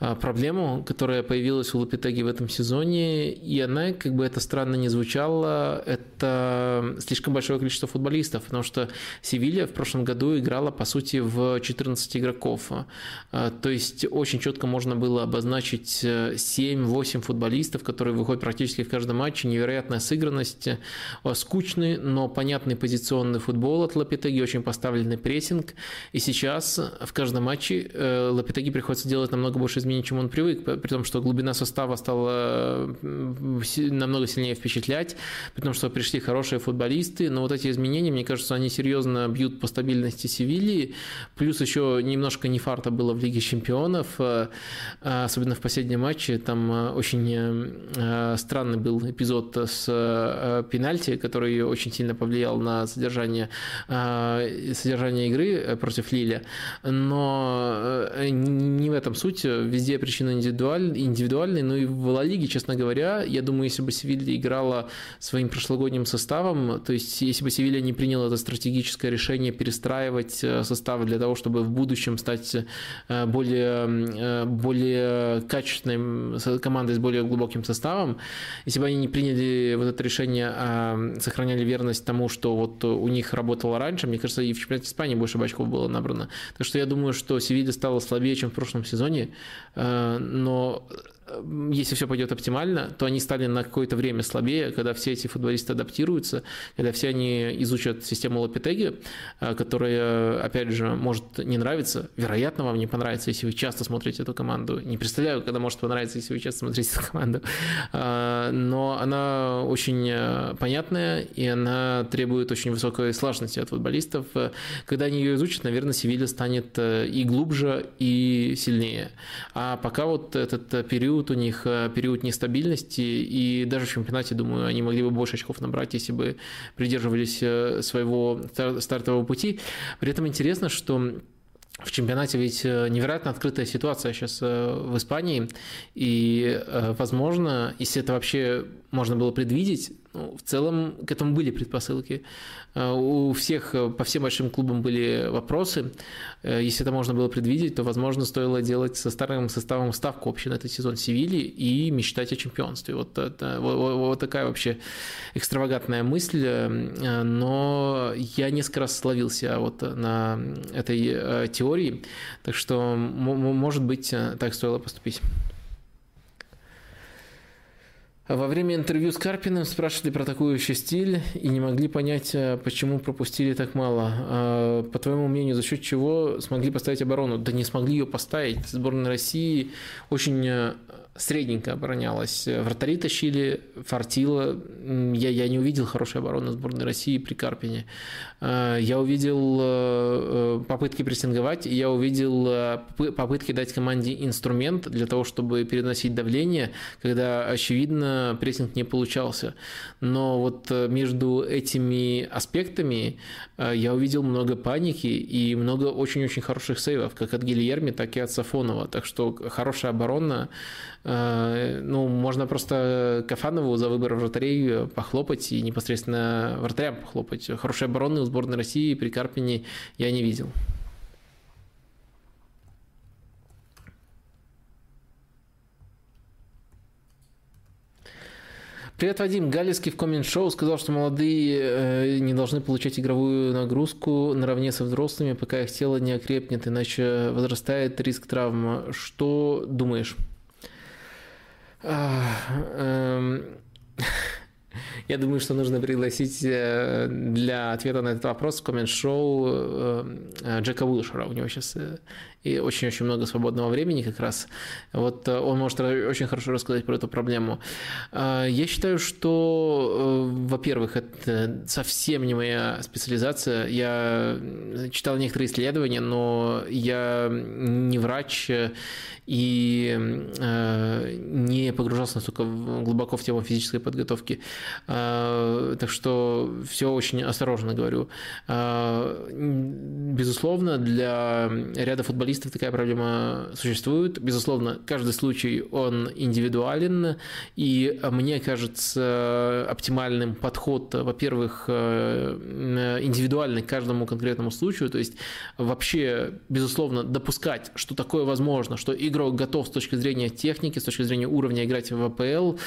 а, проблему, которая появилась у Лапитеги в этом сезоне. И она, как бы это странно не звучало, это слишком большое количество футболистов, потому что Севилья в прошлом году играла, по сути, в 14 игроков. А, то есть очень четко можно было обозначить 7-8 э, футболистов, которые выходят практически в каждом матче. Невероятная сыгранность есть э, скучный, но понятный позиционный футбол от Лапитеги, очень поставленный прессинг. И сейчас в каждом матче э, Лапитеги приходится делать намного больше изменений, чем он привык, при том, что глубина состава стала намного сильнее впечатлять, при том, что пришли хорошие футболисты, но вот эти изменения, мне кажется, они серьезно бьют по стабильности Севильи, плюс еще немножко не фарта было в Лиге Чемпионов, э, особенно в последнем матче, там очень странный был эпизод с пенальти, который очень сильно повлиял на содержание, э, содержание игры э, против Лиля. Но не в этом суть. Везде причина индивидуальная, индивидуальная. Ну и в Ла Лиге, честно говоря, я думаю, если бы Севилья играла своим прошлогодним составом, то есть если бы Севилья не приняла это стратегическое решение перестраивать состав для того, чтобы в будущем стать более, более качественной командой с более глубоким составом, если бы они не приняли вот это решение решения а, сохраняли верность тому, что вот у них работало раньше. Мне кажется, и в чемпионате Испании больше очков было набрано. Так что я думаю, что Севилья стала слабее, чем в прошлом сезоне, а, но если все пойдет оптимально, то они стали на какое-то время слабее, когда все эти футболисты адаптируются, когда все они изучат систему Лапитеги, э, которая, опять же, может не нравиться. Вероятно, вам не понравится, если вы часто смотрите эту команду. Не представляю, когда может понравиться, если вы часто смотрите эту команду. Э, но она очень э, понятная, и она требует очень высокой слаженности от футболистов. Когда они ее изучат, наверное, Севилья станет и глубже, и сильнее. А пока вот этот период период у них, э, период нестабильности, и даже в чемпионате, думаю, они могли бы больше очков набрать, если бы придерживались э, своего стартового пути. При этом интересно, что в чемпионате ведь э, невероятно открытая ситуация сейчас в Испании, и, возможно, если это вообще можно было предвидеть, ну, в целом к этому были предпосылки. Э, у всех, э, по всем большим клубам были вопросы. Э, если это можно было предвидеть, то, возможно, стоило делать со старым составом ставку общей на этот сезон Севильи и мечтать о чемпионстве. Вот, это, вот, вот такая вообще экстравагантная мысль. Но я несколько раз словился вот на этой теории, так что, может быть, так стоило поступить. Во время интервью с Карпиным спрашивали про атакующий стиль и не могли понять, э, почему пропустили так мало. А, по твоему мнению, за счет чего смогли поставить оборону? Да не смогли ее поставить. Сборная России очень э, средненько оборонялась. Вратари тащили, фартило. Я, я не увидел хорошей обороны сборной России при Карпине. Э, я увидел э, попытки прессинговать, я увидел э, попытки дать команде инструмент для того, чтобы переносить давление, когда, очевидно, прессинг не получался. Но вот между этими аспектами я увидел много паники и много очень-очень хороших сейвов, как от Гильерми, так и от Сафонова. Так что хорошая оборона Э, ну, можно просто Кафанову за выбор вратарей похлопать и непосредственно вратарям похлопать. Хорошей обороны у сборной России при Карпине я не видел. Привет, Вадим. Галицкий в коммент-шоу сказал, что молодые э, не должны получать игровую нагрузку наравне со взрослыми, пока их тело не окрепнет, иначе возрастает риск травм. Что думаешь? Эм, Я думаю, что нужно пригласить э, для ответа на этот вопрос в коммент-шоу э, э, Джека Уилшера. У него сейчас и очень-очень много свободного времени как раз. Вот он может очень хорошо рассказать про эту проблему. Я считаю, что, во-первых, это совсем не моя специализация. Я читал некоторые исследования, но я не врач и не погружался настолько глубоко в тему физической подготовки. Так что все очень осторожно говорю. Безусловно, для ряда футболистов такая проблема существует. Безусловно, каждый случай, он индивидуален, и мне кажется оптимальным подход, во-первых, э, индивидуальный к каждому конкретному случаю, то есть вообще, безусловно, допускать, что такое возможно, что игрок готов с точки зрения техники, с точки зрения уровня играть в АПЛ,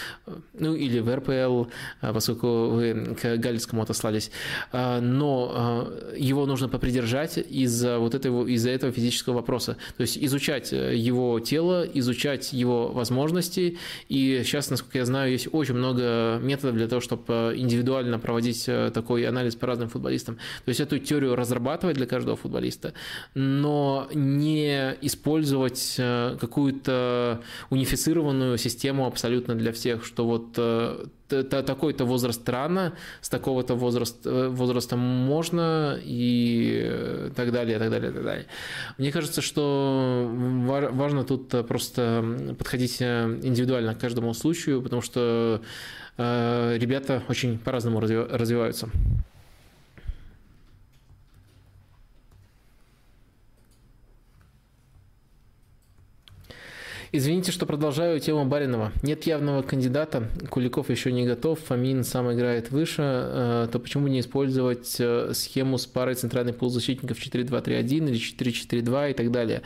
ну или в РПЛ, а, поскольку вы к Галицкому отослались, но его нужно попридержать из-за вот этого, из-за этого физического вопроса. То есть изучать э, его тело, изучать его возможности, и сейчас, насколько я знаю, есть очень много методов для того, чтобы индивидуально проводить э, такой анализ по разным футболистам. То есть эту теорию разрабатывать для каждого футболиста, но не использовать э, какую-то унифицированную систему абсолютно для всех, что вот такой-то возраст рано, с такого-то возраста, э, возраста можно и так далее, так далее, так далее. Мне кажется, что важно тут просто подходить э, индивидуально к каждому случаю, потому что э, ребята очень по-разному развиваются. Извините, что продолжаю тему Баринова. Нет явного кандидата, Куликов еще не готов, Фомин сам играет выше, э, то почему не использовать э, схему с парой центральных полузащитников 4-2-3-1 или 4-4-2 и так далее?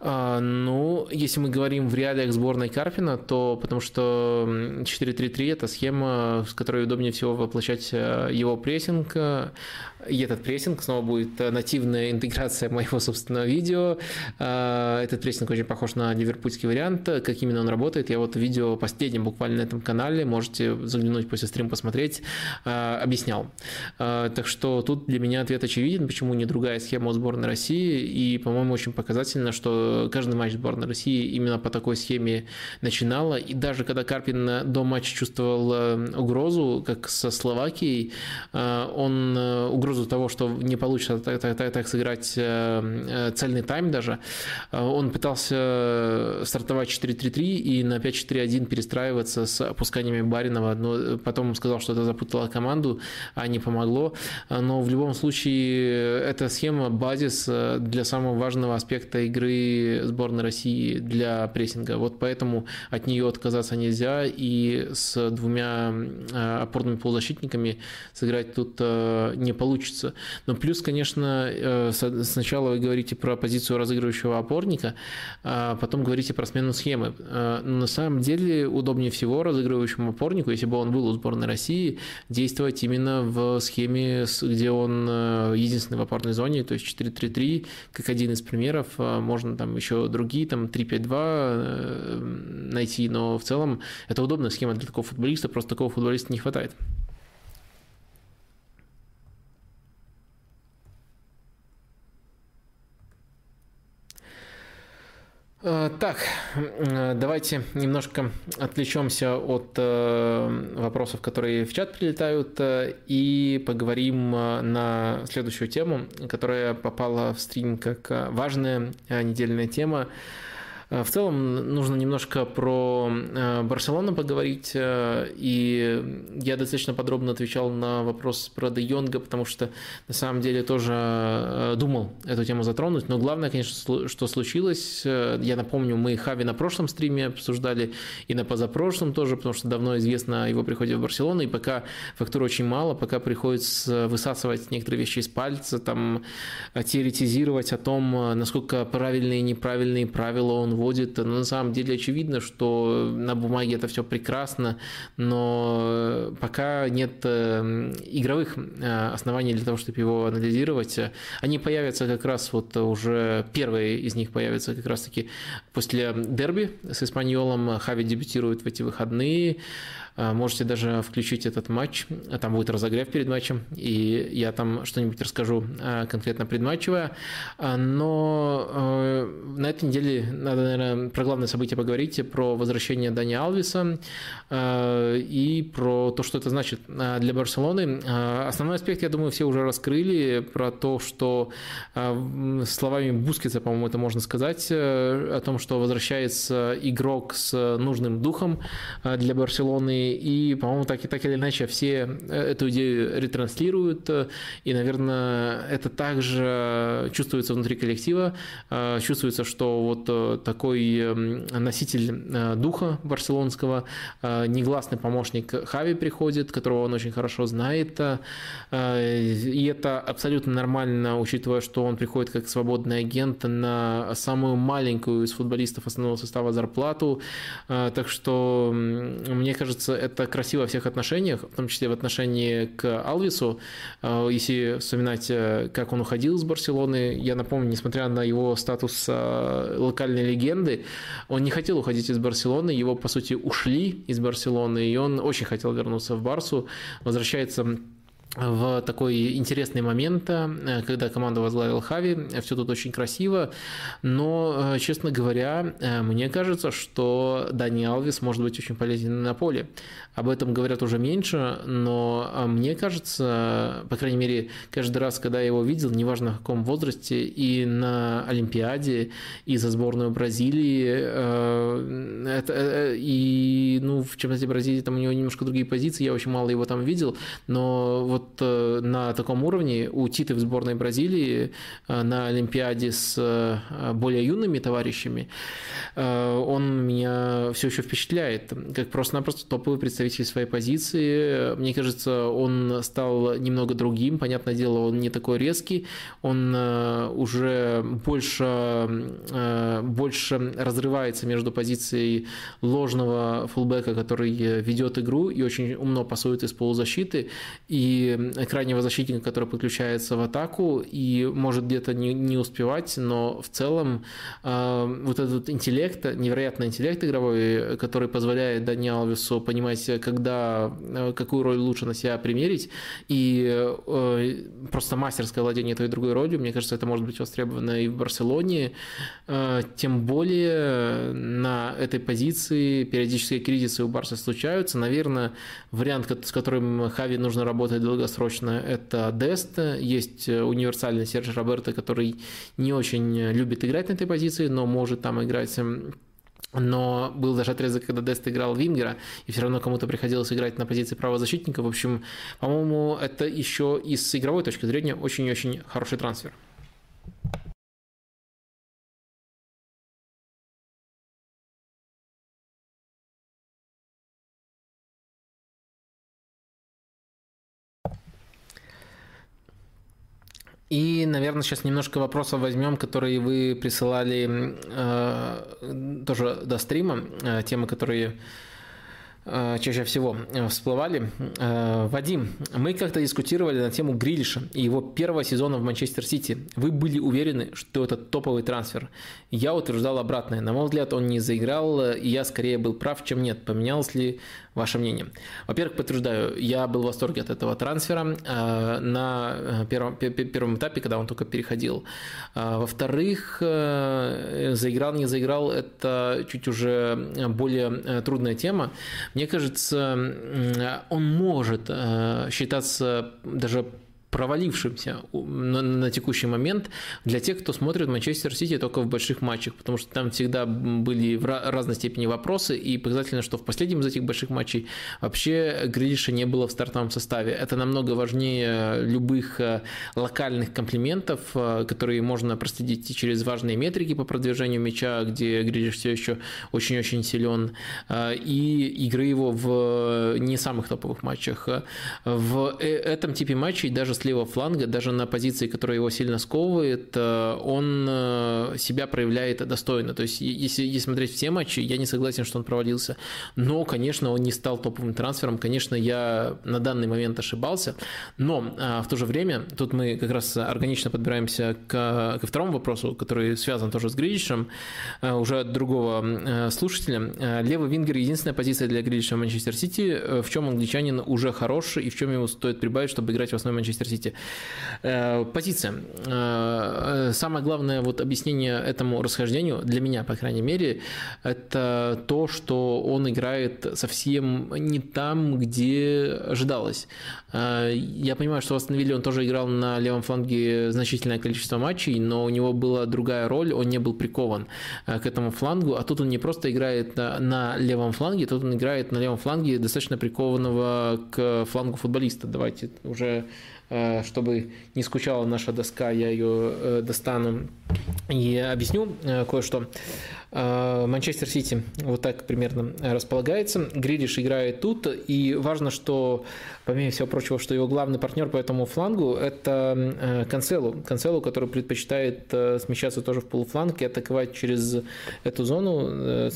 А, ну, если мы говорим в реалиях сборной Карпина, то потому что 4-3-3 это схема, с которой удобнее всего воплощать э, его прессинг, и этот прессинг снова будет э, нативная интеграция моего собственного видео. Э, этот прессинг очень похож на ливерпульский вариант. Как именно он работает, я вот видео последнем буквально на этом канале, можете заглянуть после стрима посмотреть, э, объяснял. Так что тут для меня ответ очевиден, почему не другая схема у сборной России. И, по-моему, очень показательно, что каждый матч сборной России именно по такой схеме начинала. И даже когда Карпин до матча чувствовал угрозу, как со Словакией, он угрозу угрозу того, что не получится так, так, так, так сыграть э, э, цельный тайм даже, э, он пытался стартовать 4-3-3 и на 5-4-1 перестраиваться с опусканиями Баринова, но потом сказал, что это запутало команду, а не помогло. Но в любом случае эта схема базис для самого важного аспекта игры сборной России для прессинга. Вот поэтому от нее отказаться нельзя, и с двумя опорными полузащитниками сыграть тут не получится получится. Но плюс, конечно, э, сначала вы говорите про позицию разыгрывающего опорника, а потом говорите про смену схемы. Э, на самом деле удобнее всего разыгрывающему опорнику, если бы он был у сборной России, действовать именно в схеме, где он э, единственный в опорной зоне, то есть 4-3-3, как один из примеров. Можно там еще другие, там 3-5-2 найти, но в целом это удобная схема для такого футболиста, просто такого футболиста не хватает. Так, э, давайте немножко отвлечемся от э, вопросов, которые в чат прилетают, и поговорим на следующую тему, которая попала в стрим как важная недельная тема. Э, в целом нужно немножко про э, Барселону поговорить, э, и я достаточно подробно отвечал на вопрос про Де Йонга, потому что на самом деле тоже думал эту тему затронуть, но главное, конечно, что случилось, я напомню, мы Хави на прошлом стриме обсуждали и на позапрошлом тоже, потому что давно известно о его приходе в Барселону, и пока фактур очень мало, пока приходится высасывать некоторые вещи из пальца, там теоретизировать о том, насколько правильные и неправильные правила он вводит. Но на самом деле очевидно, что на бумаге это все прекрасно, но пока нет э, игровых э, оснований для того, чтобы его анализировать. Они появятся как раз вот уже, первые из них появятся как раз-таки после дерби с Испаньолом. Хави дебютирует в эти выходные. Можете даже включить этот матч, там будет разогрев перед матчем, и я там что-нибудь расскажу конкретно предматчевое. Но на этой неделе надо, наверное, про главное событие поговорить, про возвращение Дани Алвиса и про то, что это значит для Барселоны. Основной аспект, я думаю, все уже раскрыли про то, что словами Бускетса, по-моему, это можно сказать, о том, что возвращается игрок с нужным духом э, для Барселоны. И, по-моему, так, так или иначе все э, эту идею ретранслируют. И, наверное, это также чувствуется внутри коллектива. Э, чувствуется, что вот такой эм, носитель духа барселонского, негласный помощник Хави приходит, которого он очень хорошо знает. И это абсолютно нормально, учитывая, что он приходит как свободный агент на самую маленькую из футболистов основного состава зарплату. Так что, мне кажется, это красиво во всех отношениях, в том числе в отношении к Алвису. А, если вспоминать, э, как он уходил из Барселоны, я напомню, несмотря на его статус а, локальной легенды, он не хотел уходить из Барселоны, его, по сути, ушли из Барселоны, и он очень хотел вернуться в Барсу, возвращается в такой интересный момент, э, когда команду возглавил Хави. Все тут очень красиво, но, э, честно говоря, э, мне кажется, что Дани Алвис может быть очень полезен на поле. Об этом говорят уже меньше, но мне кажется, по крайней мере, каждый раз, когда я его видел, неважно в каком возрасте, и на Олимпиаде, и за сборную Бразилии, это, и ну, в чемпионате Бразилии там у него немножко другие позиции, я очень мало его там видел, но вот вот э, на таком уровне у Титы в сборной Бразилии э, на Олимпиаде с э, более юными товарищами, он меня все еще впечатляет, как просто-напросто топовый представитель своей позиции. Мне кажется, он стал немного другим, понятное дело, он не такой резкий, он уже больше, больше разрывается между позицией ложного фулбека, который ведет игру и очень умно пасует из полузащиты, и крайнего защитника, который подключается в атаку и может где-то не, не успевать, но в целом э, вот этот интеллект, невероятный интеллект игровой, который позволяет Дани Алвесу понимать, когда, э, какую роль лучше на себя примерить, и э, просто мастерское владение той и другой ролью, мне кажется, это может быть востребовано и в Барселоне, э, тем более на этой позиции периодические кризисы у Барса случаются, наверное, вариант, с которым Хави нужно работать долго долгосрочно, это Дест. Есть универсальный Серж Роберто, который не очень любит играть на этой позиции, но может там играть но был даже отрезок, когда Дест играл Вингера, и все равно кому-то приходилось играть на позиции правозащитника. В общем, по-моему, это еще и с игровой точки зрения очень-очень хороший трансфер. И, наверное, сейчас немножко вопросов возьмем, которые вы присылали э, тоже до стрима, э, темы, которые чаще всего э, всплывали. Э, Вадим, мы как-то дискутировали на тему Грилиша и его первого сезона в Манчестер Сити. Вы были уверены, что это топовый трансфер. Я утверждал обратное. На мой взгляд, он не заиграл, и я скорее был прав, чем нет. Поменялось ли ваше мнение? Во-первых, подтверждаю, я был в восторге от этого трансфера на первом, первом этапе, когда он только переходил. Во-вторых, заиграл, не заиграл, это чуть уже более трудная тема. Мне кажется, он может э, считаться даже провалившимся на, на текущий момент для тех, кто смотрит Манчестер Сити только в больших матчах, потому что там всегда были в разной степени вопросы, и показательно, что в последнем из этих больших матчей вообще Грилиша не было в стартовом составе. Это намного важнее любых э, локальных комплиментов, э, которые можно проследить через важные метрики по продвижению мяча, где Грилиш все еще очень-очень силен, э, и игры его в не самых топовых матчах. В этом типе матчей даже с с левого фланга, даже на позиции, которая его сильно сковывает, он себя проявляет достойно. То есть, если, если смотреть все матчи, я не согласен, что он провалился. Но, конечно, он не стал топовым трансфером. Конечно, я на данный момент ошибался. Но в то же время, тут мы как раз органично подбираемся к, ко второму вопросу, который связан тоже с Гридичем, уже от другого слушателя. Левый вингер – единственная позиция для Гридича в Манчестер Сити. В чем англичанин уже хорош и в чем ему стоит прибавить, чтобы играть в основе Манчестер Сити? Позиция. Самое главное вот объяснение этому расхождению, для меня, по крайней мере, это то, что он играет совсем не там, где ожидалось. Я понимаю, что в Астон он тоже играл на левом фланге значительное количество матчей, но у него была другая роль, он не был прикован к этому флангу, а тут он не просто играет на, левом фланге, тут он играет на левом фланге достаточно прикованного к флангу футболиста. Давайте уже Э, чтобы не скучала наша доска, я ее э, достану и объясню э, кое-что. Манчестер Сити вот так примерно располагается. Грилиш играет тут, и важно, что, помимо всего прочего, что его главный партнер по этому флангу – это Канцелу. Канцелу, который предпочитает смещаться тоже в полуфланг и атаковать через эту зону.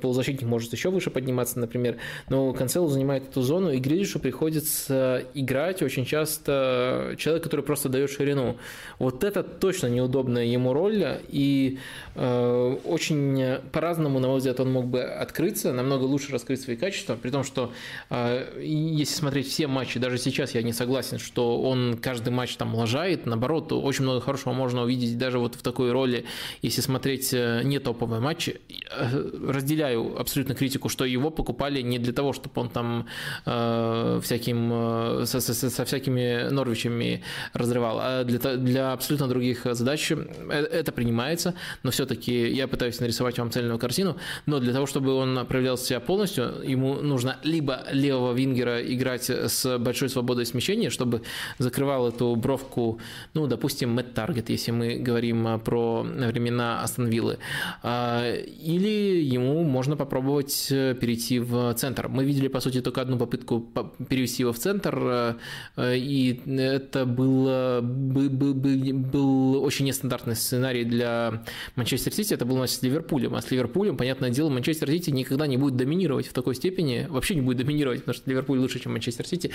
Полузащитник может еще выше подниматься, например, но Канцелу занимает эту зону, и Грилишу приходится играть очень часто человек, который просто дает ширину. Вот это точно неудобная ему роль, и э, очень по-разному, на мой взгляд, он мог бы открыться, намного лучше раскрыть свои качества, при том, что э, если смотреть все матчи, даже сейчас я не согласен, что он каждый матч там лажает, наоборот, очень много хорошего можно увидеть даже вот в такой роли, если смотреть э, не топовые матчи. Э, разделяю абсолютно критику, что его покупали не для того, чтобы он там э, всяким, э, со, со, со всякими Норвичами разрывал, а для, для абсолютно других задач э, это принимается, но все-таки я пытаюсь нарисовать вам цельную картину, но для того, чтобы он проявлял себя полностью, ему нужно либо левого вингера играть большой свободой смещения, чтобы закрывал эту бровку, ну, допустим, Мэтт Таргет, если мы говорим про времена Астон Виллы, а, или ему можно попробовать перейти в центр. Мы видели, по сути, только одну попытку перевести его в центр, э, и это было, был, был, был очень нестандартный сценарий для Манчестер Сити. Это был матч с Ливерпулем. А с Ливерпулем, понятное дело, Манчестер Сити никогда не будет доминировать в такой степени. Вообще не будет доминировать, потому что Ливерпуль лучше, чем Манчестер Сити.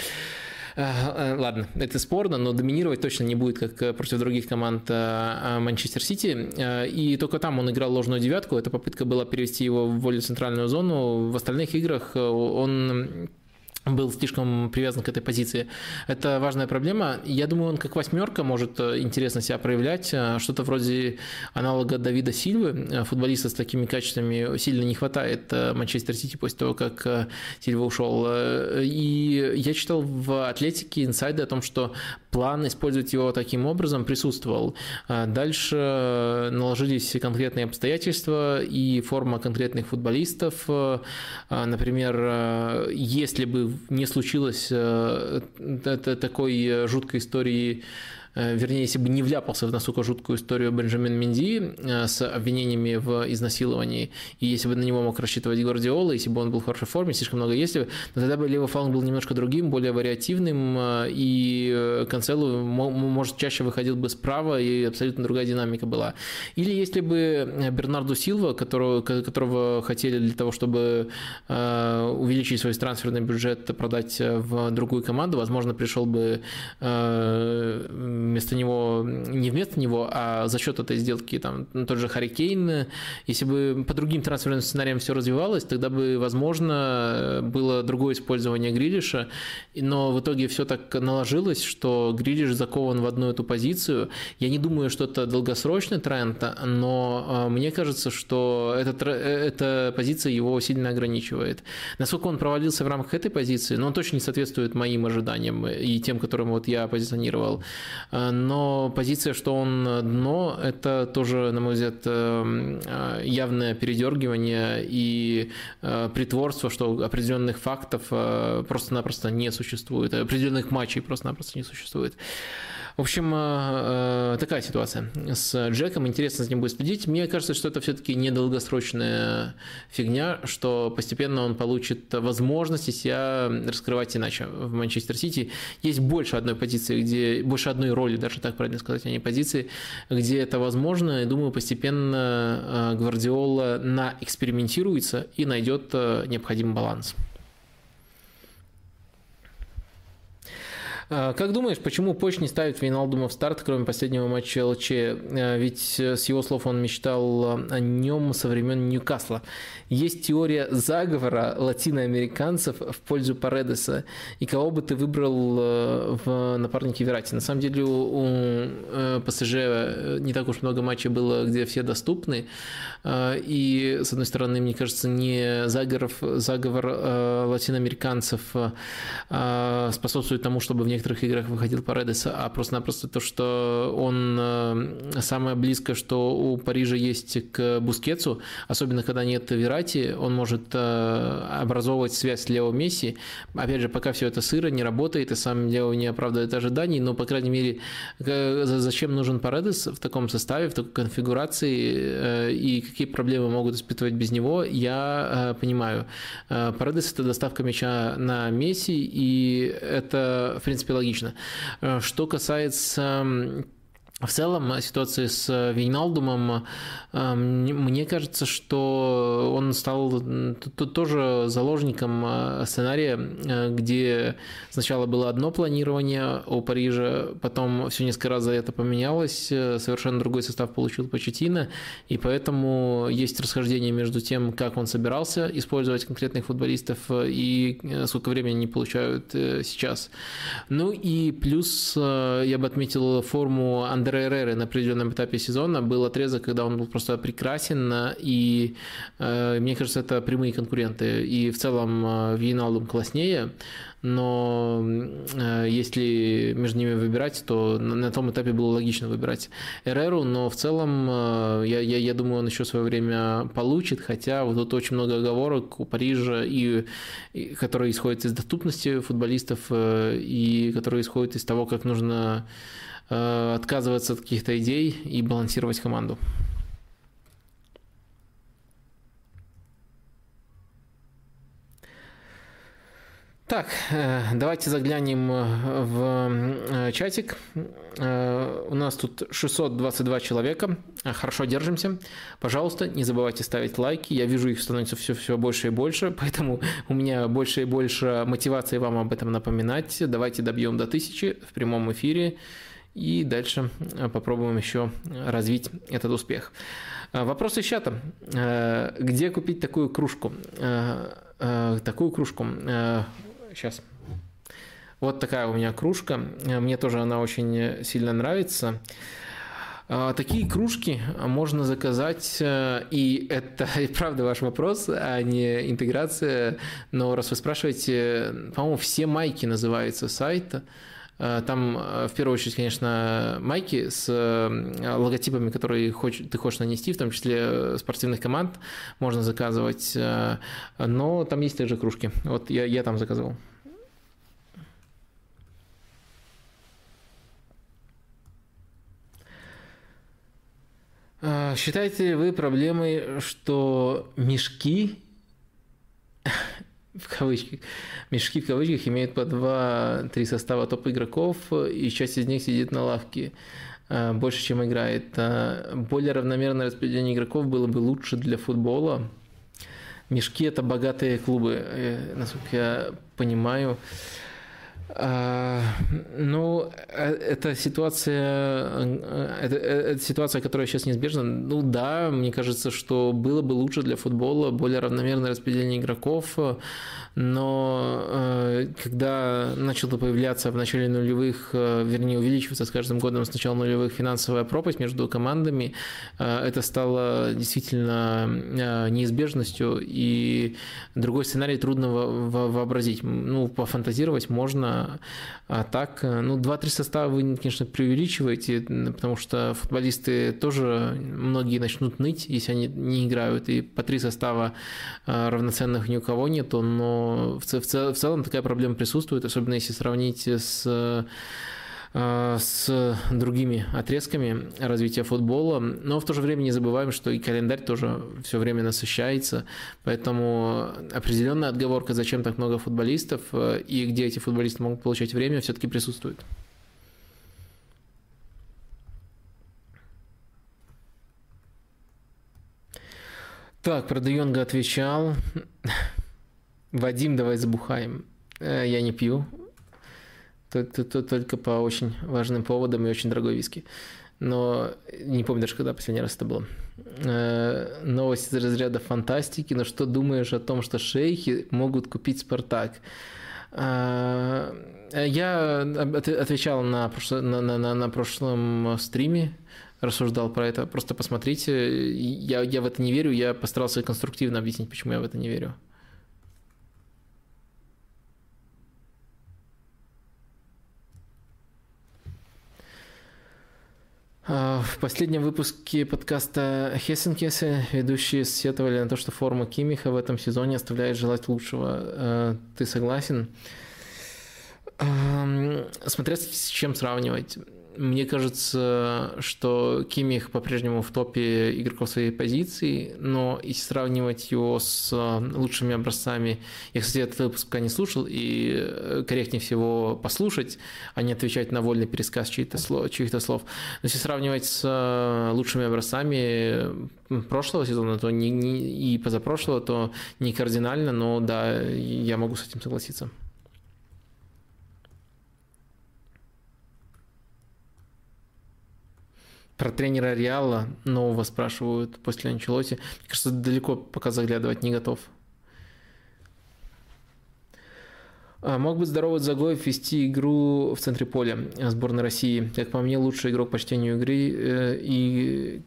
А, а, ладно, это спорно, но доминировать точно не будет, как против других команд Манчестер Сити. И только там он играл ложную девятку. Эта попытка была перевести его в более центральную зону. В остальных играх он был слишком привязан к этой позиции. Это важная проблема. Я думаю, он как восьмерка может э, интересно себя проявлять. Э, что-то вроде аналога Давида Сильвы. Э, футболиста с такими качествами сильно не хватает Манчестер Сити после того, как Сильва ушел. И я читал в Атлетике инсайды о том, что план использовать его таким образом присутствовал. Дальше наложились конкретные обстоятельства и форма конкретных футболистов. Например, если бы не случилось э, такой жуткой истории Э, вернее, если бы не вляпался в настолько жуткую историю Бенджамин Менди э, с обвинениями в изнасиловании, и если бы на него мог рассчитывать Гвардиола, если бы он был в хорошей форме, слишком много если бы, то тогда бы левый фланг был немножко другим, более вариативным, э, и Канцелу, может, чаще выходил бы справа, и абсолютно другая динамика была. Или если бы Бернарду Силва, которого, которого хотели для того, чтобы увеличить свой трансферный бюджет, продать в другую команду, возможно, пришел бы вместо него, не вместо него, а за счет этой сделки, там, тот же Харикейн, если бы по другим трансферным сценариям все развивалось, тогда бы, возможно, было другое использование Грилиша, но в итоге все так наложилось, что Грилиш закован в одну эту позицию. Я не думаю, что это долгосрочный тренд, но а, мне кажется, что эта, эта позиция его сильно ограничивает. Насколько он провалился в рамках этой позиции, но он точно не соответствует моим ожиданиям и тем, которым вот я позиционировал. Э, но позиция, что он дно, это тоже, на мой взгляд, э, э, явное передергивание и притворство, что определенных фактов просто-напросто не существует, определенных матчей просто-напросто не существует. В общем, э, э, такая ситуация с Джеком. Интересно с ним будет следить. Мне кажется, что это все-таки недолгосрочная фигня, что постепенно он получит возможность себя раскрывать иначе в Манчестер Сити. Есть больше одной позиции, где больше одной роли, даже так правильно сказать, а не позиции, где это возможно. И думаю, постепенно э, Гвардиола наэкспериментируется и найдет необходимый баланс. Как думаешь, почему Поч не ставит Вейналдума в старт, кроме последнего матча ЛЧ? А, ведь э, с его слов он мечтал о нем со времен Ньюкасла. Есть теория заговора латиноамериканцев в пользу Паредеса. И кого бы ты выбрал э, в напарнике Верати? На самом деле у э, ПСЖ не так уж много матчей было, где все доступны. А, и, с одной стороны, мне кажется, не заговор, заговор латиноамериканцев способствует тому, чтобы в них некоторых играх выходил Паредес, а просто-напросто то, что он э, самое близкое, что у Парижа есть к Бускетсу, особенно когда нет Верати, он может э, образовывать связь с Лео Месси. Опять же, пока все это сыро, не работает, и сам Лео не оправдывает ожиданий, но, по крайней мере, зачем нужен Паредес в таком составе, в такой конфигурации, э, и какие проблемы могут испытывать без него, я понимаю. Паредес – это доставка мяча на Месси, и это, в принципе, принципе, логично. Э, что касается в целом ситуация с Вейналдумом, э, мне кажется, что он стал тоже заложником э, сценария, где сначала было одно планирование у Парижа, потом все несколько раз за это поменялось, совершенно другой состав получил Почетина, и поэтому есть расхождение между тем, как он собирался использовать конкретных футболистов и сколько времени они получают сейчас. Ну и плюс я бы отметил форму Андре Андре Эреры на определенном этапе сезона был отрезок, когда он был просто прекрасен, и э, мне кажется, это прямые конкуренты. И в целом э, Вейналдум класснее, но э, если между ними выбирать, то на, том этапе было логично выбирать Эреру, но в целом э, я, я, я думаю, он еще свое время получит, хотя вот тут очень много оговорок у Парижа, и, и, которые исходят из доступности футболистов, э, и которые исходят из того, как нужно Э, отказываться от каких-то идей и балансировать команду. Так, э, давайте заглянем в э, чатик. У нас тут 622 человека. Хорошо держимся. Пожалуйста, не забывайте ставить лайки. Я вижу, их становится все, все больше и больше, поэтому у меня больше и больше мотивации вам об этом напоминать. Давайте добьем до тысячи в прямом эфире. И дальше э, попробуем еще развить этот успех. Э, вопрос из чата. Э, где купить такую кружку? Такую кружку. Сейчас. Вот такая у меня кружка. Мне тоже она очень сильно нравится. Такие кружки можно заказать, и это и правда ваш вопрос, а не интеграция. Но раз вы спрашиваете, по-моему, все майки называются сайта. Э, там, э, в первую очередь, конечно, майки с э, логотипами, которые ты хочешь нанести, в том числе спортивных команд можно заказывать, но там есть также кружки. Вот я, я там заказывал. Считаете ли вы проблемой, что мешки в кавычках, мешки в кавычках имеют по 2-3 состава топ-игроков, и часть из них сидит на лавке э, больше, чем играет. Э, более равномерное распределение игроков было бы лучше для футбола. Мешки – это богатые клубы, э, насколько я понимаю. А, ну, это ситуация, это, это ситуация, которая сейчас неизбежна. Ну да, мне кажется, что было бы лучше для футбола более равномерное распределение игроков но э, когда начала появляться в начале нулевых, э, вернее увеличиваться с каждым годом с начала нулевых финансовая пропасть между командами, э, это стало действительно неизбежностью, и другой сценарий трудно вообразить. Ну, пофантазировать можно, а так, ну, 2-3 состава вы, конечно, преувеличиваете, потому что футболисты тоже, многие начнут ныть, если они не играют, и по три состава равноценных ни у кого нету, но в, в, в целом такая проблема присутствует, особенно если сравнить с э, с другими отрезками развития футбола, но в то же время не забываем, что и календарь тоже все время насыщается, поэтому определенная отговорка, зачем так много футболистов э, и где эти футболисты могут получать время, все-таки присутствует. Так, про Де Йонга отвечал. Вадим, давай забухаем. Э, я не пью. Только по очень важным поводам и очень дорогой виски. Но не помню даже, когда последний раз это было. Э, новость из разряда фантастики. Но что думаешь о том, что шейхи могут купить «Спартак»? Э, я отвечал на, прошло, на, на, на прошлом стриме рассуждал про это. Просто посмотрите. Я, я в это не верю. Я постарался конструктивно объяснить, почему я в это не верю. В последнем выпуске подкаста Хессенкесе ведущие сетовали на то, что форма Кимиха в этом сезоне оставляет желать лучшего. А, ты согласен? Смотря с чем сравнивать. Мне кажется, что Кимих по-прежнему в топе игроков своей позиции, но если сравнивать его с э, лучшими образцами, я, кстати, этот выпуск пока не слушал, и э, корректнее всего послушать, а не отвечать на вольный пересказ чьих-то слов. Чьих слов. Но если сравнивать с э, лучшими образцами прошлого сезона, то не, не, и позапрошлого, то не кардинально, но да, я могу с этим согласиться. Про тренера Реала нового спрашивают после Анчелоти. Мне кажется, далеко пока заглядывать не готов. А, мог бы здоровый Загоев вести игру в центре поля сборной России. Как по мне, лучший игрок по чтению игры э, и,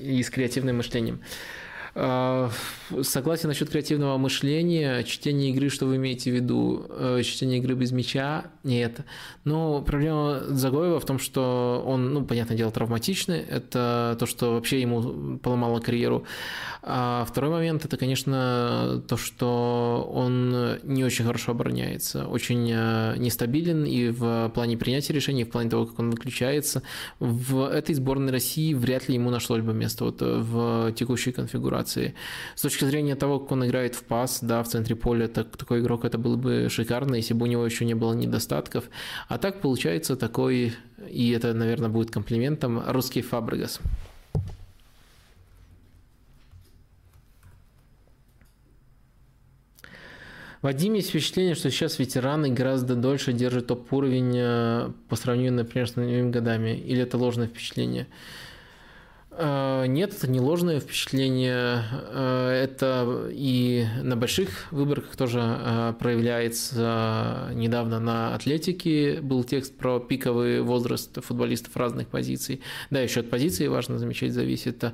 и с креативным мышлением. А, согласен насчет креативного мышления, чтение игры, что вы имеете в виду? Э, чтение игры без мяча? Нет. Но проблема Загоева в том, что он, ну, понятное дело, травматичный. Это то, что вообще ему поломало карьеру. А второй момент – это, конечно, то, что он не очень хорошо обороняется, очень э, нестабилен и в плане принятия решений, и в плане того, как он выключается. В этой сборной России вряд ли ему нашлось бы место вот в текущей конфигурации ситуации. С точки зрения того, как он играет в пас, да, в центре поля, так, такой игрок это было бы шикарно, если бы у него еще не было недостатков. А так получается такой, и это, наверное, будет комплиментом, русский Фабрегас. Вадим, есть впечатление, что сейчас ветераны гораздо дольше держат топ-уровень э, по сравнению, например, с новыми годами. Или это ложное впечатление? Э, нет, это не ложное впечатление. Э, это и на больших выборках тоже э, проявляется. Недавно на Атлетике был текст про пиковый возраст футболистов разных позиций. Да, еще от позиции важно замечать зависит.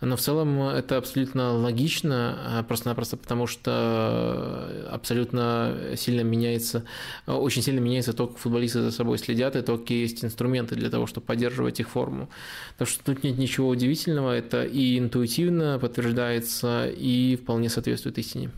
Но в целом это абсолютно логично, просто-напросто потому что абсолютно сильно меняется, очень сильно меняется то, как футболисты за собой следят, и то, какие есть инструменты для того, чтобы поддерживать их форму. Так что тут нет ничего удивительного удивительного, это и интуитивно подтверждается, и вполне соответствует истине.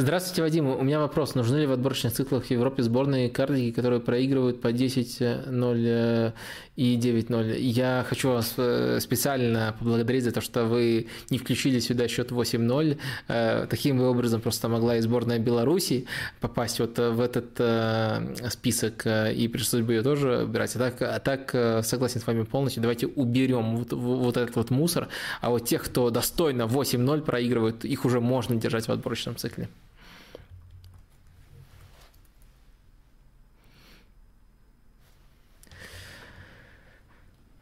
Здравствуйте, Вадим. У меня вопрос. Нужны ли в отборочных циклах в Европе сборные картики, которые проигрывают по 10-0 и 9-0? Я хочу вас э, специально поблагодарить за то, что вы не включили сюда счет 8-0. Э, таким образом просто могла и сборная Беларуси попасть вот в этот э, список, и пришлось бы ее тоже убирать. А так, а так согласен с вами полностью. Давайте уберем вот, вот этот вот мусор. А вот тех, кто достойно 8-0 проигрывают, их уже можно держать в отборочном цикле.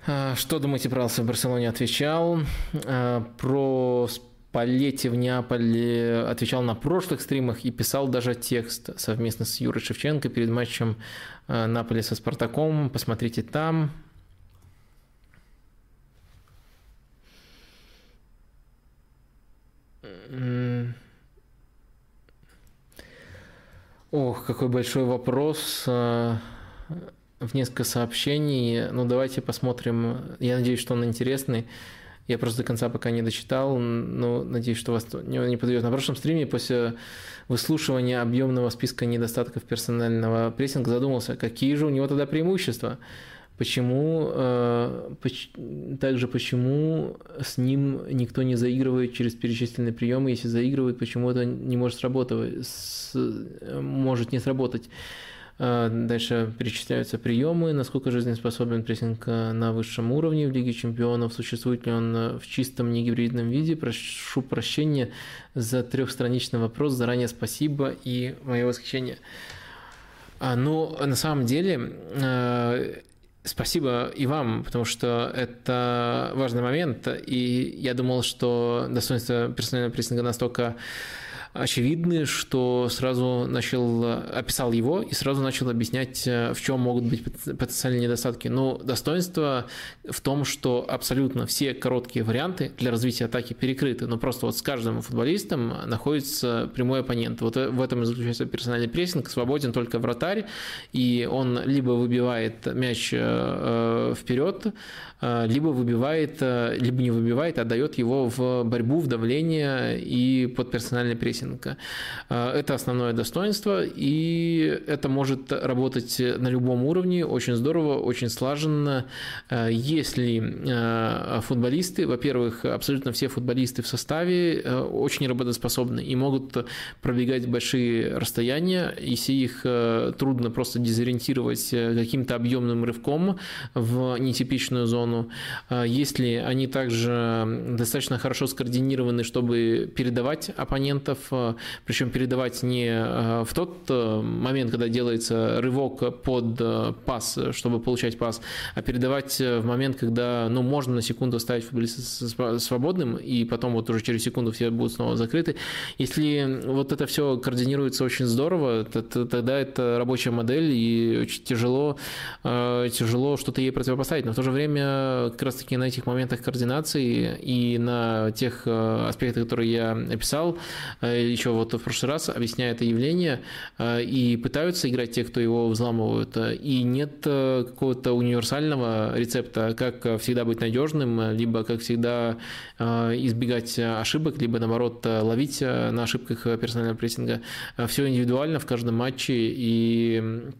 Что думаете про Алса в Барселоне? Отвечал. А, про Спалетти в Неаполе отвечал на прошлых стримах и писал даже текст совместно с Юрой Шевченко перед матчем а, Наполи со Спартаком. Посмотрите там. Ох, какой большой вопрос в несколько сообщений. Ну, давайте посмотрим. Я надеюсь, что он интересный. Я просто до конца пока не дочитал, но надеюсь, что вас не, не подведет. На прошлом стриме после выслушивания объемного списка недостатков персонального прессинга задумался, какие же у него тогда преимущества. Почему, э, также почему с ним никто не заигрывает через перечисленные приемы, если заигрывает, почему это не может сработать, может не сработать. Э, дальше перечисляются приемы, насколько жизнеспособен прессинг на высшем уровне в Лиге чемпионов, существует ли он в чистом негибридном виде. Прошу прощения за трехстраничный вопрос, заранее спасибо и мое восхищение. А, ну, на самом деле, э, Спасибо и вам, потому что это важный момент, и я думал, что достоинство персонального прессинга настолько очевидны, что сразу начал, описал его и сразу начал объяснять, э, в чем могут быть потенциальные недостатки. Но достоинство в том, что абсолютно все короткие варианты для развития атаки перекрыты, но просто вот с каждым футболистом находится прямой оппонент. Вот в этом и заключается персональный прессинг, свободен только вратарь, и он либо выбивает мяч э, э, вперед, либо выбивает, либо не выбивает, а дает его в борьбу, в давление и под персональный прессинг. А, это основное достоинство, и это может работать на любом уровне, очень здорово, очень слаженно. Если футболисты, во-первых, абсолютно все футболисты в составе очень работоспособны и могут пробегать большие расстояния, если их трудно просто дезориентировать каким-то объемным рывком в нетипичную зону, если они также достаточно хорошо скоординированы, чтобы передавать оппонентов причем передавать не э, в тот э, момент, когда делается рывок под э, пас, чтобы получать пас, а передавать в момент, когда ну, можно на секунду оставить футболиста свободным, и потом вот уже через секунду все будут снова закрыты. Если вот это все координируется очень здорово, тогда это рабочая модель, и очень тяжело, тяжело что-то ей противопоставить. Но в то же время как раз-таки на этих моментах координации и на тех аспектах, которые я описал, еще вот в прошлый раз, объясняя это явление, э, и пытаются играть те, кто его взламывают. И нет э, какого-то универсального рецепта, как всегда быть надежным, либо как всегда э, избегать ошибок, либо наоборот ловить на ошибках персонального прессинга. Все индивидуально в каждом матче, и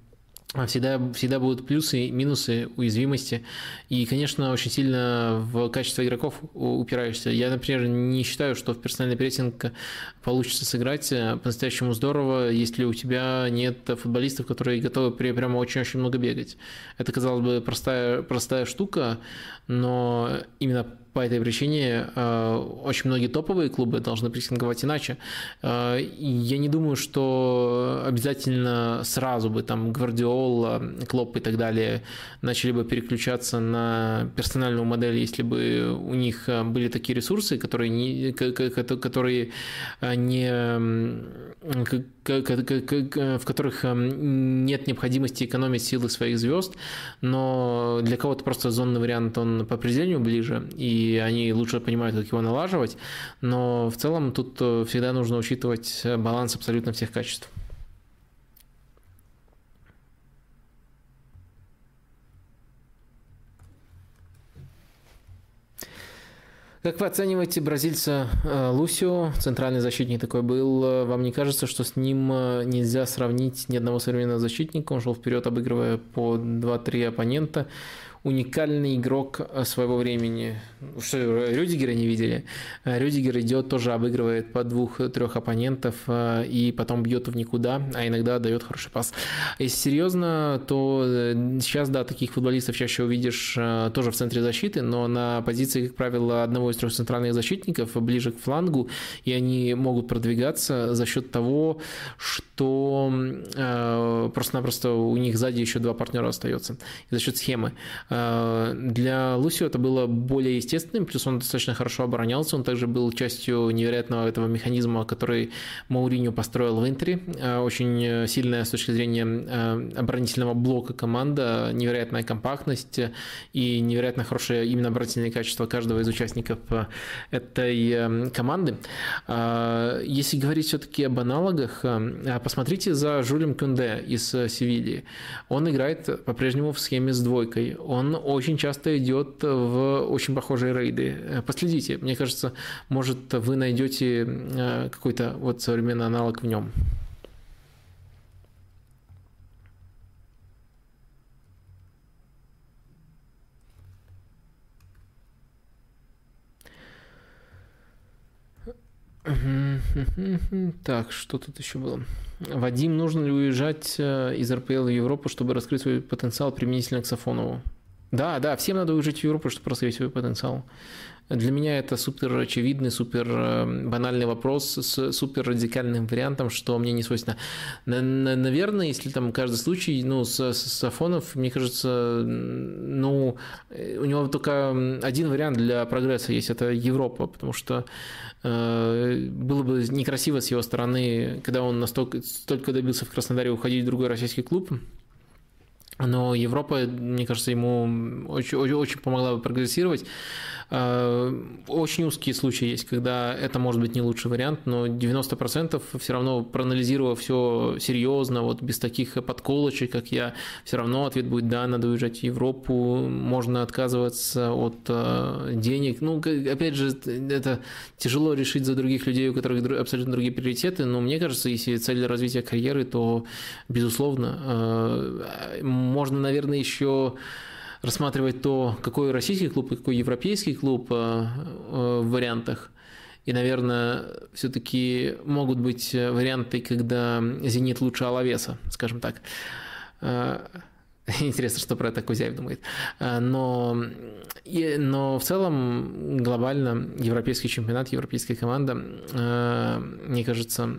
всегда, всегда будут плюсы, минусы, уязвимости. И, конечно, очень сильно в качество игроков упираешься. Я, например, не считаю, что в персональный прессинг получится сыграть по-настоящему здорово, если у тебя нет футболистов, которые готовы прямо очень-очень много бегать. Это, казалось бы, простая, простая штука, но именно по этой причине э, очень многие топовые клубы должны прессинговать иначе. Э, я не думаю, что обязательно сразу бы там Гвардиол, Клоп и так далее начали бы переключаться на персональную модель, если бы у них были такие ресурсы, которые не, которые не в которых нет необходимости экономить силы своих звезд, но для кого-то просто зонный вариант, он по определению ближе, и они лучше понимают, как его налаживать, но в целом тут э, всегда нужно учитывать баланс абсолютно всех качеств. Как вы оцениваете бразильца э, Лусио? Центральный защитник такой был. Вам не кажется, что с ним э, нельзя сравнить ни одного современного защитника? Он шел вперед, обыгрывая по 2-3 оппонента уникальный игрок э, своего времени. Что, Рюдигера не видели? Э, Рюдигер идет, тоже обыгрывает по двух-трех оппонентов э, и потом бьет в никуда, а иногда дает хороший пас. Если серьезно, то сейчас, да, таких футболистов чаще увидишь тоже в центре защиты, но на позиции, как правило, одного из трех центральных защитников, ближе к флангу, и они могут продвигаться за счет того, что просто-напросто у них сзади еще два партнера остается, за счет схемы. Э, для Лусио это было более естественным, плюс он достаточно хорошо оборонялся, он также был частью невероятного этого механизма, который Мауриньо построил в Интере. Э, очень сильная с точки зрения э, оборонительного блока команда, невероятная компактность и невероятно хорошее именно оборонительное качество каждого из участников этой команды. Если говорить все-таки об аналогах, посмотрите за Жулем Кюнде из Севильи. Он играет по-прежнему в схеме с двойкой. Он он очень часто идет в очень похожие рейды. Последите, мне кажется, может вы найдете какой-то вот современный аналог в нем. Так, что тут еще было? Вадим, нужно ли уезжать э, из РПЛ в Европу, чтобы раскрыть свой потенциал применительно к Сафонову? Да, да, всем надо уезжать в Европу, чтобы раскрыть свой потенциал. Для меня это супер очевидный, супер э, банальный вопрос с супер радикальным вариантом, что мне не свойственно. Наверное, если там каждый случай, ну, с, с Афонов, мне кажется, ну, у него только один вариант для прогресса есть, это Европа, потому что э, было бы некрасиво с его стороны, когда он настолько столько добился в Краснодаре уходить в другой российский клуб, но Европа, мне кажется, ему очень, очень, помогла бы прогрессировать. Э, очень узкие случаи есть, когда это может быть не лучший вариант, но 90% все равно, проанализировав все серьезно, вот без таких подколочек, как я, все равно ответ будет «да, надо уезжать в Европу, можно отказываться от э, денег». Ну, опять же, это тяжело решить за других людей, у которых абсолютно другие приоритеты, но мне кажется, если цель развития карьеры, то, безусловно, э, можно, наверное, еще рассматривать то, какой российский клуб и какой европейский клуб э, э, в вариантах. И, наверное, все-таки могут быть варианты, когда «Зенит» лучше Алавеса, скажем так. Э, интересно, что про это Кузяев думает. Но, но в целом глобально европейский чемпионат, европейская команда, мне кажется,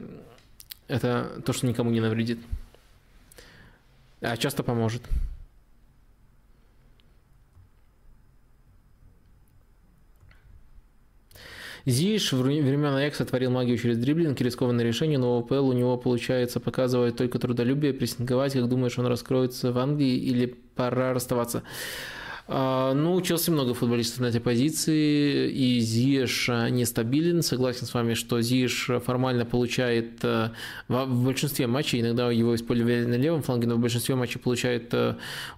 это то, что никому не навредит. А часто поможет. Зиш времен Аякса творил магию через дриблинг и рискованное решение, но в ОПЛ у него получается показывать только трудолюбие, прессинговать. Как думаешь, он раскроется в Англии или пора расставаться? А, ну, у Челси много футболистов на этой позиции, и Зиеш а, нестабилен. Согласен с вами, что Зиеш формально получает а, в большинстве матчей, иногда его использовали на левом фланге, но в большинстве матчей получает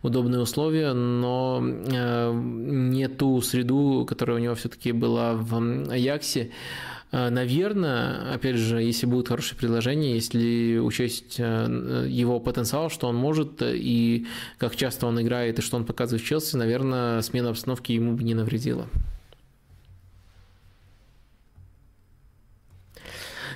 удобные условия, но не ту среду, которая у него все-таки была в Аяксе. Э, наверное, опять же, если будет хорошее предложение, если учесть э, его потенциал, что он может, и как часто он играет, и что он показывает в Челси, наверное, смена обстановки ему бы не навредила.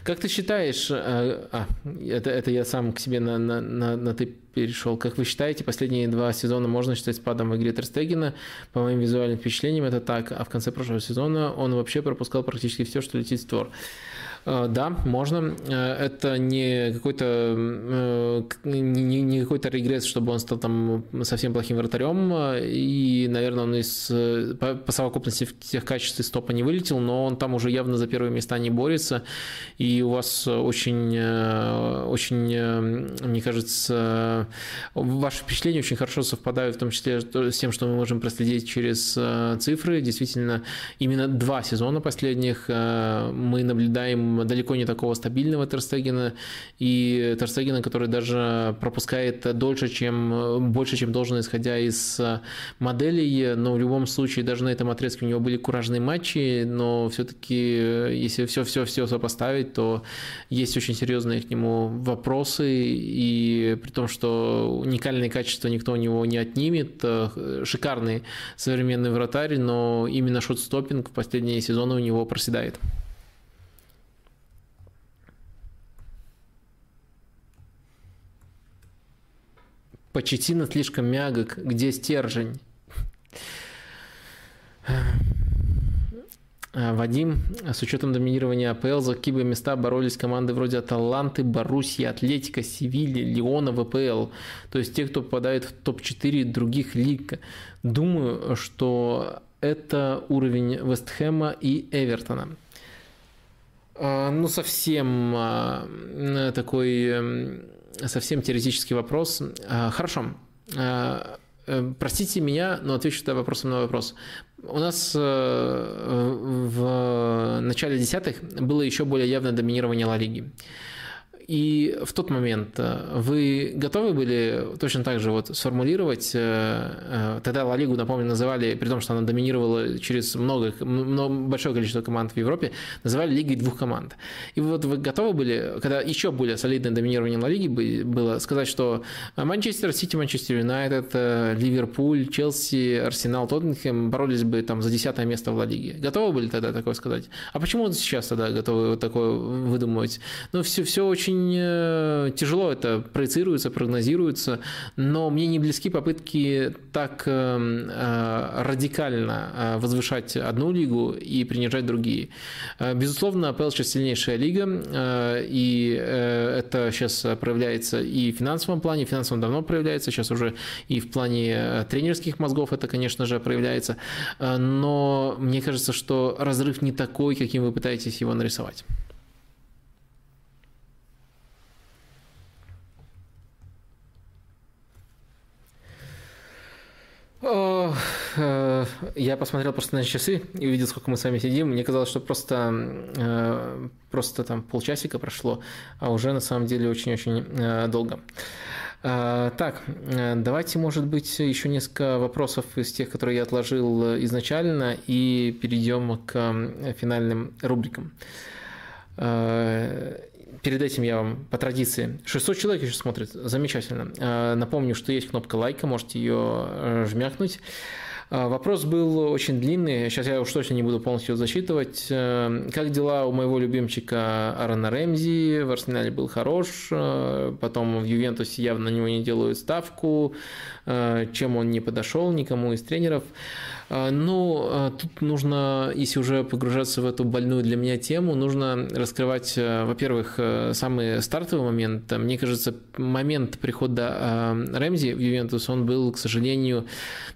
Как ты считаешь, э, а, это, это я сам к себе на, на, на, на ты перешел. Как вы считаете, последние два сезона можно считать спадом в игре Терстегина? По моим визуальным впечатлениям это так, а в конце прошлого сезона он вообще пропускал практически все, что летит в створ. Э, да, можно. Э, это не какой-то э, не, не какой-то регресс, чтобы он стал там совсем плохим вратарем. И, наверное, он из по, по совокупности всех качеств из топа не вылетел, но он там уже явно за первые места не борется. И у вас очень, очень, мне кажется, ваши впечатления очень хорошо совпадают, в том числе с тем, что мы можем проследить через цифры. Действительно, именно два сезона последних мы наблюдаем далеко не такого стабильного Терстегена, и Терстегена, который даже пропускает дольше, чем, больше, чем должен, исходя из моделей, но в любом случае даже на этом отрезке у него были куражные матчи, но все-таки, если все-все-все сопоставить, то есть очень серьезные к нему вопросы, и при том, что уникальные качества никто у него не отнимет, шикарный современный вратарь, но именно шот-стоппинг в последние сезоны у него проседает. Почетина слишком мягок, где стержень? А, Вадим, с учетом доминирования АПЛ за какие места боролись команды вроде Аталанты, Боруссии, Атлетика, Севильи, Леона, ВПЛ. То есть те, кто попадает в топ-4 других лиг. Думаю, что это уровень Вестхэма и Эвертона. А, ну, совсем а, такой совсем теоретический вопрос. А, хорошо. А, э, простите меня, но отвечу тогда вопросом на вопрос. У нас э, в начале десятых было еще более явное доминирование Ла Лиги. И в тот момент вы готовы были точно так же вот сформулировать, тогда Ла Лигу, напомню, называли, при том, что она доминировала через много, много большое количество команд в Европе, называли лигой двух команд. И вот вы готовы были, когда еще более солидное доминирование Ла Лиги было, сказать, что Манчестер Сити, Манчестер Юнайтед, Ливерпуль, Челси, Арсенал, Тоттенхэм боролись бы там за десятое место в Ла Лиге. Готовы были тогда такое сказать? А почему сейчас тогда готовы вот такое выдумывать? Ну, все, все очень э, тяжело это проецируется, прогнозируется, но мне не близки попытки так э, э, радикально возвышать одну лигу и принижать другие. Безусловно, АПЛ сейчас сильнейшая лига, и это сейчас проявляется и в финансовом плане, в финансовом давно проявляется, сейчас уже и в плане тренерских мозгов это, конечно же, проявляется, но мне кажется, что разрыв не такой, каким вы пытаетесь его нарисовать. Э, я посмотрел просто на часы и увидел, сколько мы с вами сидим. Мне казалось, что просто, э, просто там полчасика прошло, а уже на самом деле очень-очень э, долго. Так, давайте, может быть, еще несколько вопросов из тех, которые я отложил изначально, и перейдем к финальным рубрикам. Перед этим я вам по традиции 600 человек еще смотрит, замечательно. Напомню, что есть кнопка лайка, можете ее жмякнуть. А, вопрос был очень длинный, сейчас я уж точно не буду полностью зачитывать. Э, как дела у моего любимчика Аарона Рэмзи? В Арсенале был хорош, э, потом в Ювентусе явно на него не делают ставку, э, чем он не подошел никому из тренеров. Ну, тут нужно, если уже погружаться в эту больную для меня тему, нужно раскрывать, во-первых, самый стартовый момент. Мне кажется, момент прихода Рэмзи в Ювентус, он был, к сожалению,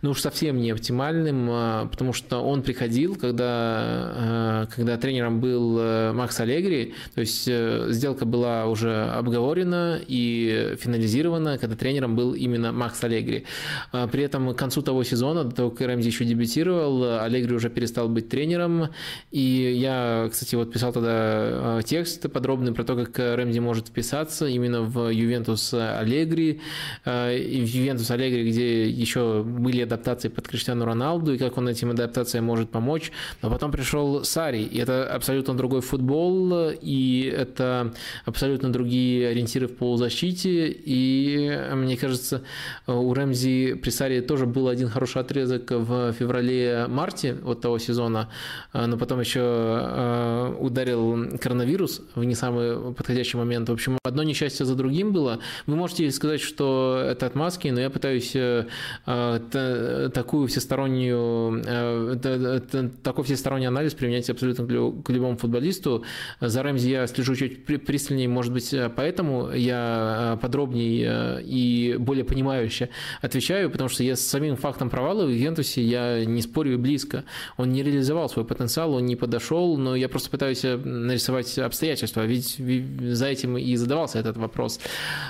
ну уж совсем не оптимальным, а, потому что он приходил, когда, а, когда тренером был э, Макс Алегри, то есть э, сделка была уже обговорена и финализирована, когда тренером был именно Макс Алегри. А, при этом к концу того сезона, до того, как Рэмзи еще дебютировал, Алегри уже перестал быть тренером, и я, кстати, вот писал тогда текст подробный про то, как Рэмзи может вписаться именно в Ювентус Алегри, и в Ювентус Алегри, где еще были адаптации под Криштиану Роналду, и как он этим адаптациям может помочь. Но потом пришел Сари, и это абсолютно другой футбол, и это абсолютно другие ориентиры в полузащите, и мне кажется, у Рэмзи при Сари тоже был один хороший отрезок в феврале-марте вот того сезона, но потом еще э, ударил коронавирус в не самый подходящий момент. В общем, одно несчастье за другим было. Вы можете сказать, что это отмазки, но я пытаюсь э, э, такую всестороннюю, э, такой всесторонний анализ применять абсолютно к любому футболисту. За Рэмзи я слежу чуть пристальнее, может быть, поэтому я э, подробнее э, и более понимающе отвечаю, потому что я с самим фактом провала в Ювентусе я не спорю и близко. Он не реализовал свой потенциал, он не подошел, но я просто пытаюсь нарисовать обстоятельства, ведь за этим и задавался этот вопрос.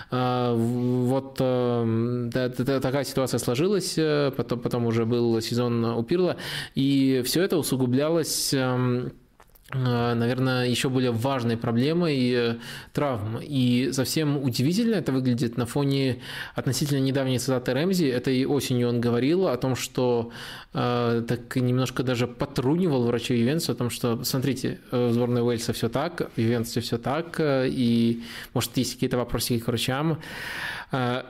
Вот такая ситуация сложилась, потом, потом уже был сезон у Пирла, и все это усугублялось эм, э, наверное, еще более важной проблемой э, травм. И совсем удивительно это выглядит на фоне относительно недавней цитаты Рэмзи. Этой осенью он говорил о том, что э, так немножко даже потрунивал врачей Ювентуса о том, что, смотрите, в сборной Уэльса все так, в Ювентусе все так, и, может, есть какие-то вопросы к врачам.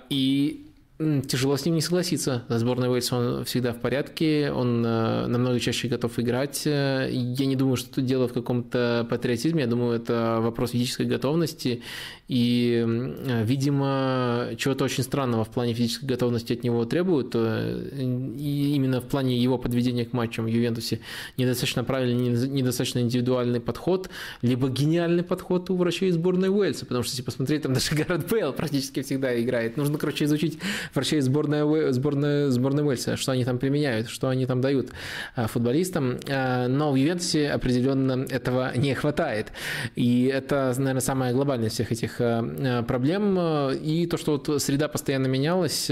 И Тяжело с ним не согласиться. За сборной Уэльса он всегда в порядке, он э, намного чаще готов играть. Я не думаю, что тут дело в каком-то патриотизме, я думаю, это вопрос физической готовности. И, видимо, чего-то очень странного в плане физической готовности от него требуют. Э, и именно в плане его подведения к матчам в Ювентусе недостаточно правильный, недостаточно индивидуальный подход, либо гениальный подход у врачей сборной Уэльса. Потому что, если посмотреть, там даже Гаррет Бейл практически всегда играет. Нужно, короче, изучить врачей сборной, сборной, сборной Уэльса, что они там применяют, что они там дают футболистам. Но в Ювентусе определенно этого не хватает. И это, наверное, самая глобальная всех этих проблем. И то, что вот среда постоянно менялась,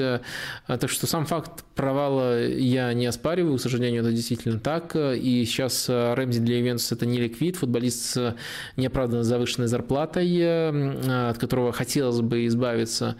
так что сам факт провала я не оспариваю, к сожалению, это действительно так. И сейчас Рэмзи для Ювентуса это не ликвид, футболист с неоправданно завышенной зарплатой, от которого хотелось бы избавиться.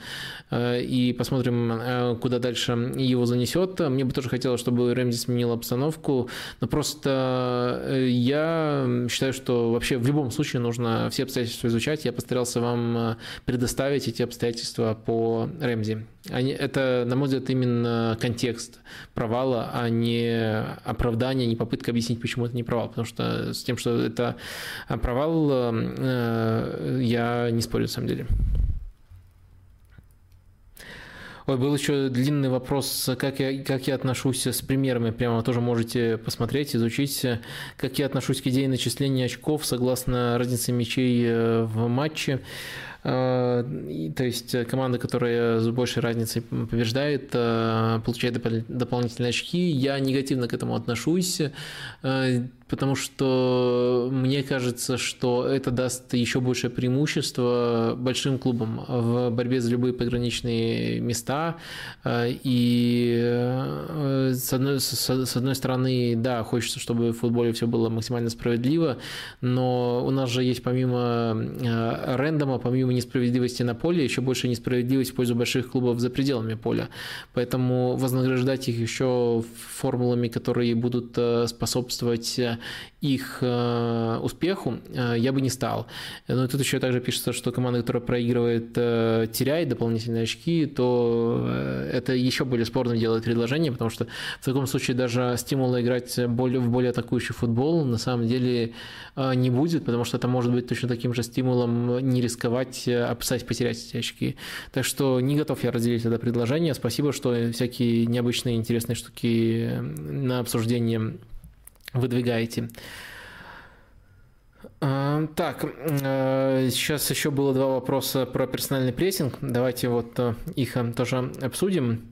И посмотрим, э, куда дальше его занесет. Мне бы тоже хотелось, чтобы Рэмзи сменил обстановку. Но просто я считаю, что вообще в любом случае нужно все обстоятельства изучать. Я постарался вам предоставить эти обстоятельства по Рэмзи. Это, на мой взгляд, именно контекст провала, а не оправдание, не попытка объяснить, почему это не провал. Потому что с тем, что это провал, э, я не спорю, на самом деле. Ой, был еще длинный вопрос, как я, как я отношусь с примерами. Прямо тоже можете посмотреть, изучить, как я отношусь к идее начисления очков согласно разнице мячей э, в матче. Э, то есть команда, которая с большей разницей побеждает, э, получает дополнительные очки. Я негативно к этому отношусь потому что мне кажется, что это даст еще большее преимущество большим клубам в борьбе за любые пограничные места. И э, с одной, с одной стороны, да, хочется, чтобы в футболе все было максимально справедливо, но у нас же есть помимо э, рендома, помимо несправедливости на поле, еще больше несправедливость в пользу больших клубов за пределами поля. Поэтому вознаграждать их еще формулами, которые будут э, способствовать их э, успеху, э, я бы не стал. Но тут еще также пишется, что команда, которая проигрывает, э, теряет дополнительные очки, то это еще более спорно делает предложение, потому что в таком случае даже стимула играть более, в более атакующий футбол на самом деле не будет, потому что это может быть точно таким же стимулом не рисковать, а писать потерять эти очки. Так что не готов я разделить это предложение. Спасибо, что всякие необычные интересные штуки на обсуждение выдвигаете. А, так, э, сейчас еще было два вопроса про персональный прессинг. Давайте вот э, их э, тоже обсудим.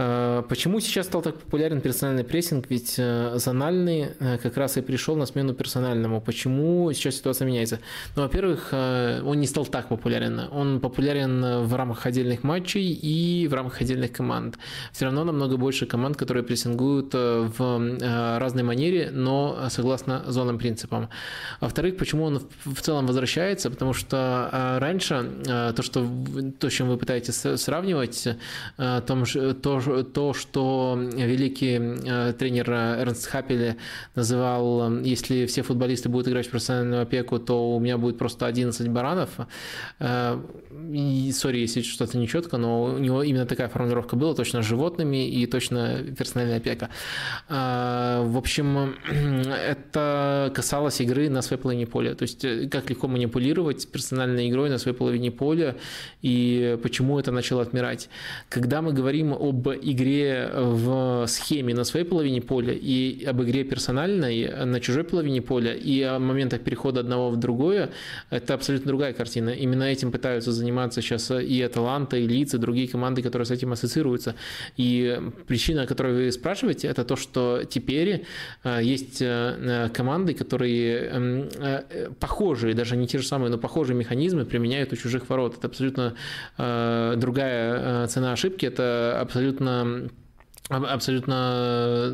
Э, почему сейчас стал так популярен персональный прессинг? Ведь э, зональный э, как раз и пришел на смену персональному. Почему сейчас ситуация меняется? Ну, во-первых, он не стал так популярен. Он популярен в рамках отдельных матчей и в рамках отдельных команд. Все равно намного больше команд, которые прессингуют в разной манере, но согласно зонным принципам. Во-вторых, почему он в целом возвращается? Потому что раньше то, что, то, с чем вы пытаетесь сравнивать, то, то то, что великий э, тренер Эрнст Хапеле называл, э, если все футболисты будут играть в профессиональную опеку, то у меня будет просто 11 баранов. Э, сори, если что-то нечетко, но у него именно такая формулировка была, точно с животными и точно персональная опека. В общем, это касалось игры на своей половине поля. То есть, как легко манипулировать персональной игрой на своей половине поля и почему это начало отмирать. Когда мы говорим об игре в схеме на своей половине поля и об игре персональной на чужой половине поля и о моментах перехода одного в другое, это абсолютно другая картина. Именно этим пытаются заниматься сейчас и Аталанта, и Лиц, и другие команды, которые с этим ассоциируются. И причина, о которой вы спрашиваете, это то, что теперь э, есть э, команды, которые эм, э, похожие, даже не те же самые, но похожие механизмы применяют у чужих ворот. Это абсолютно другая цена ошибки, это абсолютно абсолютно абсолютно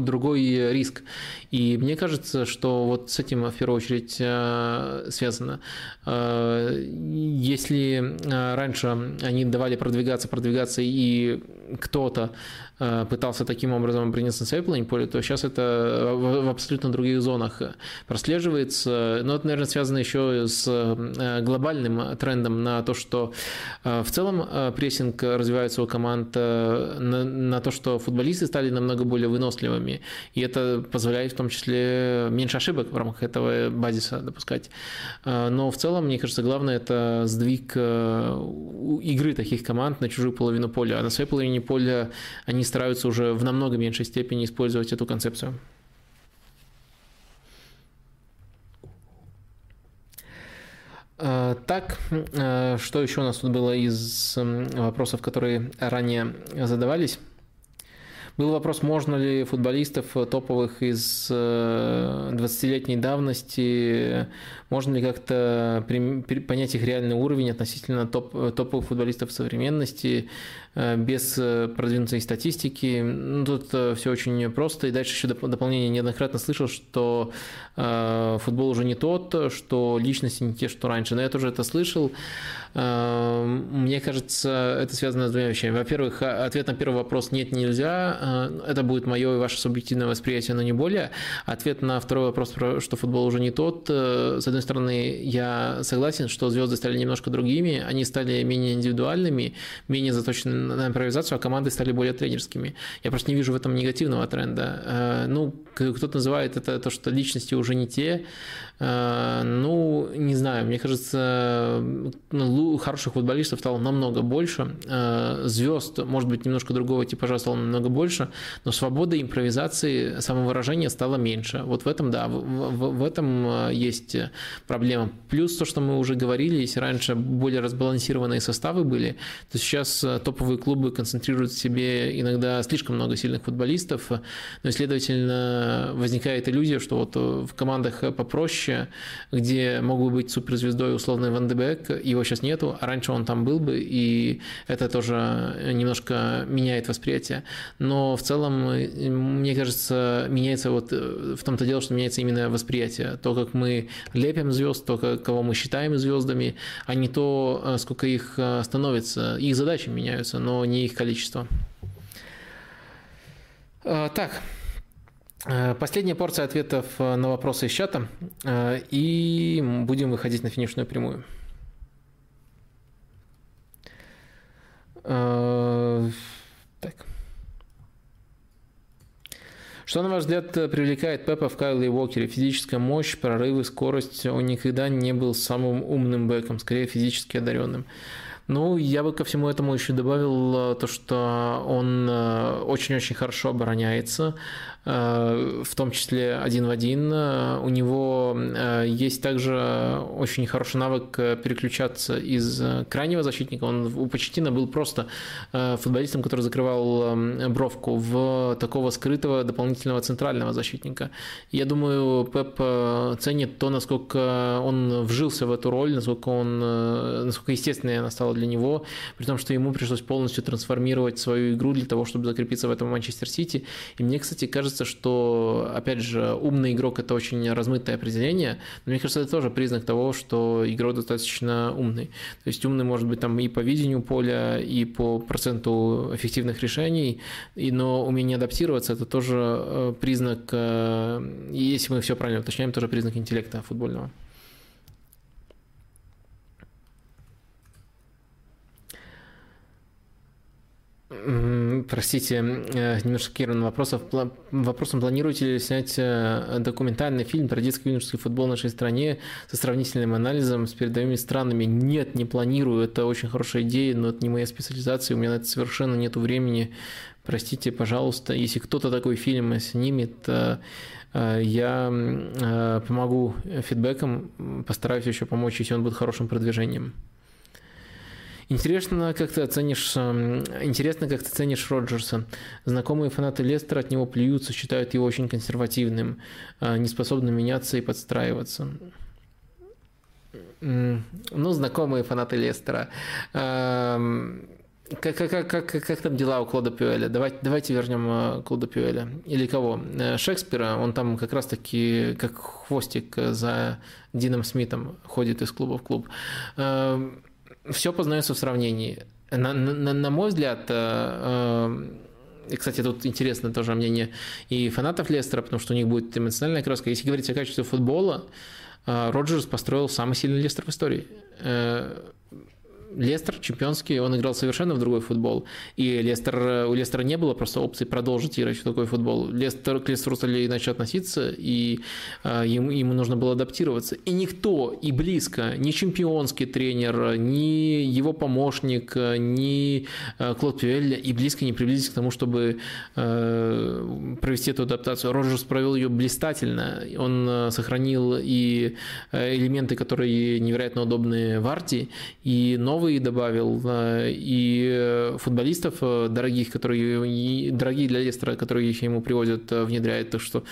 другой риск. И мне кажется, что вот с этим в первую очередь э, связано. Э, если э, раньше они давали продвигаться, продвигаться, и кто-то пытался таким образом принести на своей поля, то сейчас это в абсолютно других зонах прослеживается. Но это, наверное, связано еще с глобальным трендом на то, что в целом прессинг развивается у команд на, на то, что футболисты стали намного более выносливыми, и это позволяет в том числе меньше ошибок в рамках этого базиса допускать. Но в целом, мне кажется, главное это сдвиг э, игры таких команд на чужую половину поля, а на своей половине поля они стараются уже в намного меньшей степени использовать эту концепцию. Так, что еще у нас тут было из вопросов, которые ранее задавались? Был вопрос, можно ли футболистов топовых из 20-летней давности можно ли как-то понять их реальный уровень относительно топ, топовых футболистов современности э, без э, продвинутой статистики? Ну, тут э, все очень просто. И дальше еще дополнение неоднократно слышал, что футбол уже не тот, что личности не те, что раньше. Но я тоже это слышал. Мне кажется, это связано с двумя вещами. Во-первых, ответ на первый вопрос нет, нельзя. Это будет мое и ваше субъективное восприятие, но не более. Ответ на второй вопрос, что футбол уже не тот, с одной стороны, я согласен, что звезды стали немножко другими, они стали менее индивидуальными, менее заточены на импровизацию, а команды стали более тренерскими. Я просто не вижу в этом негативного тренда. Э, ну, кто-то называет это то, что личности уже не те. Э, ну, не знаю, мне кажется, хороших футболистов стало намного больше, э, звезд, может быть, немножко другого типажа стало намного больше, но свободы импровизации, самовыражения стало меньше. Вот в этом, да, в, в, в этом есть проблема. Плюс то, что мы уже говорили, если раньше более разбалансированные составы были, то сейчас э, топовые клубы концентрируют в себе иногда слишком много сильных футболистов, но, следовательно, возникает иллюзия, что вот э, в командах попроще, где мог бы быть суперзвездой условный Ван Дебек, его сейчас нету, а раньше он там был бы, и это тоже немножко меняет восприятие. Но в целом, э, мне кажется, меняется вот в том-то дело, что меняется именно восприятие. То, как мы лепим звезд, то, кого мы считаем звездами, а не то, э, сколько их э, становится. Их задачи меняются, но не их количество. Э, так, Последняя порция ответов на вопросы из чата, и будем выходить на финишную прямую. Так. Что, на ваш взгляд, привлекает Пепа в Кайле Уокере? Физическая мощь, прорывы, скорость. Он никогда не был самым умным бэком, скорее физически одаренным. Ну, я бы ко всему этому еще добавил то, что он э, очень-очень хорошо обороняется. Э, в том числе один в один. Э, у него э, есть также очень хороший навык переключаться из крайнего защитника. Он у Почетина был просто футболистом, который закрывал бровку в такого скрытого дополнительного центрального защитника. Я думаю, Пеп ценит то, насколько он вжился в эту роль, насколько он, насколько естественной она стала для него, при том, что ему пришлось полностью трансформировать свою игру для того, чтобы закрепиться в этом Манчестер Сити. И мне, кстати, кажется, кажется, что, опять же, умный игрок – это очень размытое определение, но мне кажется, это тоже признак того, что игрок достаточно умный. То есть умный может быть там и по видению поля, и по проценту эффективных решений, и, но умение адаптироваться – это тоже э, признак, э, если мы все правильно уточняем, тоже признак интеллекта футбольного. Простите, э, немножко шокирован вопросом. Вопросом, планируете ли снять э, документальный фильм про детско-юношеский футбол в нашей стране со сравнительным анализом с передовыми странами? Нет, не планирую. Это очень хорошая идея, но это не моя специализация. У меня на это совершенно нет времени. Простите, пожалуйста. Если кто-то такой фильм снимет, э, я помогу фидбэком, постараюсь еще помочь, если он будет хорошим продвижением. Интересно, как ты оценишь, эм, интересно, как ты ценишь Роджерса. Знакомые фанаты Лестера от него плюются, считают его очень консервативным, э, неспособным меняться и подстраиваться. Ну, знакомые фанаты Лестера. Эм, как, как, как, как, как там дела у Клода Пюэля? Давайте, давайте вернем э, Клода Пюэля. Или кого? Э, Шекспира, он там как раз-таки как хвостик за Дином Смитом ходит из клуба в клуб. Все познается в сравнении. На, на, на мой взгляд, э, э, кстати, тут интересно тоже мнение и фанатов Лестера, потому что у них будет эмоциональная краска. Если говорить о качестве футбола, э, Роджерс построил самый сильный Лестер в истории. Лестер чемпионский, он играл совершенно в другой футбол. И Лестер, у Лестера не было просто опции продолжить играть в такой футбол. Лестер, к Лестеру стали иначе относиться, и э, ему, ему нужно было адаптироваться. И никто и близко, ни чемпионский тренер, ни его помощник, ни э, Клод Пюэль и близко не приблизились к тому, чтобы э, провести эту адаптацию. Роджерс провел ее блистательно. Он сохранил и элементы, которые невероятно удобны в арте, и новые добавил, э, и футболистов дорогих, которые дорогие для Лестера, которые еще ему приводят, внедряет. Так что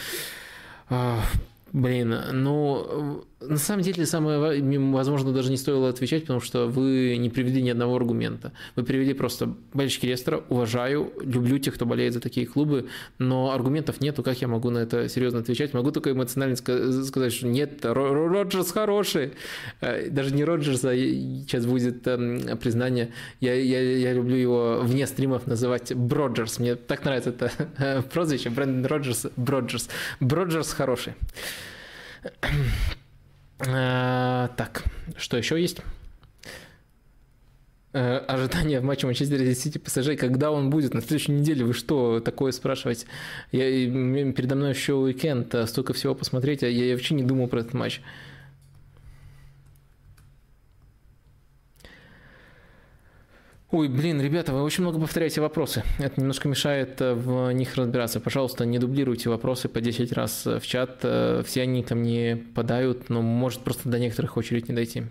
Блин, ну, на самом деле, самое, возможно, даже не стоило отвечать, потому что вы не привели ни одного аргумента. Вы привели просто болельщики Лестера, уважаю, люблю тех, кто болеет за такие клубы, но аргументов нету, как я могу на это серьезно отвечать? Могу только эмоционально сказать, что нет, Роджерс хороший. Э, даже не Роджерс, а сейчас будет эм, признание, я, я, я люблю его вне стримов называть Броджерс. Мне так нравится это прозвище, Брэндон Роджерс, Броджерс. Броджерс хороший. Э, так, что еще есть? Ожидания в матче Манчестер Сити ПСЖ, когда он будет? На следующей неделе вы что такое спрашиваете? Я, передо мной еще уикенд, а столько всего посмотреть, а я вообще не думал про этот матч. Ой, блин, ребята, вы очень много повторяете вопросы. Это немножко мешает э, в них разбираться. Пожалуйста, не дублируйте вопросы по 10 раз в чат. Э, все они ко мне подают, но может просто до некоторых очередь не дойти.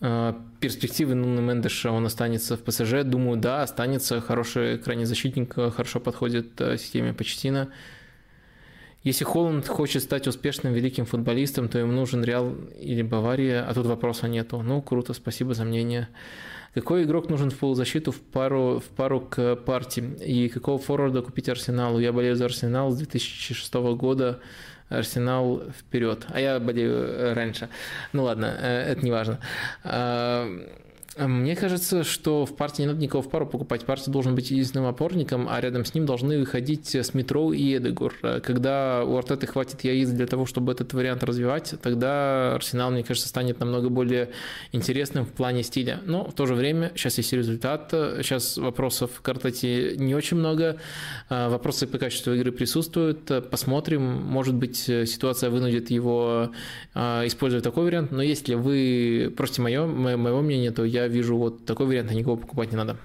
Э, перспективы Нуна Мендеша, он останется в ПСЖ? Думаю, да, останется. Хороший крайний защитник, хорошо подходит системе Почтина. Если Холланд хочет стать успешным великим футболистом, то ему нужен Реал или Бавария, а тут вопроса нету. Ну, круто, спасибо за мнение. Какой игрок нужен в полузащиту в пару, в пару к партии? И какого форварда купить Арсеналу? Я болею за Арсенал с 2006 года. Арсенал вперед. А я болею раньше. Ну ладно, э, это не важно. А, мне кажется, что в партии не надо никого в пару покупать. Партия должен быть единственным опорником, а рядом с ним должны выходить Смитроу и Эдегор. Когда у Артеты хватит яиц для того, чтобы этот вариант развивать, тогда Арсенал, мне кажется, станет намного более интересным в плане стиля. Но в то же время сейчас есть результат. Сейчас вопросов к Артете не очень много. А, вопросы по качеству игры присутствуют. Посмотрим. Может быть, ситуация вынудит его использовать такой вариант. Но если вы просите мое, моего мнения, то я я вижу вот такой вариант, а никого покупать не надо.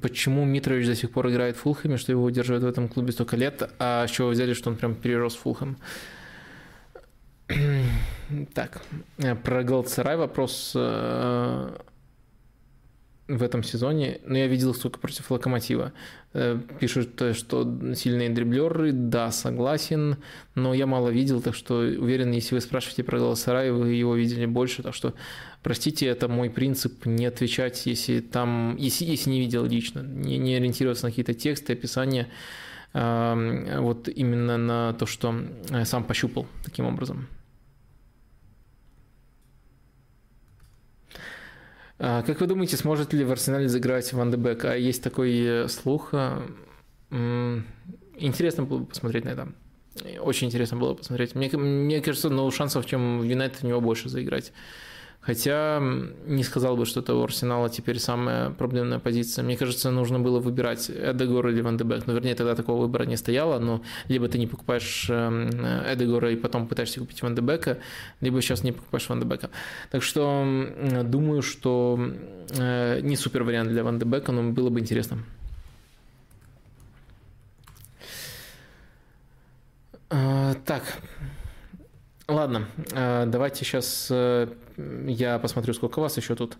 Почему Митрович до сих пор играет в Фулхэме, что его удерживают в этом клубе столько лет, а с чего взяли, что он прям перерос в Фулхэм? Так, про Галцерай вопрос э, в этом сезоне, но я видел их только против Локомотива. Э, пишут, что сильные дриблеры, да, согласен, но я мало видел, так что уверен, если вы спрашиваете про Галасарай, вы его видели больше, так что, простите, это мой принцип, не отвечать, если там, если, если не видел лично, не, не ориентироваться на какие-то тексты, описания, э, вот именно на то, что э, сам пощупал таким образом. Как вы думаете, сможет ли в Арсенале заиграть Ван де Бек? А есть такой э, слух. А, интересно было бы посмотреть на это. Очень интересно было посмотреть. Мне, мне кажется, ну, шансов, чем в Юнайтед, у него больше заиграть. Хотя не сказал бы, что это у Арсенала теперь самая проблемная позиция. Мне кажется, нужно было выбирать Эдегор или Ван де Бек. Ну, вернее, тогда такого выбора не стояло, но либо ты не покупаешь эм, Эдегора и потом пытаешься купить Ван де Бека, либо сейчас не покупаешь Ван де Бека. Так что думаю, что э, не супер вариант для Ван де Бека, но было бы интересно. А, так, ладно, э, давайте сейчас э, я посмотрю, сколько вас еще тут.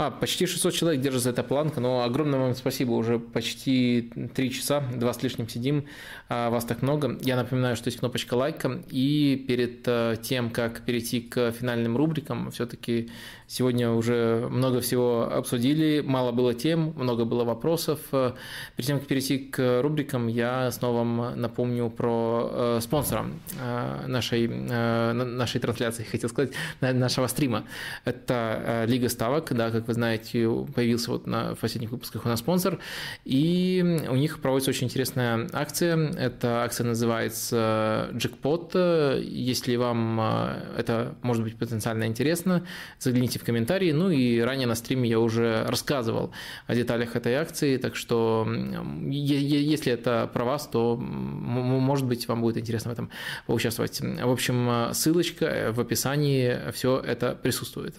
А, почти 600 человек держит за это планка, но огромное вам спасибо, уже почти 3 часа, 2 с лишним сидим, а вас так много. Я напоминаю, что есть кнопочка лайка, и перед э, тем, как перейти к финальным рубрикам, все-таки Сегодня уже много всего обсудили, мало было тем, много было вопросов. Перед тем, как перейти к рубрикам, я снова вам напомню про э, спонсора э, нашей, э, нашей трансляции, хотел сказать, нашего стрима. Это Лига ставок, да, как вы знаете, появился вот на последних выпусках у нас спонсор, и у них проводится очень интересная акция. Эта акция называется «Джекпот». Если вам это может быть потенциально интересно, загляните в комментарии. Ну и ранее на стриме я уже рассказывал о деталях этой акции, так что если это про вас, то может быть вам будет интересно в этом поучаствовать. В общем, ссылочка в описании, все это присутствует.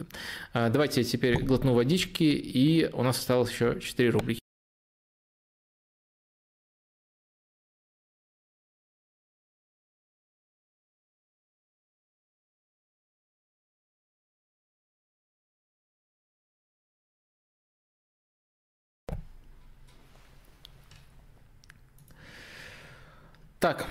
Давайте теперь глотну водички, и у нас осталось еще 4 рубрики. Так,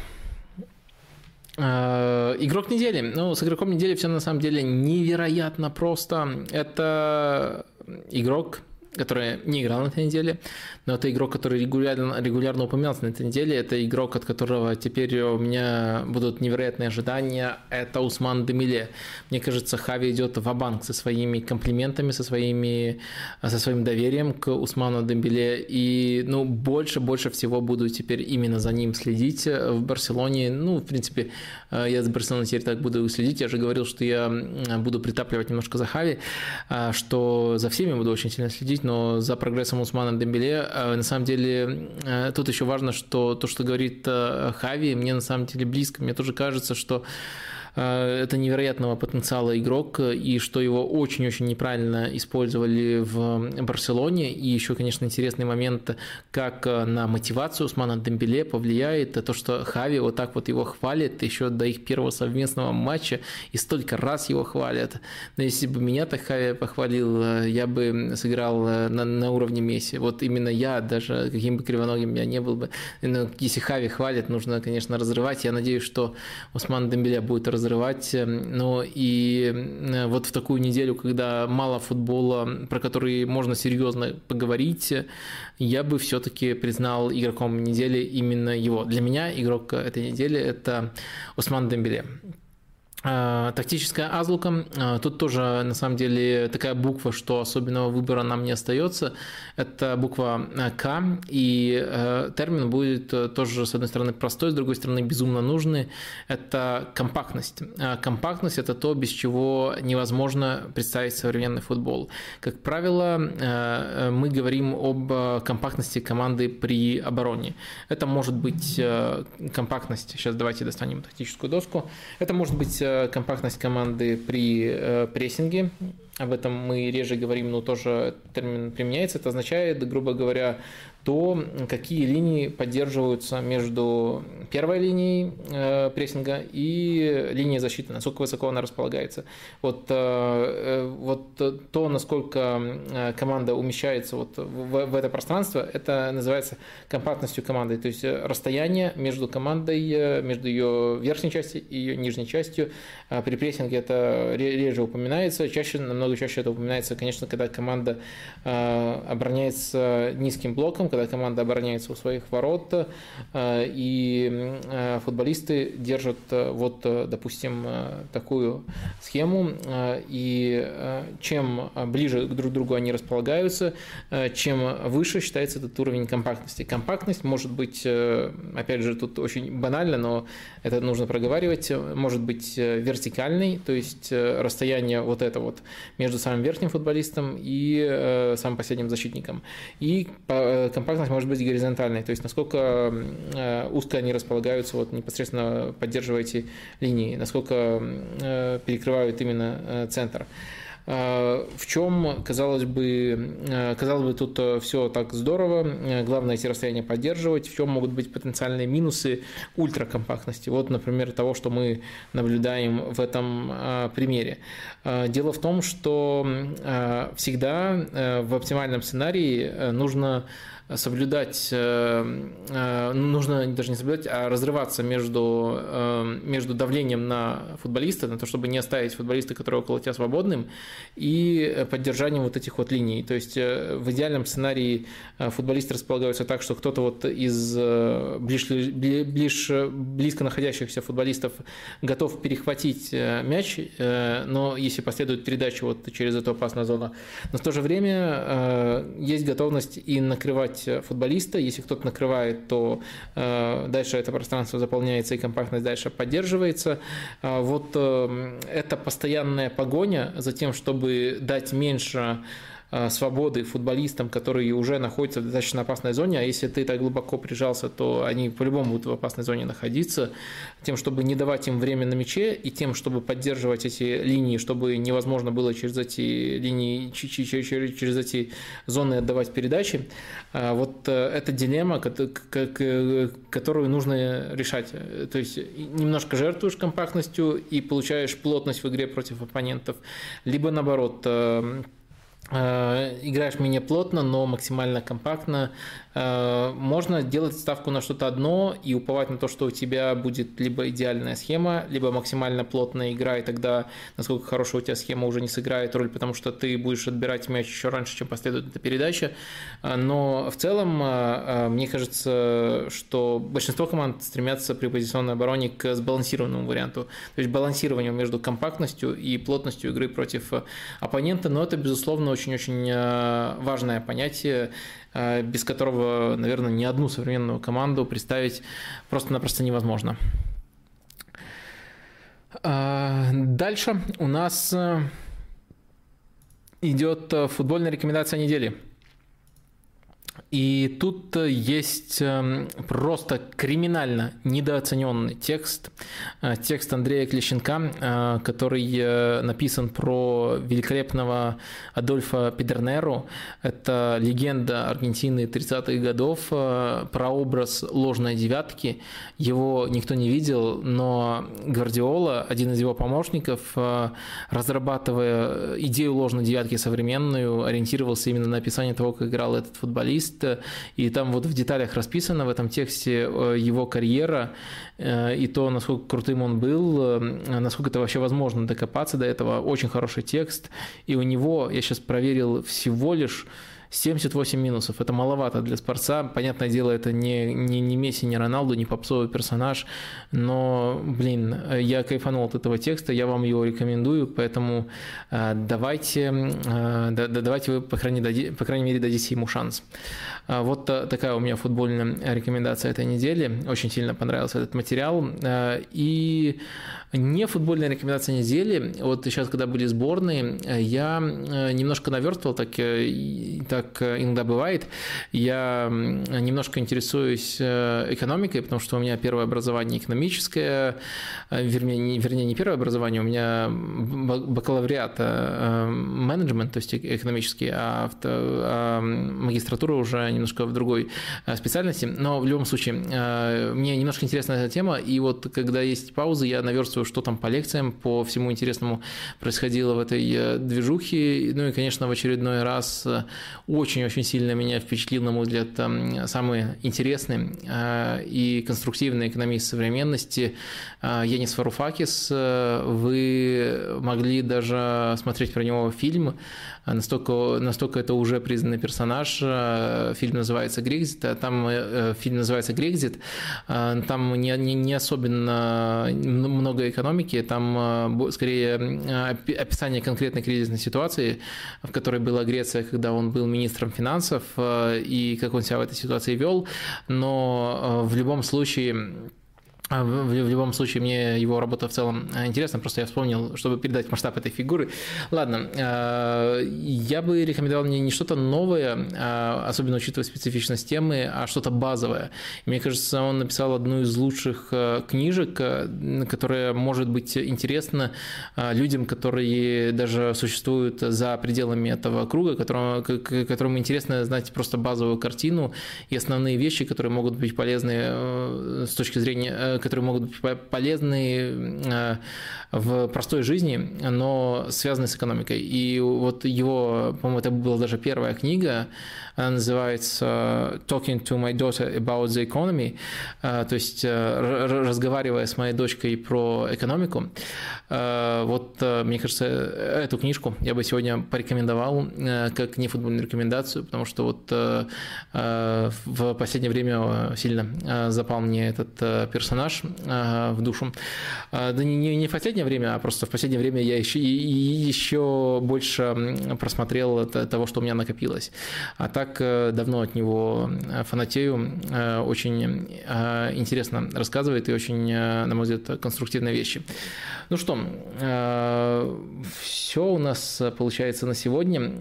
э, Игрок недели. Ну, с игроком недели все на самом деле невероятно просто. Это игрок, который не играл на этой неделе, но это игрок, который регулярно, регулярно упоминался на этой неделе. Это игрок, от которого теперь у меня будут невероятные ожидания. Это Усман Демиле. Мне кажется, Хави идет в банк со своими комплиментами, со, своими, со своим доверием к Усману Дембеле. И ну, больше, больше всего буду теперь именно за ним следить в Барселоне. Ну, в принципе, я с Барселоной теперь так буду следить. Я же говорил, что я буду притапливать немножко за Хави, что за всеми буду очень сильно следить следить, но за прогрессом Усмана Дембеле э, на самом деле э, тут еще важно, что то, что говорит э, Хави, мне на самом деле близко. Мне тоже кажется, что это невероятного потенциала игрок, и что его очень-очень неправильно использовали в Барселоне. И еще, конечно, интересный момент, как э, на мотивацию Усмана Дембеле повлияет то, что Хави вот так вот его хвалит еще до их первого совместного матча, и столько раз его хвалят. Но если бы меня так Хави похвалил, э, я бы сыграл на, на уровне Месси. Вот именно я, даже каким бы кривоногим я не был бы. Но если Хави хвалит, нужно, конечно, разрывать. Я надеюсь, что Усман Дембеле будет разрывать разрывать. Эм, но и э, вот в такую неделю, когда мало футбола, про который можно серьезно поговорить, я бы все-таки признал игроком недели именно его. Для меня игрок этой недели – это Усман Дембеле. А, тактическая азбука. А, тут тоже, на самом деле, такая буква, что особенного выбора нам не остается. Это буква а, К, и термин будет тоже, с одной стороны, простой, с другой стороны, безумно нужный. Это компактность. Компактность – это то, без чего невозможно представить современный футбол. Как правило, мы говорим об компактности команды при обороне. Это может быть компактность, сейчас давайте достанем тактическую доску, это может быть компактность команды при э, прессинге. Об этом мы реже говорим, но тоже термин применяется. Это означает, грубо говоря, то какие линии поддерживаются между первой линией э, прессинга и линией защиты, насколько высоко она располагается. Вот, э, э вот то, насколько э, команда умещается вот в, в это пространство, это называется компактностью команды, то есть расстояние между командой, э, между ее верхней частью и ее нижней частью. При прессинге это реже упоминается, чаще, намного чаще это упоминается, конечно, когда команда обороняется низким блоком, когда команда обороняется у своих ворот, э, и э, футболисты держат э, вот, допустим, такую схему, и чем ближе друг к другу они располагаются, чем выше считается этот уровень компактности. Компактность может быть, опять же, тут очень банально, но это нужно проговаривать, может быть вертикальной, то есть расстояние вот это вот между самым верхним футболистом и самым последним защитником. И компактность может быть горизонтальной, то есть насколько э, узко они располагаются, вот непосредственно поддерживая эти линии, насколько э, перекрывают именно э, центр. В чем, казалось бы, казалось бы, тут все так здорово, главное эти расстояния поддерживать, в чем могут быть потенциальные минусы ультракомпактности. Вот, например, того, что мы наблюдаем в этом примере. Дело в том, что всегда в оптимальном сценарии нужно соблюдать, ну, нужно даже не соблюдать, а разрываться между, между давлением на футболиста, на то, чтобы не оставить футболиста, который около тебя свободным, и поддержанием вот этих вот линий. То есть в идеальном сценарии футболисты располагаются так, что кто-то вот из ближ, ближ, близко находящихся футболистов готов перехватить мяч, но если последует передача вот через эту опасную зону, но в то же время есть готовность и накрывать футболиста. Если кто-то накрывает, то э, дальше это пространство заполняется и компактность дальше поддерживается. А вот э, это постоянная погоня за тем, чтобы дать меньше Э, свободы футболистам, которые уже находятся в достаточно опасной зоне, а если ты так глубоко прижался, то они по-любому будут в опасной зоне находиться, тем, чтобы не давать им время на мяче и тем, чтобы поддерживать эти линии, чтобы невозможно было через эти линии, через эти зоны отдавать передачи. А вот э, это дилемма, которую нужно решать. То есть немножко жертвуешь компактностью и получаешь плотность в игре против оппонентов, либо наоборот э, Э, играешь менее плотно, но максимально компактно, Э, можно делать ставку на что-то одно и уповать на то, что у тебя будет либо идеальная схема, либо максимально плотная игра, и тогда насколько хорошая у тебя схема уже не сыграет роль, потому что ты будешь отбирать мяч еще раньше, чем последует эта передача. Э, но в целом, э, мне кажется, что большинство команд стремятся при позиционной обороне к сбалансированному варианту, то есть балансированию между компактностью и плотностью игры против оппонента, но это, безусловно, очень-очень важное понятие, Э, без которого, наверное, ни одну современную команду представить просто-напросто невозможно. Э, дальше у нас э, идет футбольная рекомендация недели – и тут э, есть эм, просто криминально недооцененный текст, э, текст Андрея Клещенка, э, который написан про великолепного Адольфа Педернеру. Это легенда Аргентины 30-х годов, про образ ложной девятки. Его никто не видел, но Гвардиола, один из его помощников, разрабатывая идею ложной девятки современную, ориентировался именно на описание того, как играл этот футболист футболист, и там вот в деталях расписано в этом тексте э, его карьера э, и то, насколько крутым он был, э, насколько это вообще возможно докопаться до этого. Очень хороший текст, и у него, я сейчас проверил, всего лишь 78 минусов. Это маловато для спорца. Понятное дело, это не, не, не Месси, не Роналду, не попсовый персонаж. Но, блин, я кайфанул от этого текста, я вам его рекомендую. Поэтому э, давайте, э, да, давайте вы, по крайней, по крайней мере, дадите ему шанс. Э, вот такая у меня футбольная рекомендация этой недели. Очень сильно понравился этот материал. Э, и не футбольная рекомендация недели. Вот сейчас, когда были сборные, я э, немножко навертывал, так, э, так иногда бывает. Я немножко интересуюсь э, экономикой, потому что у меня первое образование экономическое, вернее, не, вернее, не первое образование, у меня бакалавриат менеджмент, то есть экономический, а, а магистратура уже немножко в другой специальности. Но в любом случае, мне немножко интересна эта тема, и вот когда есть паузы, я наверстываю рассказываю, что там по лекциям, по всему интересному происходило в этой э, движухе. Ну и, конечно, в очередной раз э, очень-очень сильно меня впечатлил, на мой взгляд, самый интересный э, и конструктивный экономист современности Янис Варуфакис. Вы могли даже смотреть про него фильм настолько, настолько это уже признанный персонаж. Э, фильм называется «Грекзит», а там э, фильм называется «Грекзит», а там не, не, не особенно много экономики, там э, скорее описание конкретной кризисной ситуации, в которой была Греция, когда он был министром финансов, и как он себя в этой ситуации вел, но в любом случае а, в, любом случае, мне его работа в целом э, интересна, просто я вспомнил, чтобы передать масштаб этой фигуры. Ладно, э, я бы рекомендовал мне не что-то новое, а, особенно учитывая специфичность темы, а что-то базовое. Мне кажется, он написал одну из лучших э, книжек, которая может быть интересна людям, которые даже существуют за пределами этого круга, которым, которым интересно знать просто базовую картину и основные вещи, которые могут быть полезны с точки зрения которые могут быть полезны э, в простой жизни, но связаны с экономикой. И вот его, по-моему, это была даже первая книга, Она называется Talking to my daughter about the economy, то есть разговаривая с моей дочкой про экономику. Вот, мне кажется, эту книжку я бы сегодня порекомендовал как нефутбольную рекомендацию, потому что вот в последнее время сильно запал мне этот персонаж в душу. Да не, не в последнее время, а просто в последнее время я еще, еще больше просмотрел того, что у меня накопилось. А так э, давно от него э, фанатею. Э, очень интересно рассказывает и очень, на мой взгляд, конструктивные вещи. Ну что, все у нас получается на сегодня.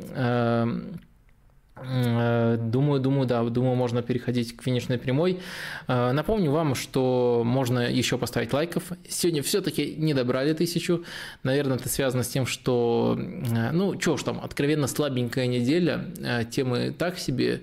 Э, думаю, думаю, да, думаю, можно переходить к финишной прямой. Э, напомню вам, что можно еще поставить лайков. Сегодня все-таки не добрали тысячу. Наверное, это связано с тем, что, э, ну, что ж там, откровенно слабенькая неделя, темы так себе.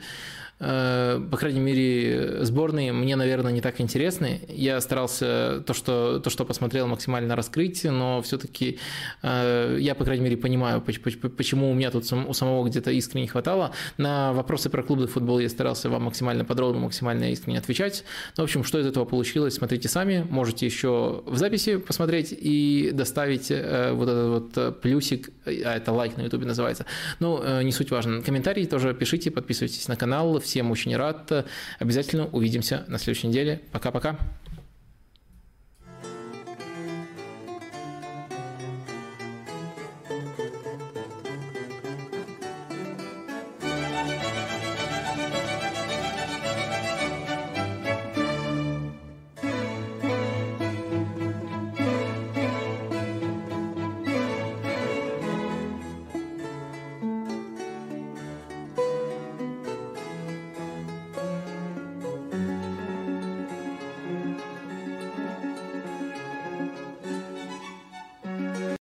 Э, по крайней мере, сборные мне, наверное, не так интересны. Я старался то, что, то, что посмотрел, максимально раскрыть, но все-таки э, я, по крайней мере, понимаю, почему у меня тут у самого где-то искренне не хватало. На вопросы про клубный футбол я старался вам максимально подробно, максимально искренне отвечать. Ну, в общем, что из этого получилось, смотрите сами. Можете еще в записи посмотреть и доставить э, вот этот вот плюсик, а это лайк на ютубе называется. Ну, не суть важно. Комментарии тоже пишите, подписывайтесь на канал, Всем очень рад. Обязательно увидимся на следующей неделе. Пока-пока.